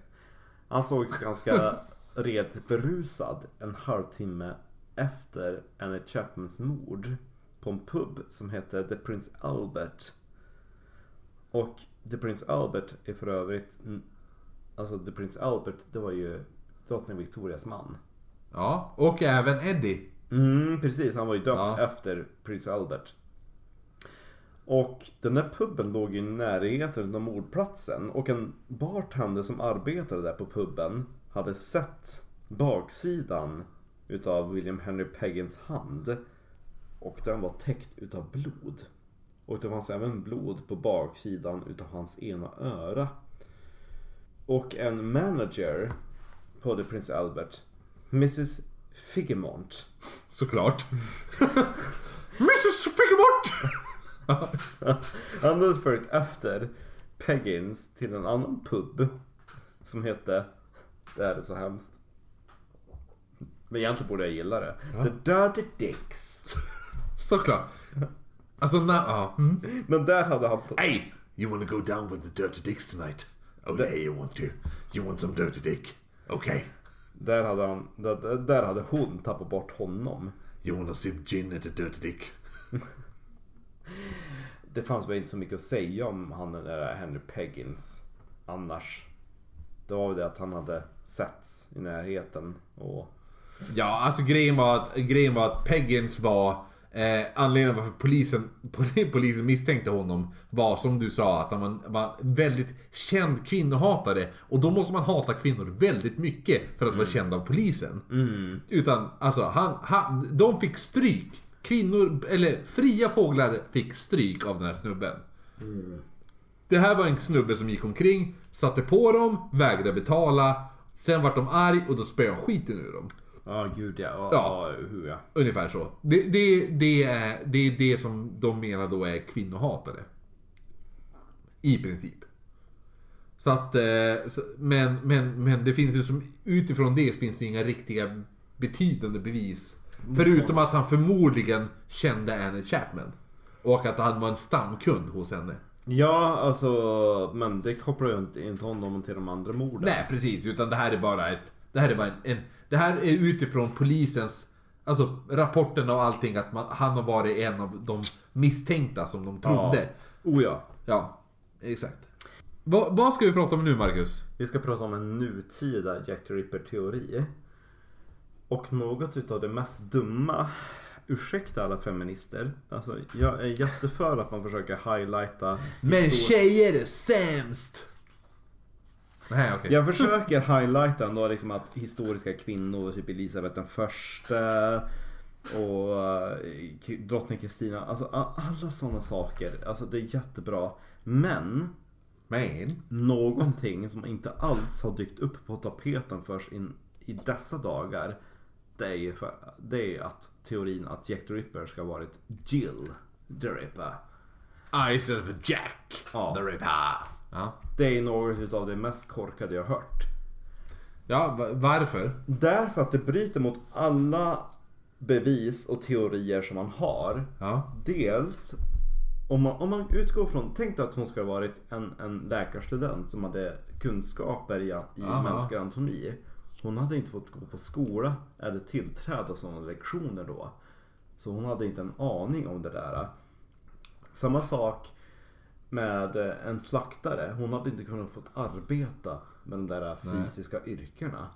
han sågs ganska red berusad en halvtimme efter Annie Chapmans mord. På en pub som hette The Prince Albert. Och The Prince Albert är för övrigt, alltså The Prince Albert det var ju drottning Victorias man. Ja, och även Eddie. Mm, precis. Han var ju döpt Ja. efter Prins Albert. Och den där puben låg i närheten av mordplatsen. Och en bartender som arbetade där på puben hade sett baksidan utav William Henry Peggins hand. Och den var täckt utav blod. Och det fanns även blod på baksidan utav hans ena öra. Och en manager på The Prince Albert, Mrs Figemont. Såklart. Mrs Figemont! Han hade följt efter Peggins till en annan pub. Som hette, det här är så hemskt. Men egentligen borde jag gilla det. The Dirty Dicks. Såklart. Alltså, na, ja. Mm. Men där hade han... Hey, you wanna go down with the dirty dicks tonight? Oh yeah, you want to. You want some dirty dick? Okay. Där hade han... Där, där hade hon tappat bort honom. You wanna sip gin at a dirty dick? Det fanns väl inte så mycket att säga om han den där Henry Peggins. Annars. Det var väl det att han hade setts i närheten. Och... Ja, alltså grejen var att, grejen var att Peggins var eh, anledningen varför polisen, polisen misstänkte honom var som du sa att han var, väldigt känd kvinnohatare. Och då måste man hata kvinnor väldigt mycket för att vara känd av polisen. Utan alltså, han, han, de fick stryk. Kvinnor, eller fria fåglar fick stryk av den här snubben. Det här var en snubbe som gick omkring, satte på dem, vägrade betala. Sen vart de arg och då spöade han skiten ur dem. Ja, gud ja. Ja, Ja. hur ja. Ungefär så. Det, det, det, är, det är det som de menar då är kvinnohatare. I princip. Så att, eh, men, men, men det finns ju som, utifrån det finns det inga riktiga betydande bevis. Förutom att han förmodligen kände Annie Chapman. Och att han var en stamkund hos henne. Ja, alltså, men det kopplar ju inte, inte honom till de andra morden. Nej precis, utan det här är bara ett... Det här är bara en... en det här är utifrån polisens... Alltså rapporten och allting att man, han har varit en av de misstänkta som de trodde. Oh ja. Ja, exakt. Va, vad ska vi prata om nu Marcus? Vi ska prata om en nutida Jack the Ripper-teori. Och något utav det mest dumma, ursäkta alla feminister. Alltså, jag är jätteför att man försöker highlighta Men histor- tjejer är sämst! Nej okej. Jag försöker highlighta ändå liksom att historiska kvinnor, typ Elisabeth den första och eh, drottning Kristina, alltså alla sådana saker. Alltså det är jättebra. Men Men. någonting som inte alls har dykt upp på tapeten först in, i dessa dagar. Det är ju för, det är att teorin att Jack the Ripper ska ha varit Jill the Ripper. I istället för Jack. Ja. The Ripper. Ja. Det är något utav det mest korkade jag har hört. Ja, va- varför? Därför att det bryter mot alla bevis och teorier som man har. Ja. Dels om man, om man utgår från, tänk dig att hon ska ha varit en, en läkarstudent som hade kunskaper i, i Aha. mänsklig anatomi. Hon hade inte fått gå på skola eller tillträda sådana lektioner då. Så hon hade inte en aning om det där. Samma sak med eh, en slaktare. Hon hade inte kunnat få arbeta med de där Nej. fysiska yrkena.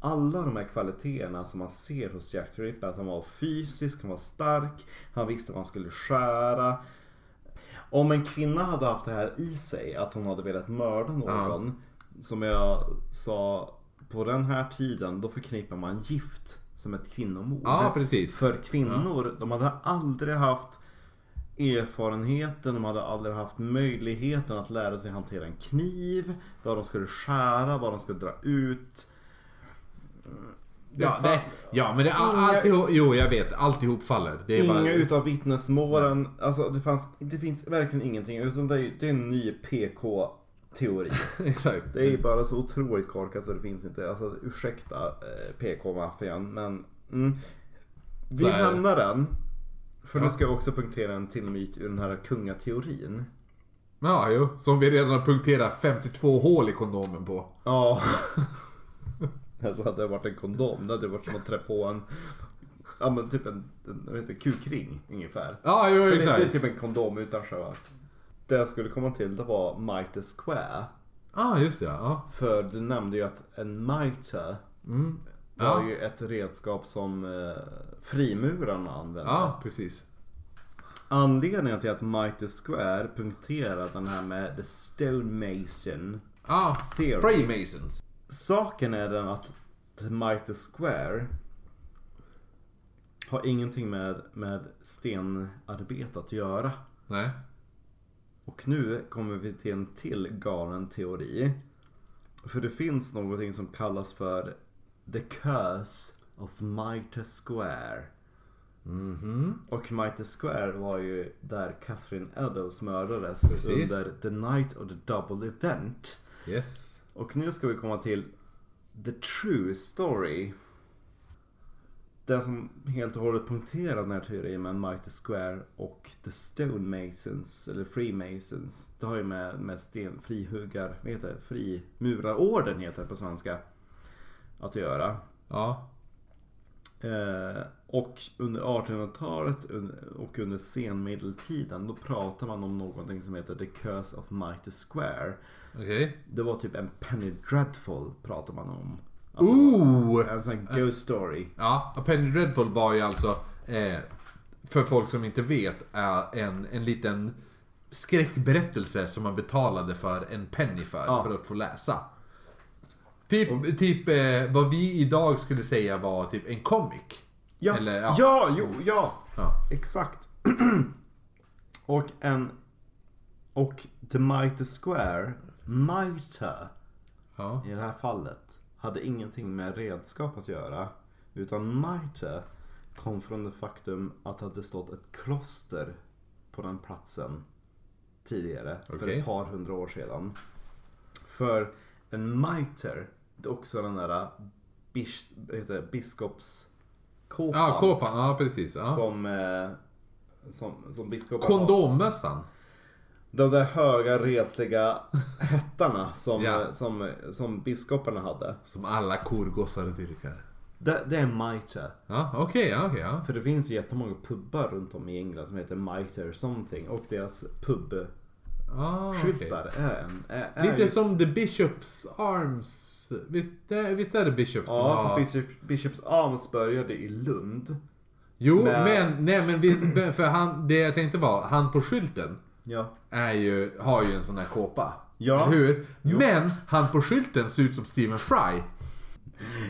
Alla de här kvaliteterna som man ser hos Jack the Ripper, att han var fysisk, han var stark, han visste vad han skulle skära. Om en kvinna hade haft det här i sig, att hon hade velat mörda någon. Som jag sa, på den här tiden då förknippar man gift som ett kvinnomord. Ja, precis. För kvinnor, de hade aldrig haft erfarenheten, de hade aldrig haft möjligheten att lära sig hantera en kniv, vad de skulle skära, vad de skulle dra ut. Ja, Det det, fa- ja men det, Inga- alltihop, jo jag vet, alltihop faller. Det är Inga bara, utav vittnesmålen, alltså det, fanns, det finns verkligen ingenting. Utan det är, det är en ny PK-teori. Exakt. Det är bara så otroligt korkat så det finns inte. Alltså ursäkta eh, PK-maffian men mm, Vi det. lämnar den. För nu ska jag också punktera en till myt ur den här kungateorin. Ja, jo. Som vi redan har punkterat 52 hål i kondomen på. Ja. alltså hade det varit en kondom, det hade varit som att trä på en Ja men typ en, en jag vet inte, kukring ungefär. Ja, jo För det, det är exakt. typ en kondom utan själva. Det jag skulle komma till det var Mitre Square. Ja, just det. Ja. För du nämnde ju att en mitre Mm. Var Ja. ju ett redskap som eh, frimurarna använde. ja, precis. Anledningen till att Mitre Square punkterar den här med The Stonemason Ja, Theory. Freemasons. Saken är den att The Mitre Square har ingenting med, med stenarbete att göra. Nej. Och nu kommer vi till en till galen teori. För det finns någonting som kallas för The Curse of Mitre Square. Mhm. Och Mitre Square var ju där Catherine Eddowes mördades Precis. under The Night of the Double Event. Yes. Och nu ska vi komma till The True Story. Den som helt och hållet punkterar den här teorin med Mitre Square och The Stonemasons, eller Freemasons. Det har ju med, med sten, frihuggar, vad heter det? Frimurarorden heter det på svenska. Att göra. Ja. Eh, och under 1800-talet un- och under senmedeltiden då pratar man om någonting som heter The Curse of Mitre Square. Okej. Det var typ en Penny Dreadful pratar man om. Att Ooh! En sån här ghost story. Ja, Penny Dreadful var ju alltså, eh, för folk som inte vet, är en, en liten skräckberättelse som man betalade för en penny för, Ja. för att få läsa. Typ, typ eh, vad vi idag skulle säga var typ en comic. Ja, Eller, ja. ja. jo, ja. Ja. Exakt. och en... Och The Mitre Square, Mitre Ja. i det här fallet, hade ingenting med redskap att göra. Utan Mitre kom från det faktum att det hade stått ett kloster på den platsen tidigare. För Okej. ett par hundra år sedan. För en mitre, också den där bis, vad heter biskopskåpan. Ja, kåpan. Ja, precis. Ja. Som, eh, som, som biskopen. Kondommössan. De där höga resliga hättarna som, Ja. eh, som, som biskoparna hade. Som alla korgossar dyrkar. Det, det är mitre. Ja, okej. ja, okej. ja. För det finns ju jättemånga pubbar runt om i England som heter Mitre something. Och deras pubskyltar Ah, okej. är en... Är, är Lite ju- som The Bishops Arms. Visst, är- visst är det Bishops som Ja, har... för Bishop, Bishops Arms började i Lund. Jo, Men- men, nej men visst, för han, det jag tänkte var, han på skylten Ja. är ju, har ju en sån här kåpa. Ja. Hur? Men han på skylten ser ut som Stephen Fry.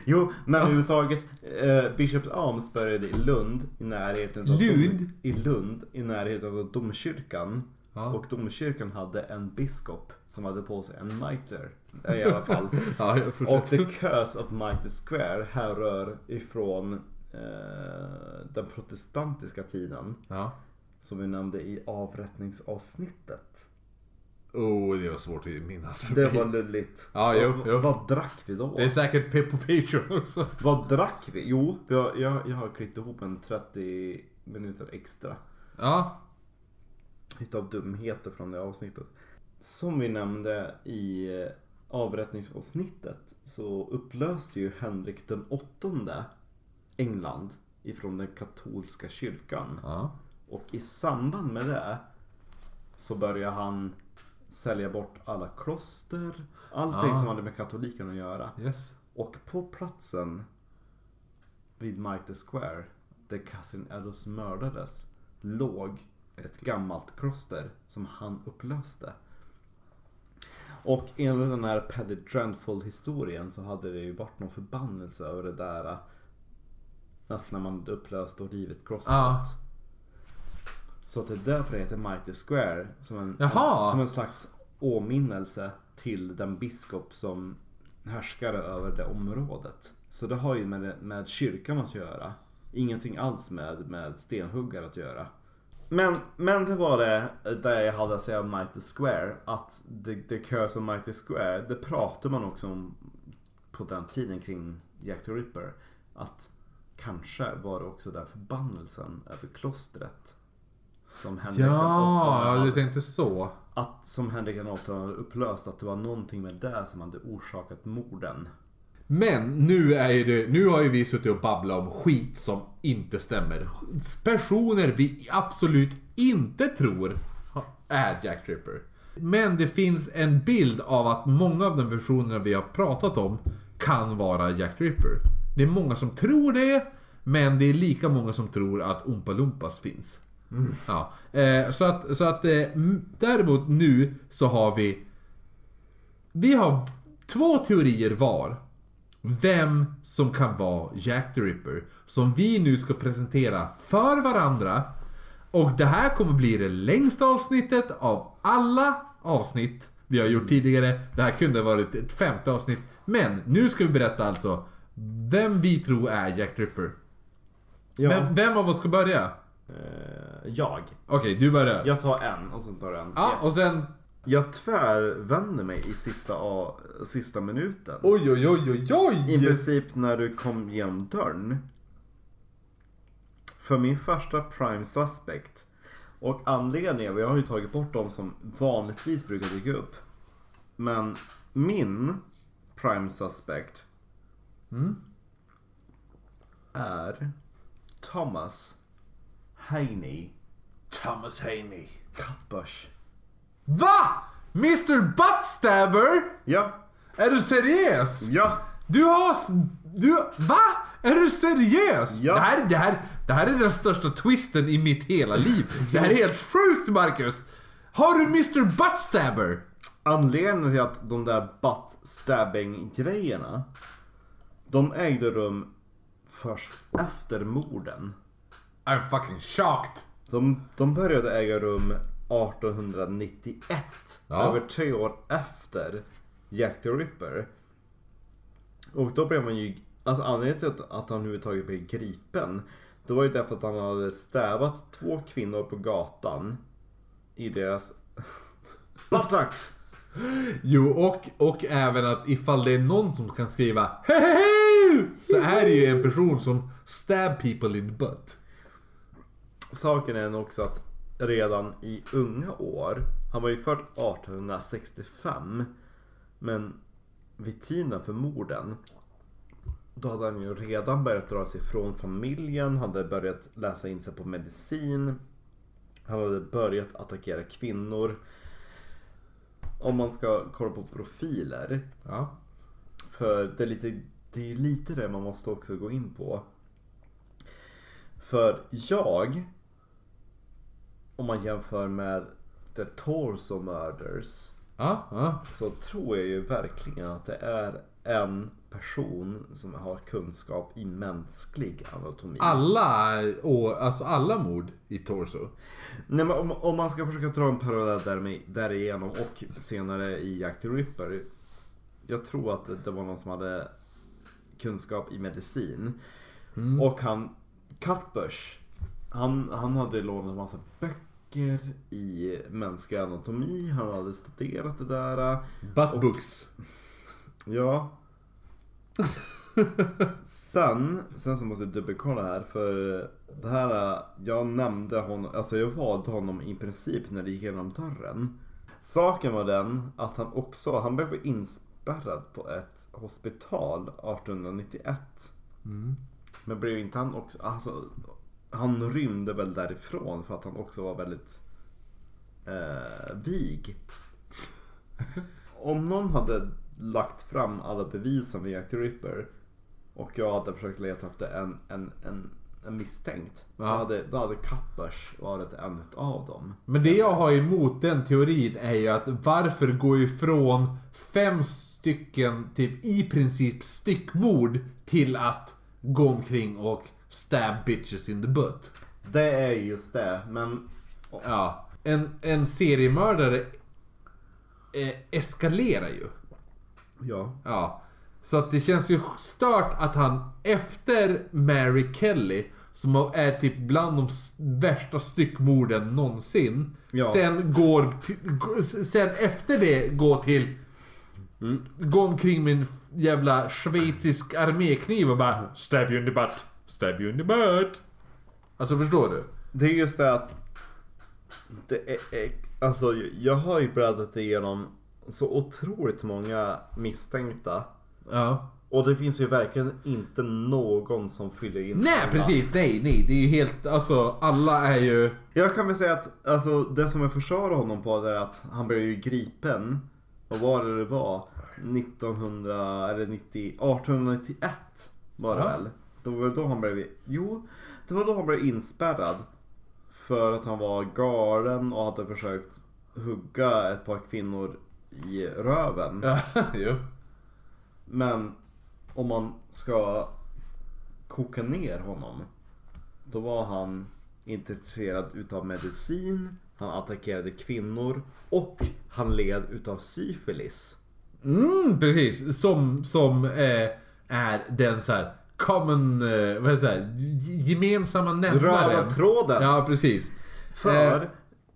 Jo, men överhuvudtaget. Eh, Bishops Arms började i Lund i närheten av Lund? Dom, I Lund i närheten av domkyrkan. Ja. Och domkyrkan hade en biskop som hade på sig en mitre. I alla fall. Ja, Och. The Curse of Mitre Square härrör ifrån eh, den protestantiska tiden. Ja. Som vi nämnde i avrättningsavsnittet. Oh, det var svårt att minnas för Det mig. var lulligt. Ja, jo, jo. Vad drack vi då? Det är säkert Pep på Patreon också. Vad drack vi? Jo, jag, jag, jag har klippt ihop en 30 minuter extra. Ja. Utav dumheter från det avsnittet. Som vi nämnde i eh, avrättningsavsnittet så upplöste ju Henrik den åttonde England ifrån den katolska kyrkan. Ja. Och i samband med det så började han sälja bort alla kloster, allting Ah. som hade med katolikerna att göra. Yes. Och på platsen vid Mitre Square där Catherine Eddowes mördades låg ett gammalt kloster som han upplöste. Och enligt den här Paddy Dreadful historien så hade det ju varit någon förbannelse över det där att när man upplöst och rivit klostret. Ja. Så att det är därför det heter Mitre Square. Som en, Jaha. som en slags åminnelse till den biskop som härskade över det området. Så det har ju med, med kyrkan att göra. Ingenting alls med, med stenhuggare att göra. Men, men det var det där jag hade att säga om Mighty Square. Att the, the Curse of Mighty Square, det pratar man också om på den tiden kring Jack the Ripper. Att kanske var det också den förbannelsen över klostret. Som Henrik den Ja, åttonde du tänkte så. att som Henrik den åttonde upplöst att det var någonting med det som hade orsakat morden. Men nu är ju det, nu har ju vi suttit och babblat om skit som inte stämmer. Personer vi absolut inte tror är Jack Tripper. Men det finns en bild av att många av de personerna vi har pratat om kan vara Jack Tripper. Det är många som tror det, men det är lika många som tror att Oompa Loompas finns. Ja. Eh, så att, så att eh, däremot nu så har vi vi har två teorier var. Vem som kan vara Jack the Ripper. Som vi nu ska presentera för varandra. Och det här kommer bli det längsta avsnittet av alla avsnitt vi har gjort tidigare. Det här kunde ha varit ett femte avsnitt. Men nu ska vi berätta alltså vem vi tror är Jack the Ripper. Vem, vem av oss ska börja? Eh, jag. Okej, du börjar. Jag tar en och sen tar du en. Ja, Yes. och sen... Jag tvärvänder mig i sista, a, sista minuten. Oj, oj, oj, oj, oj! I princip när du kom genom dörren. För min första prime suspect. Och anledningen, jag har ju tagit bort de som vanligtvis brukar dyka upp. Men min prime suspect. Är Thomas Haney Thomas Haney. Cutbush. Va? Mr Buttstabber? Ja, Är du seriös? ja, Du har... Du... Va? Är du seriös? Ja. Det, här, det, här, det här är den största twisten i mitt hela liv. Det här är helt sjukt Marcus! Har du Mr Buttstabber? Anledningen till att de där butt stabbing grejerna De ägde rum först efter morden. I'm fucking shocked. De, de började äga rum 1891. Ja. Över tre år efter Jack the Ripper. Och då blev man ju... Alltså anledningen till att, han överhuvudtaget blev gripen. Det var ju därför att han hade stävat två kvinnor på gatan. I deras... buttocks! Jo, och, och även att ifall det är någon som kan skriva Hej! Så är det ju en person som stab people in the butt. Saken är nog också att redan i unga år, han var ju född 1865, men vid tiden för morden då hade han ju redan börjat dra sig från familjen, hade börjat läsa in sig på medicin. Han hade börjat attackera kvinnor. Om man ska kolla på profiler. Ja. För det är lite det är lite det man måste också gå in på. För jag, om man jämför med The Torso Murders, Ja, ja. så tror jag ju verkligen att det är en person som har kunskap i mänsklig anatomi. Alla, och, alltså alla mord i Torso. Nej, men om, om man ska försöka dra en parallell där, därigenom och senare i Jack the Ripper. Jag tror att det var någon som hade kunskap i medicin. Och han, Cutbush, han, han hade lånat en massa böcker i mänsklig anatomi. Han hade studerat det där. Butt books. Ja. Sen, sen så måste jag dubbelkolla här för det här, jag nämnde honom, alltså jag valde honom i princip när det gick genom dörren. Saken var den att han också, han blev inspärrad på ett hospital 1891. Men blev inte han också, alltså han rymde väl därifrån för att han också var väldigt eh, vig. Om någon hade lagt fram alla bevisen med Jack the Ripper och jag hade försökt leta efter en, en, en, en misstänkt. Då, hade, då hade Kappers varit en av dem. Men det jag har emot den teorin är ju att varför gå ifrån fem stycken, typ i princip styckmord till att gå omkring och stab bitches in the butt. Det är just det, men Ja. En, en seriemördare eh, eskalerar ju. ja. Ja. Så att det känns ju stört att han efter Mary Kelly, som är typ bland de värsta styckmorden någonsin. Ja. Sen går, sen efter det går till, gå omkring med en jävla schweizisk armékniv och bara stab you in the butt, stab you in the butt. Alltså förstår du? Det är just det att det är, alltså jag har ju bläddrat igenom så otroligt många misstänkta. Ja. Och det finns ju verkligen inte någon som fyller in Nej alla. precis, nej nej. Det är ju helt, alltså alla är ju... Jag kan väl säga att alltså, det som jag försvarar honom på är att han blev ju gripen. Vad var det det var? 1900 eller 90, 1891 var det Ja. väl? Det var då han blev, jo, det var då han blev inspärrad. För att han var galen och hade försökt hugga ett par kvinnor i röven. Ja, jo. Men om man ska koka ner honom. Då var han intresserad utav medicin. Han attackerade kvinnor. Och han led utav syfilis. Mm, precis. Som, som eh, är den så här common, eh, vad heter det, gemensamma nämnaren. Röda tråden. Ja, precis. För Eh,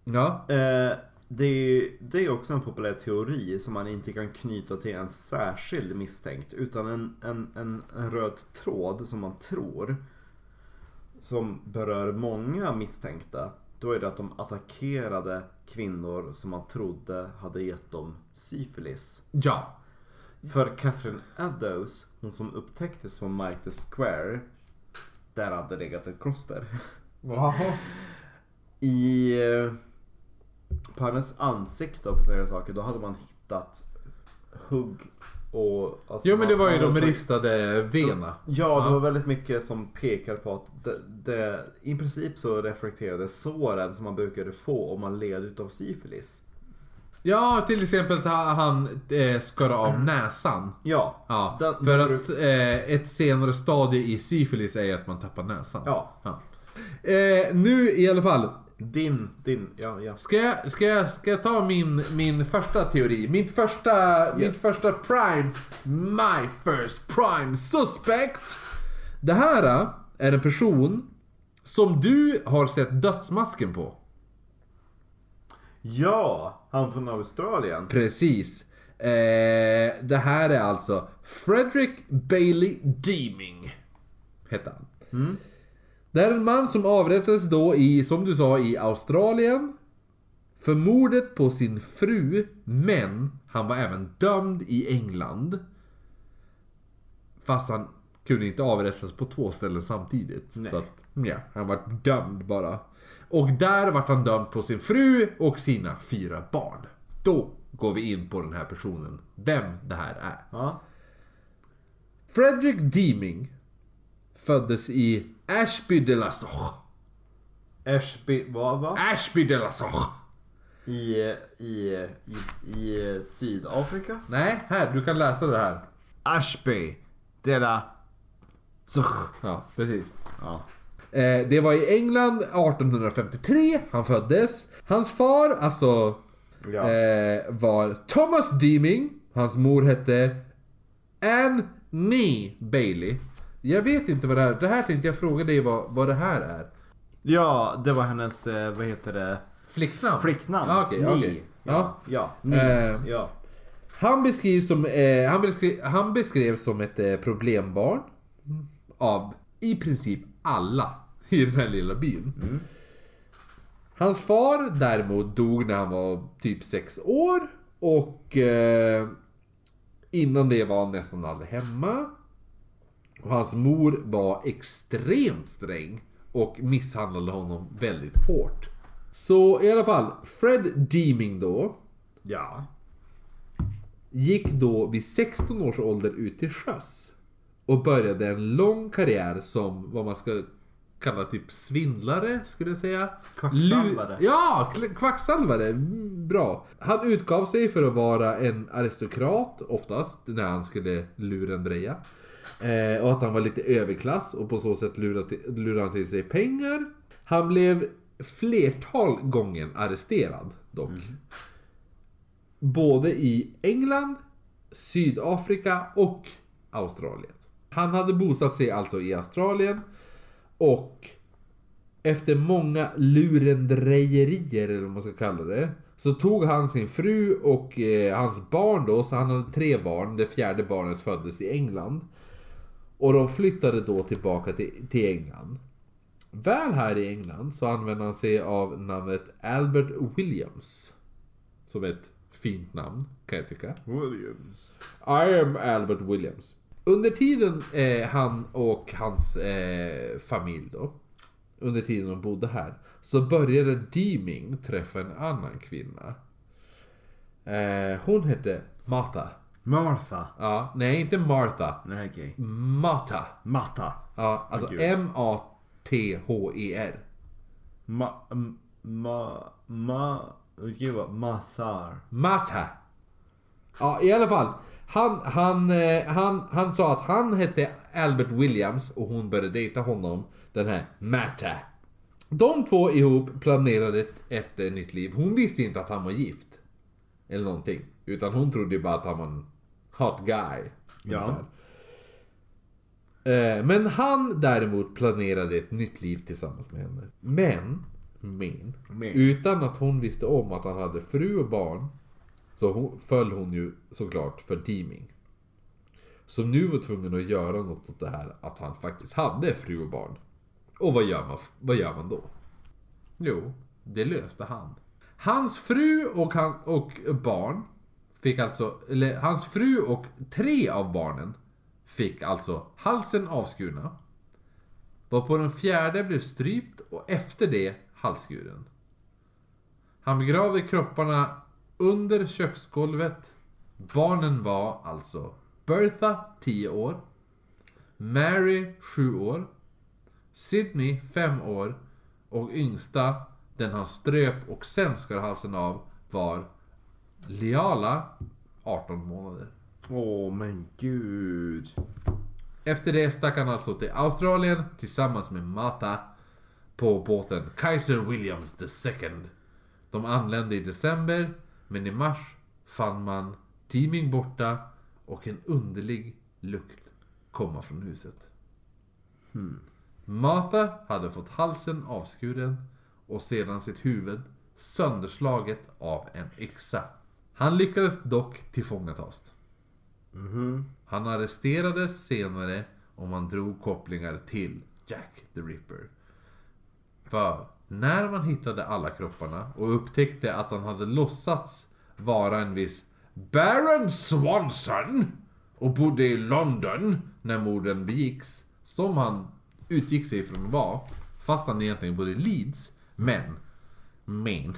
ja. eh, det, är, det är också en populär teori som man inte kan knyta till en särskild misstänkt. Utan en, en, en, en röd tråd som man tror. Som berör många misstänkta. Då är det att de attackerade kvinnor som man trodde hade gett dem syfilis. Ja. För Catherine Eddowes, hon som upptäcktes på Mitre Square. Där hade legat ett kloster. Jaha. I... eh, På hennes ansikte och på sådana saker, då hade man hittat hugg och... alltså, Jo men det var ju de ristade vena. Ja, det Ja. var väldigt mycket som pekar på att det, det, i princip så reflekterade såren som man brukade få om man led utav syfilis. Ja, till exempel att han eh, skar av näsan. Ja. Ja, Den- för den att eh, ett senare stadie i syfilis är att man tappar näsan. Ja. Eh, nu i alla fall. Din, din, ja, ja. Ska jag, ska jag, ska jag ta min, min första teori? Min första, min Yes. första prime, my first prime suspect. Det här eh, är en person som du har sett dödsmasken på. Ja, han från Australien. Precis. Eh, det här är alltså Frederick Bailey Deeming. Hette han. Det är en man som avrättades då i, som du sa, i Australien. För mordet på sin fru, men han var även dömd i England. Fast han kunde inte avrättas på två ställen samtidigt. Så att, ja, han var dömd bara. Och där vart han dömd på sin fru och sina fyra barn. Då går vi in på den här personen. Vem det här är. Ja. Frederick Deeming föddes i Ashby de la Soche. Ashby, vad va? Ashby de la Soche. I, i, i, i Sydafrika? Nej, här, du kan läsa det här. Ashby. Det där. Så. Ja, precis. Ja. Eh, det var i England 1853 han föddes. Hans far, alltså, Ja. eh, var Thomas Deeming. Hans mor hette Anne Nee Bailey. Jag vet inte vad det här Det här tänkte jag fråga dig vad, vad det här är. ja, det var hennes, eh, vad heter det? Flicknamn? Flicknamn. Ah, Okej, Ni. okej. Ja. Ja, Nils. Eh. Ja. Han beskrivs som, eh, han, beskrev, han beskrevs som ett eh, problembarn av i princip alla i den här lilla byn. Hans far däremot dog när han var typ sex år och eh, innan det var han nästan aldrig hemma. Och hans mor var extremt sträng och misshandlade honom väldigt hårt. Så i alla fall, Fred Deeming då Ja. gick då vid 16 års ålder ut till sjöss. Och började en lång karriär som vad man ska kalla typ svindlare, skulle jag säga. Kvacksalvare. Lu- ja, kvacksalvare. Mm, Bra. Han utgav sig för att vara en aristokrat oftast, när han skulle lurendreja. Eh, och att han var lite överklass och på så sätt lurade, till, lurade han till sig pengar. Han blev flertal gånger arresterad dock. Både i England, Sydafrika och Australien. Han hade bosatt sig alltså i Australien och efter många lurendrejerier eller vad man ska kalla det. Så tog han sin fru och eh, hans barn då, så han hade tre barn. Det fjärde barnet föddes i England. Och de flyttade då tillbaka till, till England. Väl här i England så använde han sig av namnet Albert Williams. Som ett fint namn kan jag tycka. Williams. I am Albert Williams. Under tiden eh, han och hans eh, familj då, under tiden de bodde här, så började Deeming träffa en annan kvinna. Eh, hon hette Martha. Martha. Ja, nej inte Martha. Nej okej. Martha. Matta. Ja, alltså. M-A-T-H-E-R. Ma... Ma... Ma... Gud vad... Mathar. Martha. Ja, i alla fall. Han, han, eh, han, han sa att han hette Albert Williams och hon började dejta honom. Den här Martha. De två ihop planerade ett, ett eh, nytt liv. Hon visste inte att han var gift. Eller någonting. Utan hon trodde bara att han var en hot guy. Ja. Eh, Men han däremot planerade ett nytt liv tillsammans med henne. Men, men, Men. utan att hon visste om att han hade fru och barn så hon, föll hon ju såklart för Deeming. Som nu var tvungen att göra något åt det här att han faktiskt hade fru och barn. Och vad gör man, vad gör man då? Jo, det löste han. Hans fru och, han, och barn fick alltså, eller hans fru och tre av barnen fick alltså halsen avskurna. Varpå den fjärde blev strypt och efter det halsskuren. Han begravde kropparna under köksgolvet. Barnen var alltså Bertha 10 år, Mary 7 år, Sydney 5 år och yngsta, den han ströp och sen skar halsen av, var Liala 18 månader. Åh men gud. Efter det stack han alltså till Australien tillsammans med Mata på båten Kaiser Williams II. De anlände i december, men i mars fann man Teaming borta och en underlig lukt komma från huset. Mata hade fått halsen avskuren och sedan sitt huvud sönderslaget av en yxa. Han lyckades dock tillfångatas. Han arresterades senare och man drog kopplingar till Jack the Ripper. För när man hittade alla kropparna och upptäckte att han hade låtsats vara en viss Baron Swanson och bodde i London när morden begicks, som han utgick sig från att vara, fast han egentligen bodde i Leeds. Men, men,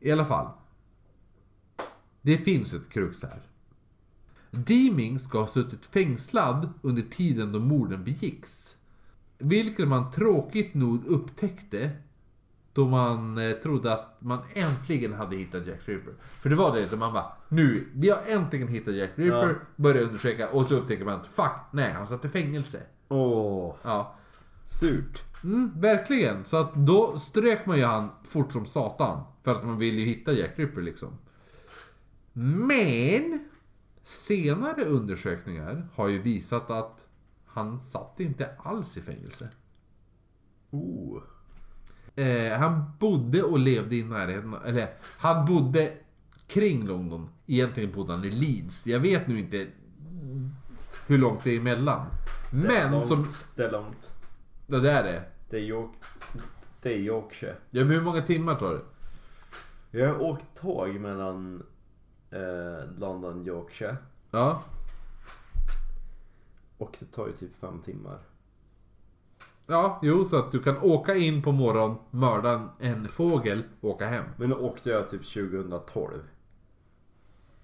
i alla fall. Det finns ett krux här. Deeming ska ha suttit fängslad under tiden då morden begicks. Vilket man tråkigt nog upptäckte då man eh, trodde att man äntligen hade hittat Jack Ripper. För det var det som man bara, nu, vi har äntligen hittat Jack Ripper, Ja. börjar undersöka och så upptäcker man att fuck, nej han satt i fängelse. Åh. Ja, Surt. mm, verkligen. Så att då strök man ju han fort som satan. För att man ville ju hitta Jack Ripper liksom. Men senare undersökningar har ju visat att han satt inte alls i fängelse. Oh. Eh, han bodde och levde i närheten, eller han bodde kring London. Egentligen bodde han i Leeds. Jag vet nu inte hur långt det är emellan. Men långt, som... Det är långt. Ja, det är det. Det är, York, det är Yorkshire. Ja, men hur många timmar tar det? Jag har åkt tåg mellan eh, London och Yorkshire. Ja. Och det tar ju typ fem timmar. Ja, jo, så att du kan åka in på morgonen, mörda en fågel och åka hem. Men då åkte jag typ 2012.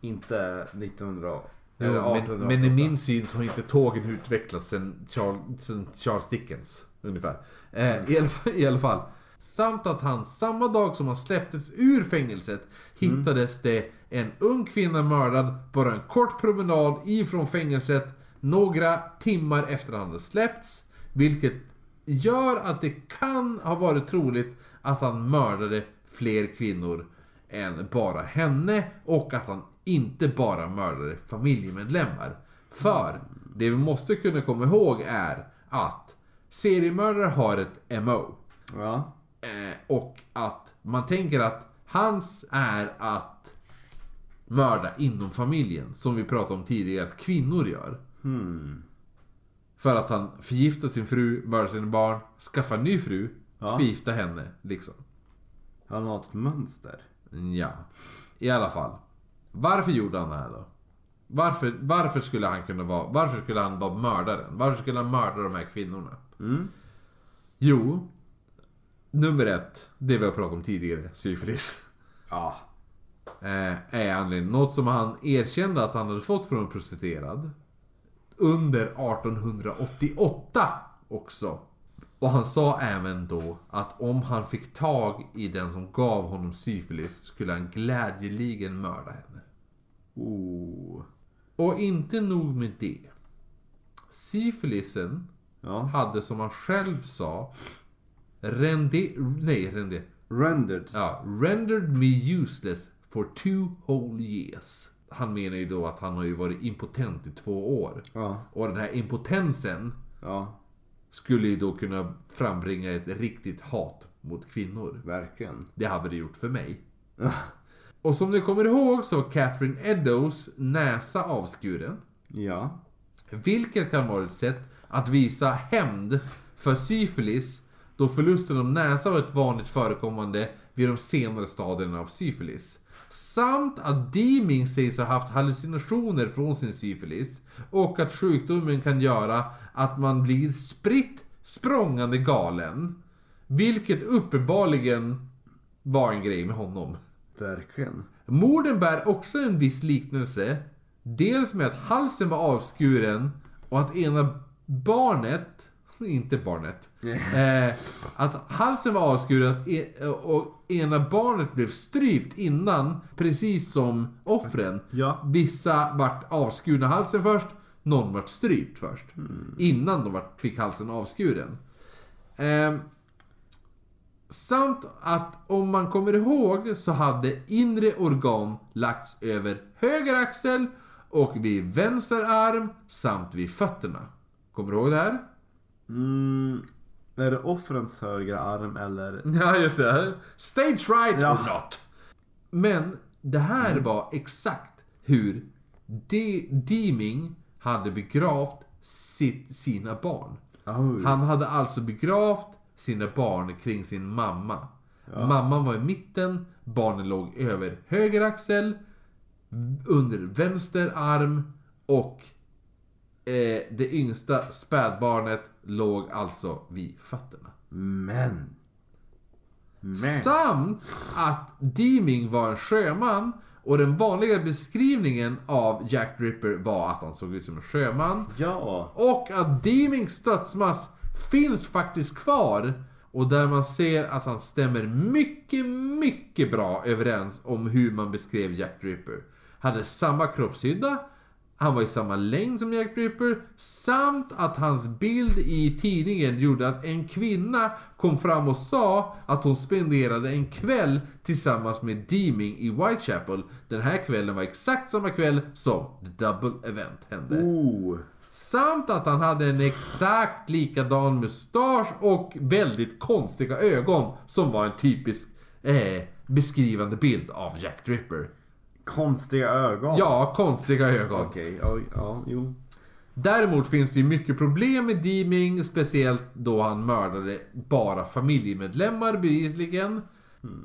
Inte 1900. Jo, eller men, 1888. men i min syn så har inte tågen utvecklats sen Charles, sen Charles Dickens. Ungefär. Eh, i, alla, fall- I alla fall. Samt att han samma dag som han släpptes ur fängelset hittades det en ung kvinna mördad bara en kort promenad ifrån fängelset några timmar efter att han hade släppts. Vilket gör att det kan ha varit troligt att han mördade fler kvinnor än bara henne och att han inte bara mördade familjemedlemmar. För det vi måste kunna komma ihåg är att seriemördare har ett MO. Ja. Eh, och att man tänker att hans är att mörda inom familjen. Som vi pratade om tidigare att kvinnor gör. Hmm. För att han förgiftar sin fru, mördar sina barn, skaffar en ny fru, Ja. förgiftar henne liksom. Han har ett mönster. Ja, i alla fall. Varför gjorde han det här då? Varför, varför skulle han kunna vara, varför skulle han vara mördaren? Varför skulle han mörda de här kvinnorna? Mm. Jo, nummer ett, det vi har pratat om tidigare, syfilis. Ja. Eh, är anledningen. Något som han erkände att han hade fått från en prostituerad. Under 1888 också. Och han sa även då att om han fick tag i den som gav honom syfilis skulle han glädjeligen mörda henne. Oh. Och inte nog med det. Syfilisen Ja. hade som han själv sa rende, nej, rende, Rendered. ja, rendered me useless for two whole years. Han menar ju då att han har ju varit impotent i två år. Ja. Och den här impotensen Ja. skulle ju då kunna frambringa ett riktigt hat mot kvinnor. Verkligen. Det hade det gjort för mig. Och som ni kommer ihåg så var Catherine Eddowes näsa avskuren. Ja. Vilket kan vara ett sätt att visa hämnd för syfilis då förlusten av näsa var ett vanligt förekommande vid de senare stadierna av syfilis. Samt att Deeming sägs ha haft hallucinationer från sin syfilis och att sjukdomen kan göra att man blir spritt språngande galen. Vilket uppenbarligen var en grej med honom. Verkligen. Morden bär också en viss liknelse. Dels med att halsen var avskuren och att ena barnet, inte barnet, eh, att halsen var avskuren e- och ena barnet blev strypt innan, precis som offren. Ja. Vissa vart avskurna halsen först, någon vart strypt först. Innan de vart, fick halsen avskuren. Ehm, Samt att om man kommer ihåg så hade inre organ lagts över höger axel och vid vänster arm samt vid fötterna. Kommer du ihåg det här? Mm. Är det offrens högra arm eller? Ja, just det. Stage right Ja. or not. Men det här var exakt hur De- Deeming hade begravt sitt, sina barn. Oj. Han hade alltså begravt sina barn kring sin mamma. Mamman var i mitten, barnen låg över höger axel, under vänster arm och eh, det yngsta spädbarnet låg alltså vid fötterna. Men. Men. Samt att Deeming var en sjöman och den vanliga beskrivningen av Jack Ripper var att han såg ut som en sjöman. Ja. Och att Deemings dödsmask finns faktiskt kvar. Och där man ser att han stämmer mycket, mycket bra överens om hur man beskrev Jack Ripper. Hade samma kroppshydda, han var i samma längd som Jack Ripper, samt att hans bild i tidningen gjorde att en kvinna kom fram och sa att hon spenderade en kväll tillsammans med Deeming i Whitechapel. Den här kvällen var exakt samma kväll som The Double Event hände. Oh. Samt att han hade en exakt likadan mustasch och väldigt konstiga ögon som var en typisk eh, beskrivande bild av Jack Dripper. Konstiga ögon. Ja, konstiga ögon. Okej, ja, ja, jo. Däremot finns det ju mycket problem med Deeming, speciellt då han mördade bara familjemedlemmar bevisligen.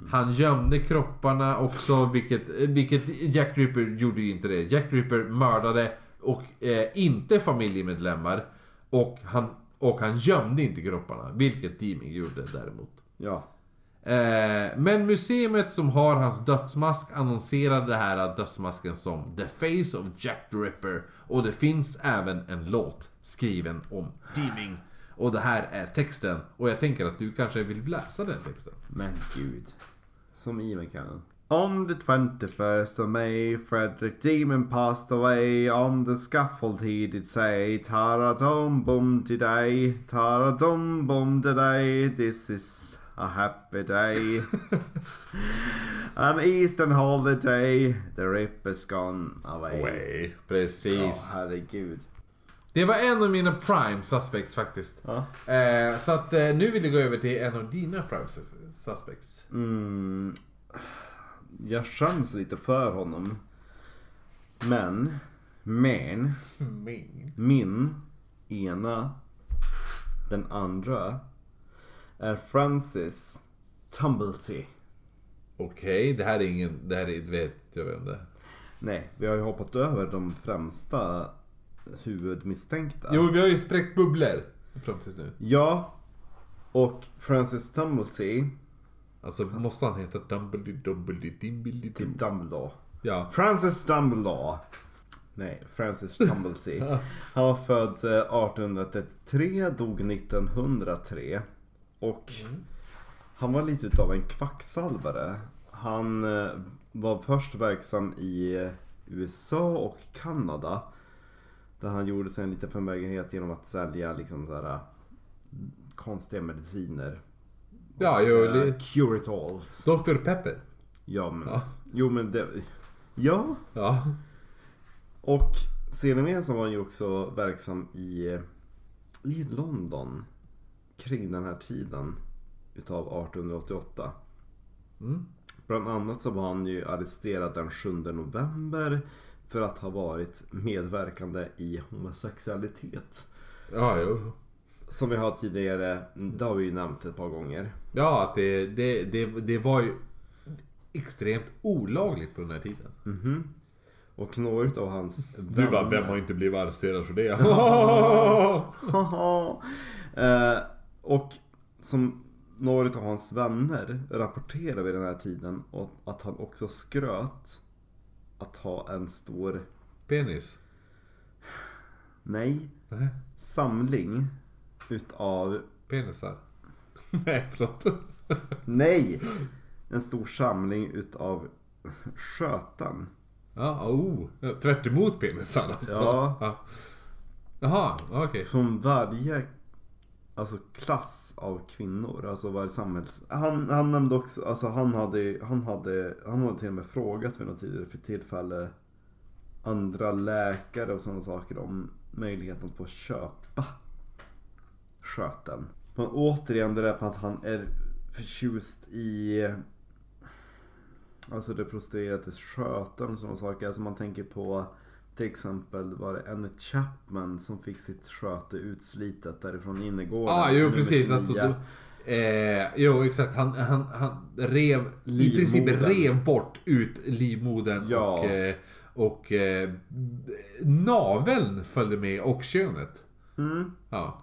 Han gömde kropparna också, vilket, vilket Jack Ripper gjorde ju inte det. Jack Ripper mördade och eh, inte familjemedlemmar. Och han, och han gömde inte kropparna, vilket Deeming gjorde däremot. Ja. Eh, men museet som har hans dödsmask annonserade det här dödsmasken som The Face of Jack the Ripper. Och det finns även en låt skriven om Deeming. Och det här är texten. Och jag tänker att du kanske vill läsa den texten. Men gud. Som Ivan kan den. On the 21st of May, Frederick Demon passed away. On the scaffold he did say, Taradom bum today, Taradom bum today. This is a happy day. An Eastern holiday, the Ripper's gone away. Ja, Precis. herregud. Det var en av mina prime suspects faktiskt. Ja. Eh, så att eh, nu vill jag gå över till en av dina prime sus- suspects. Mm, jag skäms lite för honom. Men, men, Ming. min ena, den andra är Francis Tumblety. Okej, det här är ingen... Det här är, vet jag vem det är. Nej, vi har ju hoppat över de främsta huvudmisstänkta. Jo, vi har ju spräckt bubblor fram tills nu. Ja, och Francis Tumblety Alltså måste han heta Dumbledore, Dumbledore, Dimbledore? till Dumbledore. Ja. Francis Dumbledore. Nej, Francis Tumblety. Han var född eh, 1833, dog 1903. Och han var lite utav en kvacksalvare. Han eh, var först verksam i eh, USA och Kanada. Där han gjorde sig en liten förmögenhet genom att sälja liksom sådär konstiga mediciner. Ja, jo, det- Cure it alls. Dr. Pepper. Ja men, Ja. jo men det, ja. Ja. Och sedermera så var han ju också verksam i, i London kring den här tiden utav 1888. Mm. Bland annat så var han ju arresterad den 7 november för att ha varit medverkande i homosexualitet. Ja, jo. Som vi har tidigare, det har vi ju nämnt ett par gånger. Ja, att det, det, det, det var ju extremt olagligt på den här tiden. Mhm. Och några av hans Du bara, vem har inte blivit arresterad för det? Haha. och som några av hans vänner rapporterar vid den här tiden att han också skröt att ha en stor, Penis? nej, Nej, samling utav, penisar. Nej, förlåt. nej, en stor samling utav sköten. Ja, oh. Tvärt emot penisar alltså. Ja. ja. Jaha, okej. Från varje alltså, klass av kvinnor. Alltså vad är samhälls... Han, han nämnde också, alltså han hade, han hade, han hade till och med frågat vid något tidigare för tillfälle andra läkare och sådana saker om möjligheten att få köpa sköten. Men återigen det där på att han är förtjust i Alltså det prostituerade sköten och sådana saker. Alltså man tänker på till exempel var det Emmett Chapman som fick sitt sköte utslitet därifrån innergården. ah, jo nummer precis. Alltså, 29. då, eh, jo exakt. Han, han, han rev, i princip rev bort ut livmodern Ja. och, eh, och eh, naveln följde med och könet. Mm, Ja.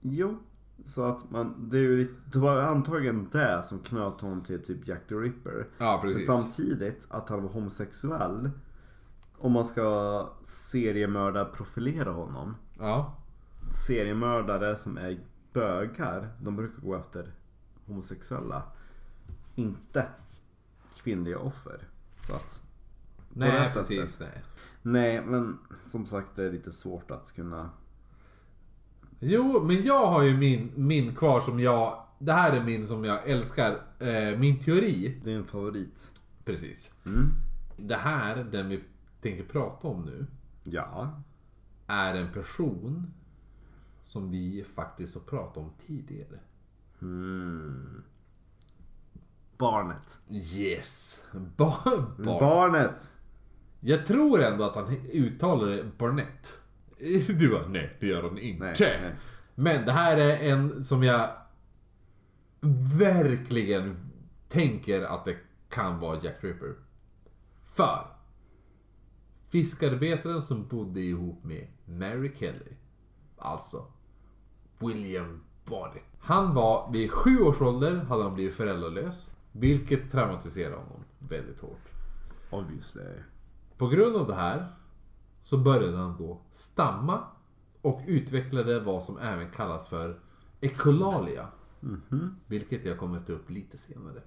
jo. Så att man, det, är ju, det var antagligen det som knöt honom till typ Jack the Ripper. Ja, Men precis. samtidigt att han var homosexuell. Om man ska seriemörda profilera honom. Ja. Seriemördare som är bögar, de brukar gå efter homosexuella. Inte kvinnliga offer. Så att, Nej, precis. Nej. nej, men som sagt det är lite svårt att kunna... Jo, men jag har ju min, min kvar som jag... Det här är min som jag älskar. Eh, min teori. Det är en favorit. Precis. Mm. Det här, den vi tänker prata om nu, Ja. är en person som vi faktiskt har pratat om tidigare. Mm. Barnet. Yes. Ba- barn. Barnet! Jag tror ändå att han uttalar det Barnett. Du bara, nej det gör han inte. Nej, nej. Men det här är en som jag verkligen tänker att det kan vara Jack Ripper. För fiskarbetaren som bodde ihop med Mary Kelly, alltså William Barnett. Han var, vid sju års ålder hade han blivit föräldralös. Vilket traumatiserade honom väldigt hårt. Obviously. På grund av det här så började han då stamma och utvecklade vad som även kallas för ekolalia. Vilket jag kommer ta upp lite senare.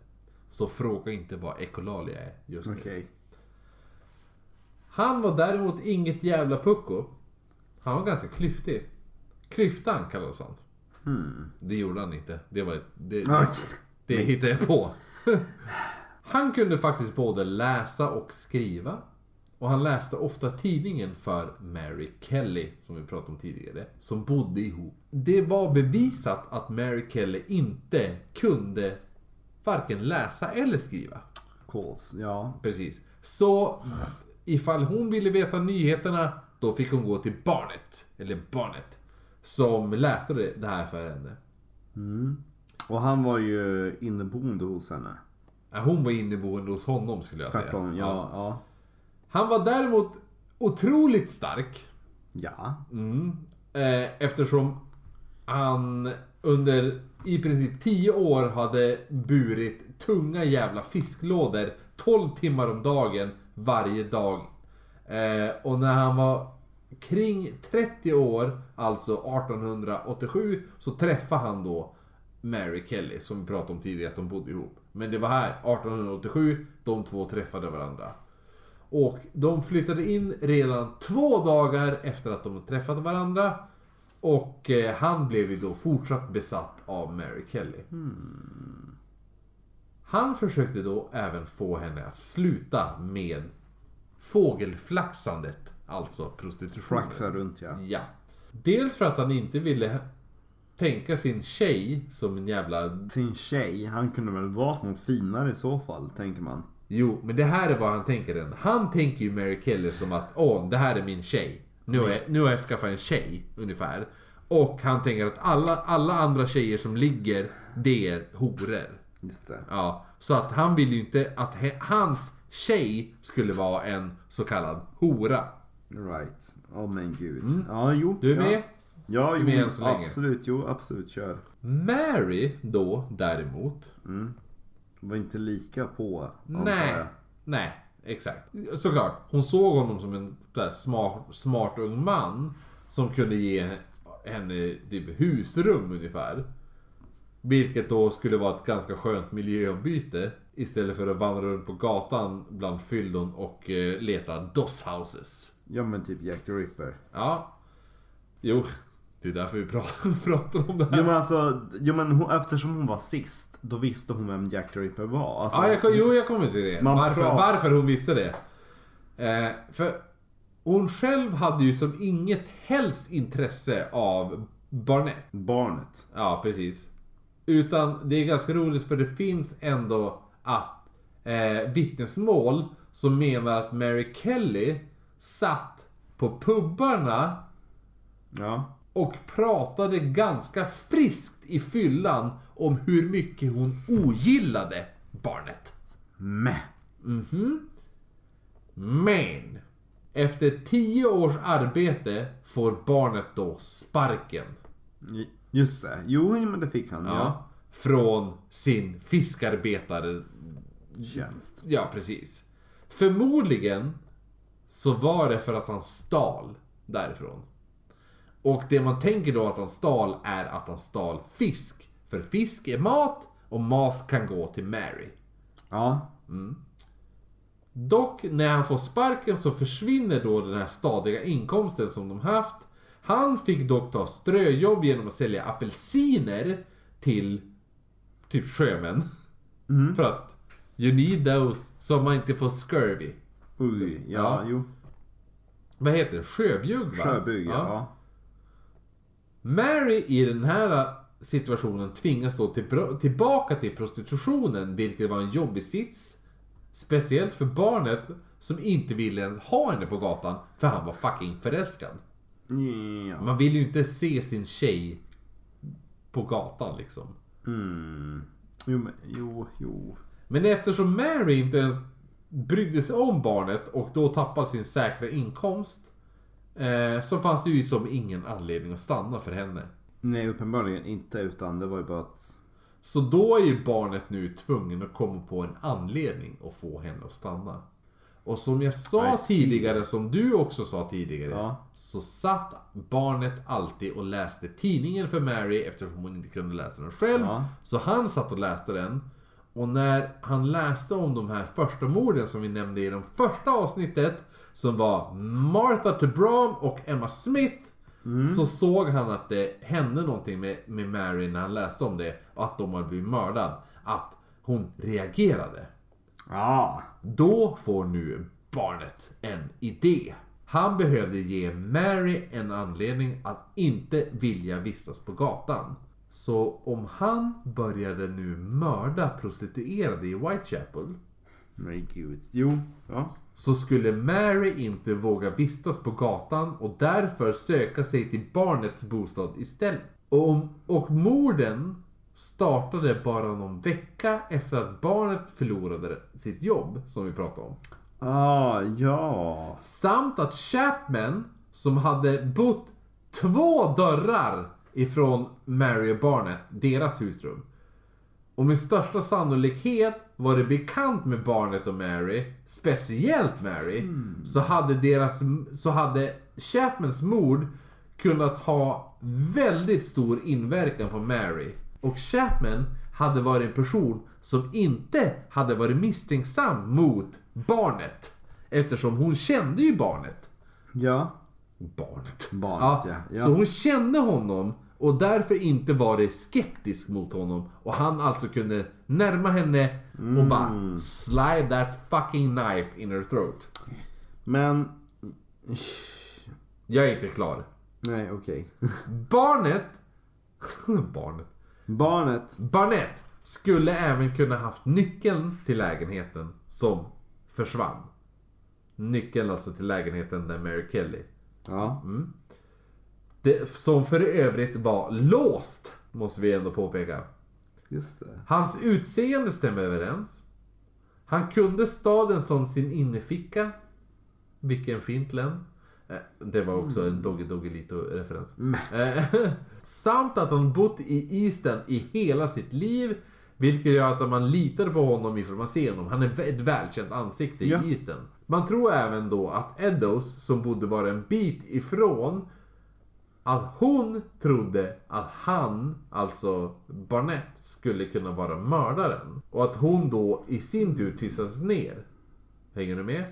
Så fråga inte vad ekolalia är just nu. Han var däremot inget jävla pucko. Han var ganska klyftig. Klyftan kallades han. Det gjorde han inte. Det var det, Okej. det hittade jag på. Han kunde faktiskt både läsa och skriva. Och han läste ofta tidningen för Mary Kelly, som vi pratade om tidigare, som bodde ihop. Det var bevisat att Mary Kelly inte kunde varken läsa eller skriva. Calls. Ja. Precis. Så ifall hon ville veta nyheterna, då fick hon gå till barnet, eller barnet, som läste det här för henne. Och han var ju inneboende hos henne. Hon var inneboende hos honom skulle jag säga. Tvärtom. Ja. Ja. Han var däremot otroligt stark. Ja. Mm. Eh, eftersom han under i princip 10 år hade burit tunga jävla fisklådor 12 timmar om dagen varje dag. Eh, och när han var kring 30 år, alltså 1887, så träffade han då Mary Kelly som vi pratade om tidigare att de bodde ihop. Men det var här 1887 de två träffade varandra. Och de flyttade in redan två dagar efter att de träffat varandra. Och eh, han blev ju då fortsatt besatt av Mary Kelly. Hmm. Han försökte då även få henne att sluta med fågelflaxandet. Alltså prostitutionen. Flaxa runt ja. Ja. Dels för att han inte ville tänka sin tjej som en jävla... Sin tjej, han kunde väl vara något finare i så fall, tänker man. Jo, men det här är vad han tänker. än. Han tänker ju Mary Kelly som att åh, det här är min tjej. Nu har jag, nu har jag skaffat en tjej, ungefär. Och han tänker att alla, alla andra tjejer som ligger, det är horor. Just det. Ja, så att han vill ju inte att he, hans tjej skulle vara en så kallad hora. Right. Åh men gud. Ja, jo. Mm. Du är ja. med? Ja, jo, med så absolut. Jo, absolut. Kör. Mary då, däremot. Var inte lika på, Nej, jag. nej, exakt. Såklart, hon såg honom som en där smart, smart ung man som kunde ge henne typ husrum ungefär. Vilket då skulle vara ett ganska skönt miljöombyte istället för att vandra runt på gatan bland fyllon och eh, leta dosshouses. Ja, men typ Jack the Ripper. Ja, jo, det är därför vi pratar, pratar om det här. Jo men alltså, jo, men hon, eftersom hon var sist, då visste hon vem Jack the Ripper var. Alltså, Ja, jag, kom- jo, jag kommer till det. Varför, pratar- varför hon visste det. Eh, för hon själv hade ju som inget helst intresse av Barnett. Barnet. Ja, precis. Utan det är ganska roligt för det finns ändå att eh, vittnesmål som menar att Mary Kelly satt på pubbarna Ja. och pratade ganska friskt i fyllan om hur mycket hon ogillade Barnett. Mäh. Men! Efter tio års arbete får barnet då sparken. Just det. Jo, men det fick han. Ja. Ja. Från sin fiskarbetare... Tjänst. Ja, precis. Förmodligen så var det för att han stal därifrån. Och det man tänker då att han stal är att han stal fisk. För fisk är mat och mat kan gå till Mary. Ja. Dock när han får sparken så försvinner då den här stadiga inkomsten som de haft. Han fick dock ta ströjobb genom att sälja apelsiner till typ sjömän. För att you need those så man inte får scurvy. Oj. Ja, Ja. jo. Vad heter det? Sjöbjugg va? Sjöbygg, ja. Mary i den här situationen tvingas då till, tillbaka till prostitutionen, vilket var en jobbig sits. Speciellt för barnet som inte ville ha henne på gatan för han var fucking förälskad. Ja. Man vill ju inte se sin tjej på gatan liksom. Mm. Jo, men, jo, jo. Men eftersom Mary inte ens brydde sig om barnet och då tappade sin säkra inkomst. Eh, så fanns det ju som ingen anledning att stanna för henne. Nej, uppenbarligen inte. Utan det var ju bara att... Så då är ju barnet nu tvungen att komma på en anledning att få henne att stanna. Och som jag sa tidigare, som du också sa tidigare. Ja. Så satt barnet alltid och läste tidningen för Mary eftersom hon inte kunde läsa den själv. Ja. Så han satt och läste den. Och när han läste om de här första morden som vi nämnde i det första avsnittet. Som var Martha Tebram och Emma Smith. Så såg han att det hände någonting med, med Mary när han läste om det. Och att de hade blivit mördad. Att hon reagerade. Ja. Då får nu barnet en idé. Han behövde ge Mary en anledning att inte vilja vistas på gatan. Så om han började nu mörda prostituerade i Whitechapel Men gud. Jo. Ja. så skulle Mary inte våga vistas på gatan och därför söka sig till barnets bostad istället. Och, om, och morden startade bara någon vecka efter att barnet förlorade sitt jobb, som vi pratade om. Ah, ja. Samt att Chapman, som hade bott två dörrar ifrån Mary och barnet, deras husrum. Och med största sannolikhet var det bekant med barnet och Mary, speciellt Mary, så hade deras, så hade Chapmans mord kunnat ha väldigt stor inverkan på Mary. Och Chapman hade varit en person som inte hade varit misstänksam mot barnet. Eftersom hon kände ju barnet. Ja. Barnet. Barnet, ja. Ja. Så hon kände honom och därför inte varit skeptisk mot honom. Och han alltså kunde närma henne och Mm. bara slide that fucking knife in her throat. Men... Jag är inte klar. Nej, okej. Barnet... Barnet. Barnet. Barnett skulle även kunna haft nyckeln till lägenheten som försvann. Nyckeln alltså till lägenheten där Mary Kelly. Ja. Det, som för övrigt var låst, måste vi ändå påpeka. Just det. Hans utseende stämmer överens. Han kunde staden som sin inneficka. Vilken fint län. Eh, Det var också en Doggy Doggelito referens. Eh, Samt att han bott i Easton i hela sitt liv. Vilket gör att man litar på honom ifrån man ser honom. Han är ett välkänt ansikte Ja. i Easton. Man tror även då att Eddos, som bodde bara en bit ifrån, att hon trodde att han, alltså Barnett, skulle kunna vara mördaren. Och att hon då i sin tur tystades ner. Hänger du med?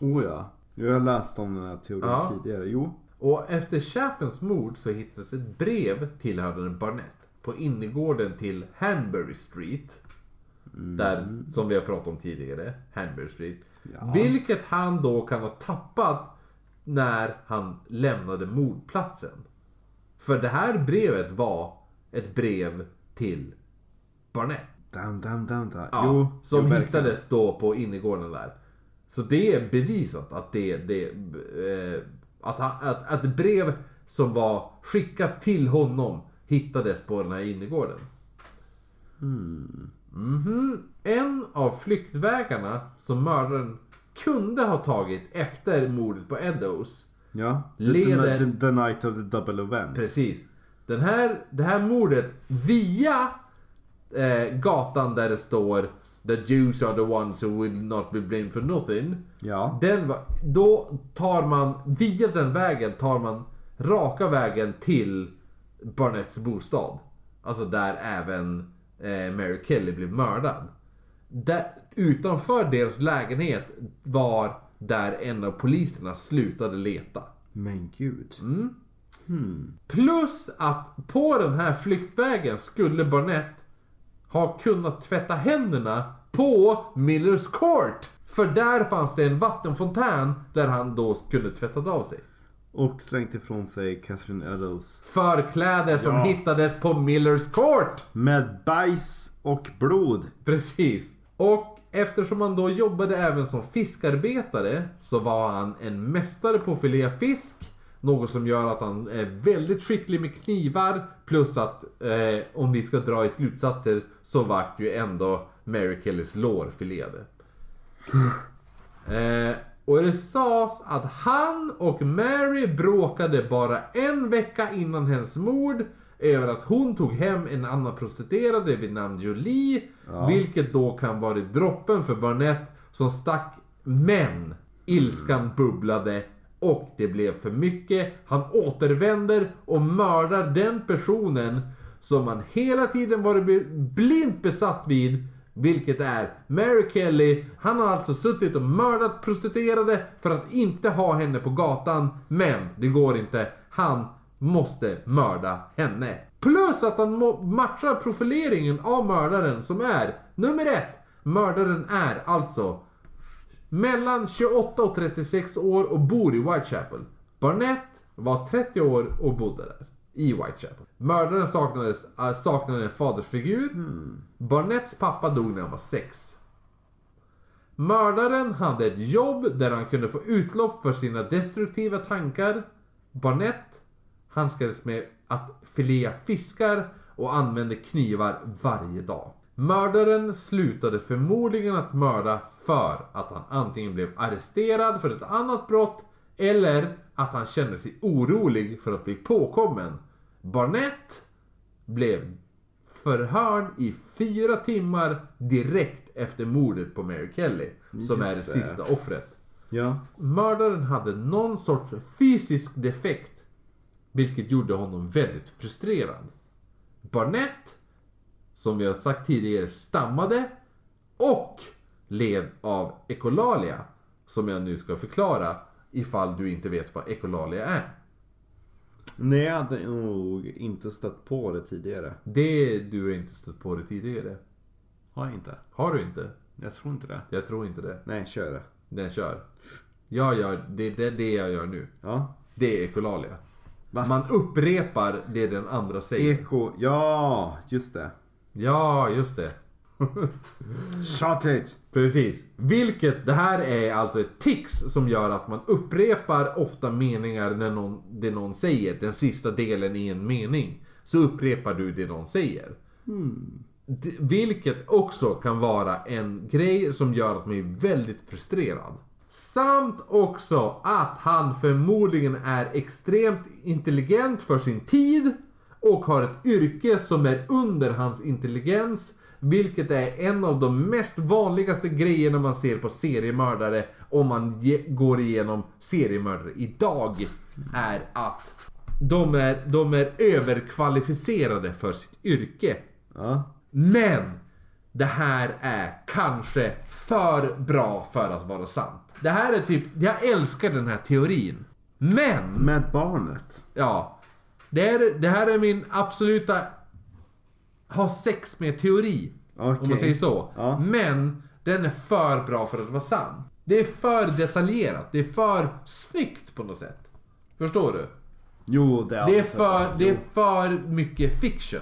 Oh ja. Jag har läst om den här teorin Ja. tidigare. Jo. Och efter Chapmans mord så hittades ett brev tillhörande Barnett på innergården till Hanbury Street. Där, som vi har pratat om tidigare, Hanbury Street. Ja. Vilket han då kan ha tappat när han lämnade mordplatsen. För det här brevet var ett brev till Barnett. Damn, damn, damn, damn. Ja, Jo. som hittades då på innergården där. Så det är bevisat att det, det eh, att, att, att brev som var skickat till honom hittades på den här innergården. Mhm. En av flyktvägarna som mördaren kunde ha tagit efter mordet på Eddos. Ja. Leder- the, the, the night of the double event. Precis. Den här, det här mordet via eh, gatan där det står The Jews are the ones who will not be blamed for nothing. Ja. Den, då tar man, via den vägen tar man raka vägen till Barnetts bostad. Alltså där även eh, Mary Kelly blev mördad. Där, utanför deras lägenhet var där en av poliserna slutade leta. Men gud. Mm. Plus att på den här flyktvägen skulle Barnett ha kunnat tvätta händerna på Millers Court. För där fanns det en vattenfontän där han då kunde tvättat av sig. Och slängt ifrån sig Catherine Eddowes. Förkläde som Ja. hittades på Millers Court. Med bajs och blod. Precis. Och eftersom han då jobbade även som fiskarbetare så var han en mästare på att filea fisk. Något som gör att han är väldigt skicklig med knivar. Plus att eh, om vi ska dra i slutsatser så vart ju ändå Mary Kellys lår filerade. Eh, och det sades att han och Mary bråkade bara en vecka innan hennes mord över att hon tog hem en annan prostituerade vid namn Jolie. Vilket då kan vara droppen för Barnett som stack. Men ilskan bubblade och det blev för mycket. Han återvänder och mördar den personen som han hela tiden varit blint besatt vid. Vilket är Mary Kelly. Han har alltså suttit och mördat prostituerade för att inte ha henne på gatan. Men det går inte. Han måste mörda henne. Plus att han matchar profileringen av mördaren som är nummer ett. Mördaren är alltså mellan 28 och 36 år och bor i Whitechapel. Barnett var 30 år och bodde där. I Whitechapel. Mördaren saknades, äh, saknade en fadersfigur. Barnetts pappa dog när han var 6. Mördaren hade ett jobb där han kunde få utlopp för sina destruktiva tankar. Barnett handskades med att filea fiskar och använde knivar varje dag. Mördaren slutade förmodligen att mörda för att han antingen blev arresterad för ett annat brott eller att han kände sig orolig för att bli påkommen. Barnett blev förhörd i fyra timmar direkt efter mordet på Mary Kelly. Som är det Just det. sista offret. Ja. Mördaren hade någon sorts fysisk defekt. Vilket gjorde honom väldigt frustrerad. Barnett, som vi har sagt tidigare, stammade och led av ekolalia. Som jag nu ska förklara ifall du inte vet vad ekolalia är. Nej, jag hade nog inte stött på det tidigare. Det du har inte stött på det tidigare. Har jag inte? Har du inte? Jag tror inte det. Jag tror inte det. Nej, kör det. Den kör. Jag gör, det är det, det jag gör nu. Ja. Det är ekolalia. Va? Man upprepar det den andra säger. Eko, ja, just det. Ja, just det. Shot it! Precis. Vilket, det här är alltså ett tics som gör att man upprepar ofta meningar när någon, det någon säger. Den sista delen i en mening. Så upprepar du det någon säger. D- Vilket också kan vara en grej som gör att man är väldigt frustrerad. Samt också att han förmodligen är extremt intelligent för sin tid och har ett yrke som är under hans intelligens. Vilket är en av de mest vanligaste grejerna man ser på seriemördare om man går igenom seriemördare idag. Är att de är, de är överkvalificerade för sitt yrke. Ja. Men det här är kanske för bra för att vara sant. Det här är typ, jag älskar den här teorin. Men, Med barnet. ja. Det, är, det här är min absoluta ha sex med teori. Om Okej. man säger så. Ja. Men den är för bra för att vara sann. Det är för detaljerat. Det är för snyggt på något sätt. Förstår du? Jo, det är Det är för, det är för mycket fiction.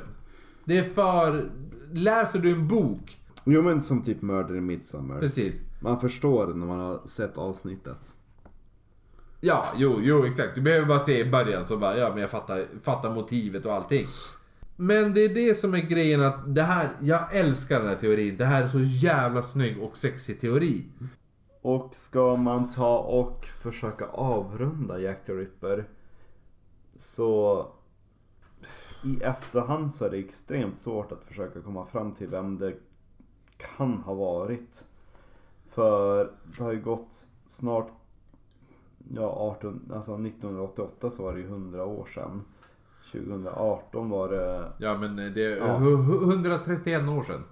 Det är för... Läser du en bok Jo men som typ Murder in Midsommar. Precis. Man förstår när man har sett avsnittet. Ja, jo, jo exakt. Du behöver bara se i början så bara, ja men jag fattar, fattar motivet och allting. Men det är det som är grejen att det här, jag älskar den här teorin. Det här är så jävla snygg och sexig teori. Och ska man ta och försöka avrunda Jack the Ripper så i efterhand så är det extremt svårt att försöka komma fram till vem det kan ha varit. För det har ju gått snart, ja 18, alltså 1988 så var det ju 100 år sedan. 2018 var det, Ja men det är Ja. hu- hu- 131 år sedan.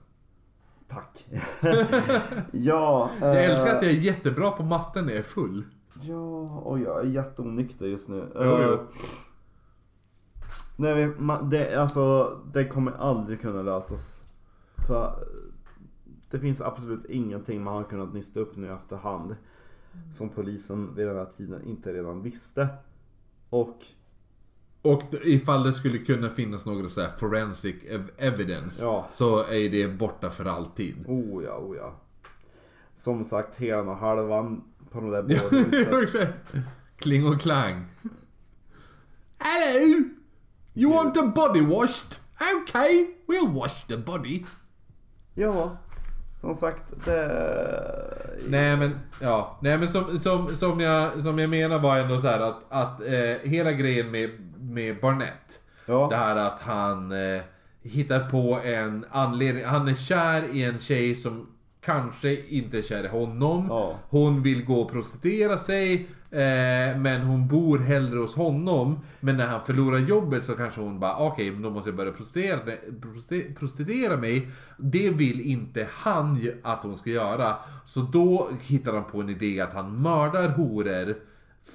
tack. ja. Jag eh, älskar att jag är jättebra på matten när jag är full. Ja, och jag är jätteonykter just nu. Jo, jo. Eh, nej, ma- det, alltså, det kommer aldrig kunna lösas. För det finns absolut ingenting man har kunnat nysta upp nu efterhand. Som polisen vid den här tiden inte redan visste. Och Och ifall det skulle kunna finnas några så här forensic ev- evidence Ja. så är det borta för alltid. oh ja, oh ja. som sagt hela halvan på de där båda. Kling och klang. Hello! You want a body washed? Okay, we'll wash the body. ja, som sagt det... Nej men, ja. Nej men som, som, som, jag, som jag menar var ändå så här att, att eh, hela grejen med, med Barnett. Ja. Det här att han eh, hittar på en anledning. Han är kär i en tjej som kanske inte är kär i honom. Ja. Hon vill gå och prostituera sig. Eh, men hon bor hellre hos honom. Men när han förlorar jobbet så kanske hon bara okej, men då måste jag börja prostituera, prosti- prostituera mig. Det vill inte han att hon ska göra. Så då hittar han på en idé att han mördar horor.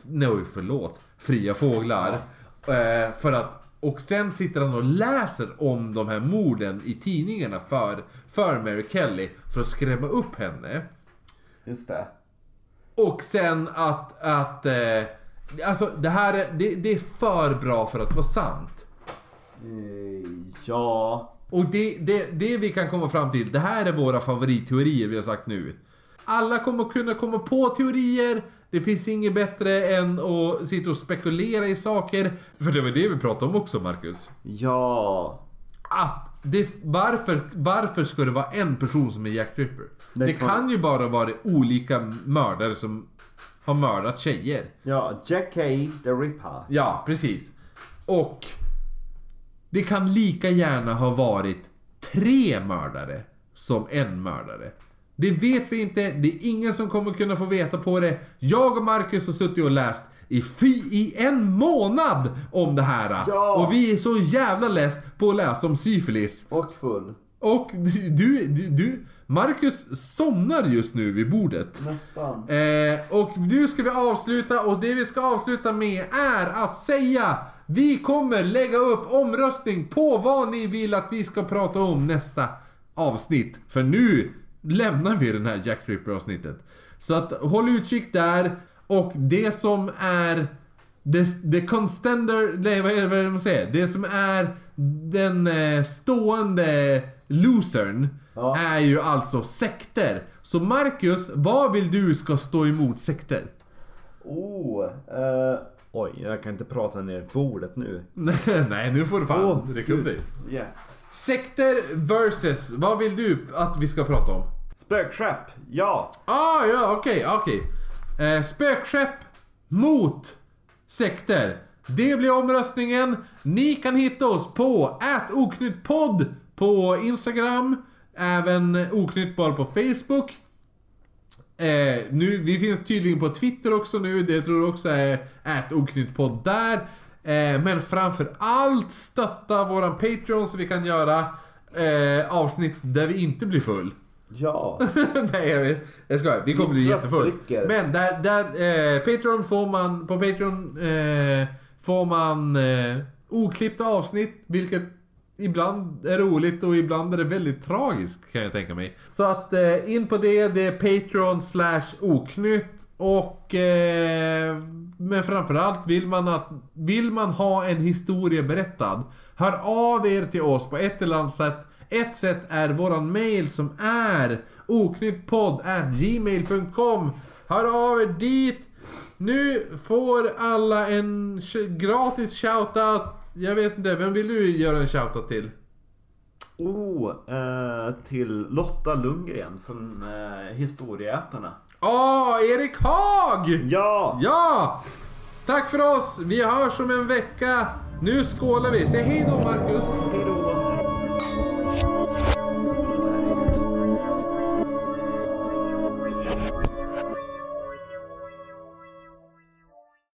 Nej förlåt. Fria fåglar. Eh, för att och sen sitter han och läser om de här morden i tidningarna för, för Mary Kelly. För att skrämma upp henne. Just det. Och sen att, att eh, alltså det här är, det, det är för bra för att vara sant. Eh, Ja. Och det, det, det vi kan komma fram till, det här är våra favoritteorier vi har sagt nu. Alla kommer kunna komma på teorier. Det finns inget bättre än att sitta och spekulera i saker. För det var det vi pratade om också Marcus. Ja. Att det, varför, varför ska det vara en person som är Jack Ripper? Det, Det kan... ju bara vara olika mördare som har mördat tjejer. Ja, Jack K. the Ripper. Ja, precis. Och det kan lika gärna ha varit tre mördare som en mördare. Det vet vi inte, det är ingen som kommer kunna få veta på det. Jag och Marcus har suttit och läst i, fy, i en månad om det här. Ja. Och vi är så jävla less på att läsa om syfilis. Och full. Och du, du, du Marcus somnar just nu vid bordet. Nästan. Eh, och nu ska vi avsluta och det vi ska avsluta med är att säga Vi kommer lägga upp omröstning på vad ni vill att vi ska prata om nästa avsnitt. För nu lämnar vi den här Jack Ripper avsnittet. Så att håll utkik där. Och det som är the, the constander, nej vad är det det man säger? Det som är den eh, stående losern Ja. är ju alltså sekter. Så Marcus, vad vill du ska stå emot sekter? Oh. Eh, oj, jag kan inte prata ner bordet nu. Nej, nu får du fan Åh, rycka upp dig. Yes. Sekter versus, vad vill du att vi ska prata om? Spökskepp. Ja. Ah, ja, okej, okej. Eh, spökskepp mot sekter. Det blir omröstningen. Ni kan hitta oss på oknyttpodd på Instagram. Även oknyttbar på Facebook. Eh, nu, vi finns tydligen på Twitter också nu. Det tror jag också är oknyttpodd där. Eh, men framför allt stötta våran Patreon så vi kan göra eh, avsnitt där vi inte blir full. Ja. Nej jag. Jag skojar. Vi kommer bli jättefull. Men där, där eh, Patreon får man, på Patreon eh, får man eh, oklippta avsnitt. Vilket ibland är roligt och ibland är det väldigt tragiskt kan jag tänka mig. Så att eh, in på det, det är Patreon slash oknytt. Och eh, men framförallt vill man att vill man ha en historia berättad. Hör av er till oss på ett eller annat sätt. Ett sätt är våran mail som är oknyttpodd@gmail.com. Hör av er dit. Nu får alla en gratis shoutout. Jag vet inte, vem vill du göra en shoutout till? Oh, eh, till Lotta Lundgren från eh, Historieätarna. Åh, oh, Erik Haag! Ja! Ja! Tack för oss! Vi hörs om en vecka. Nu skålar vi. Säg hej då, Marcus. Hej då.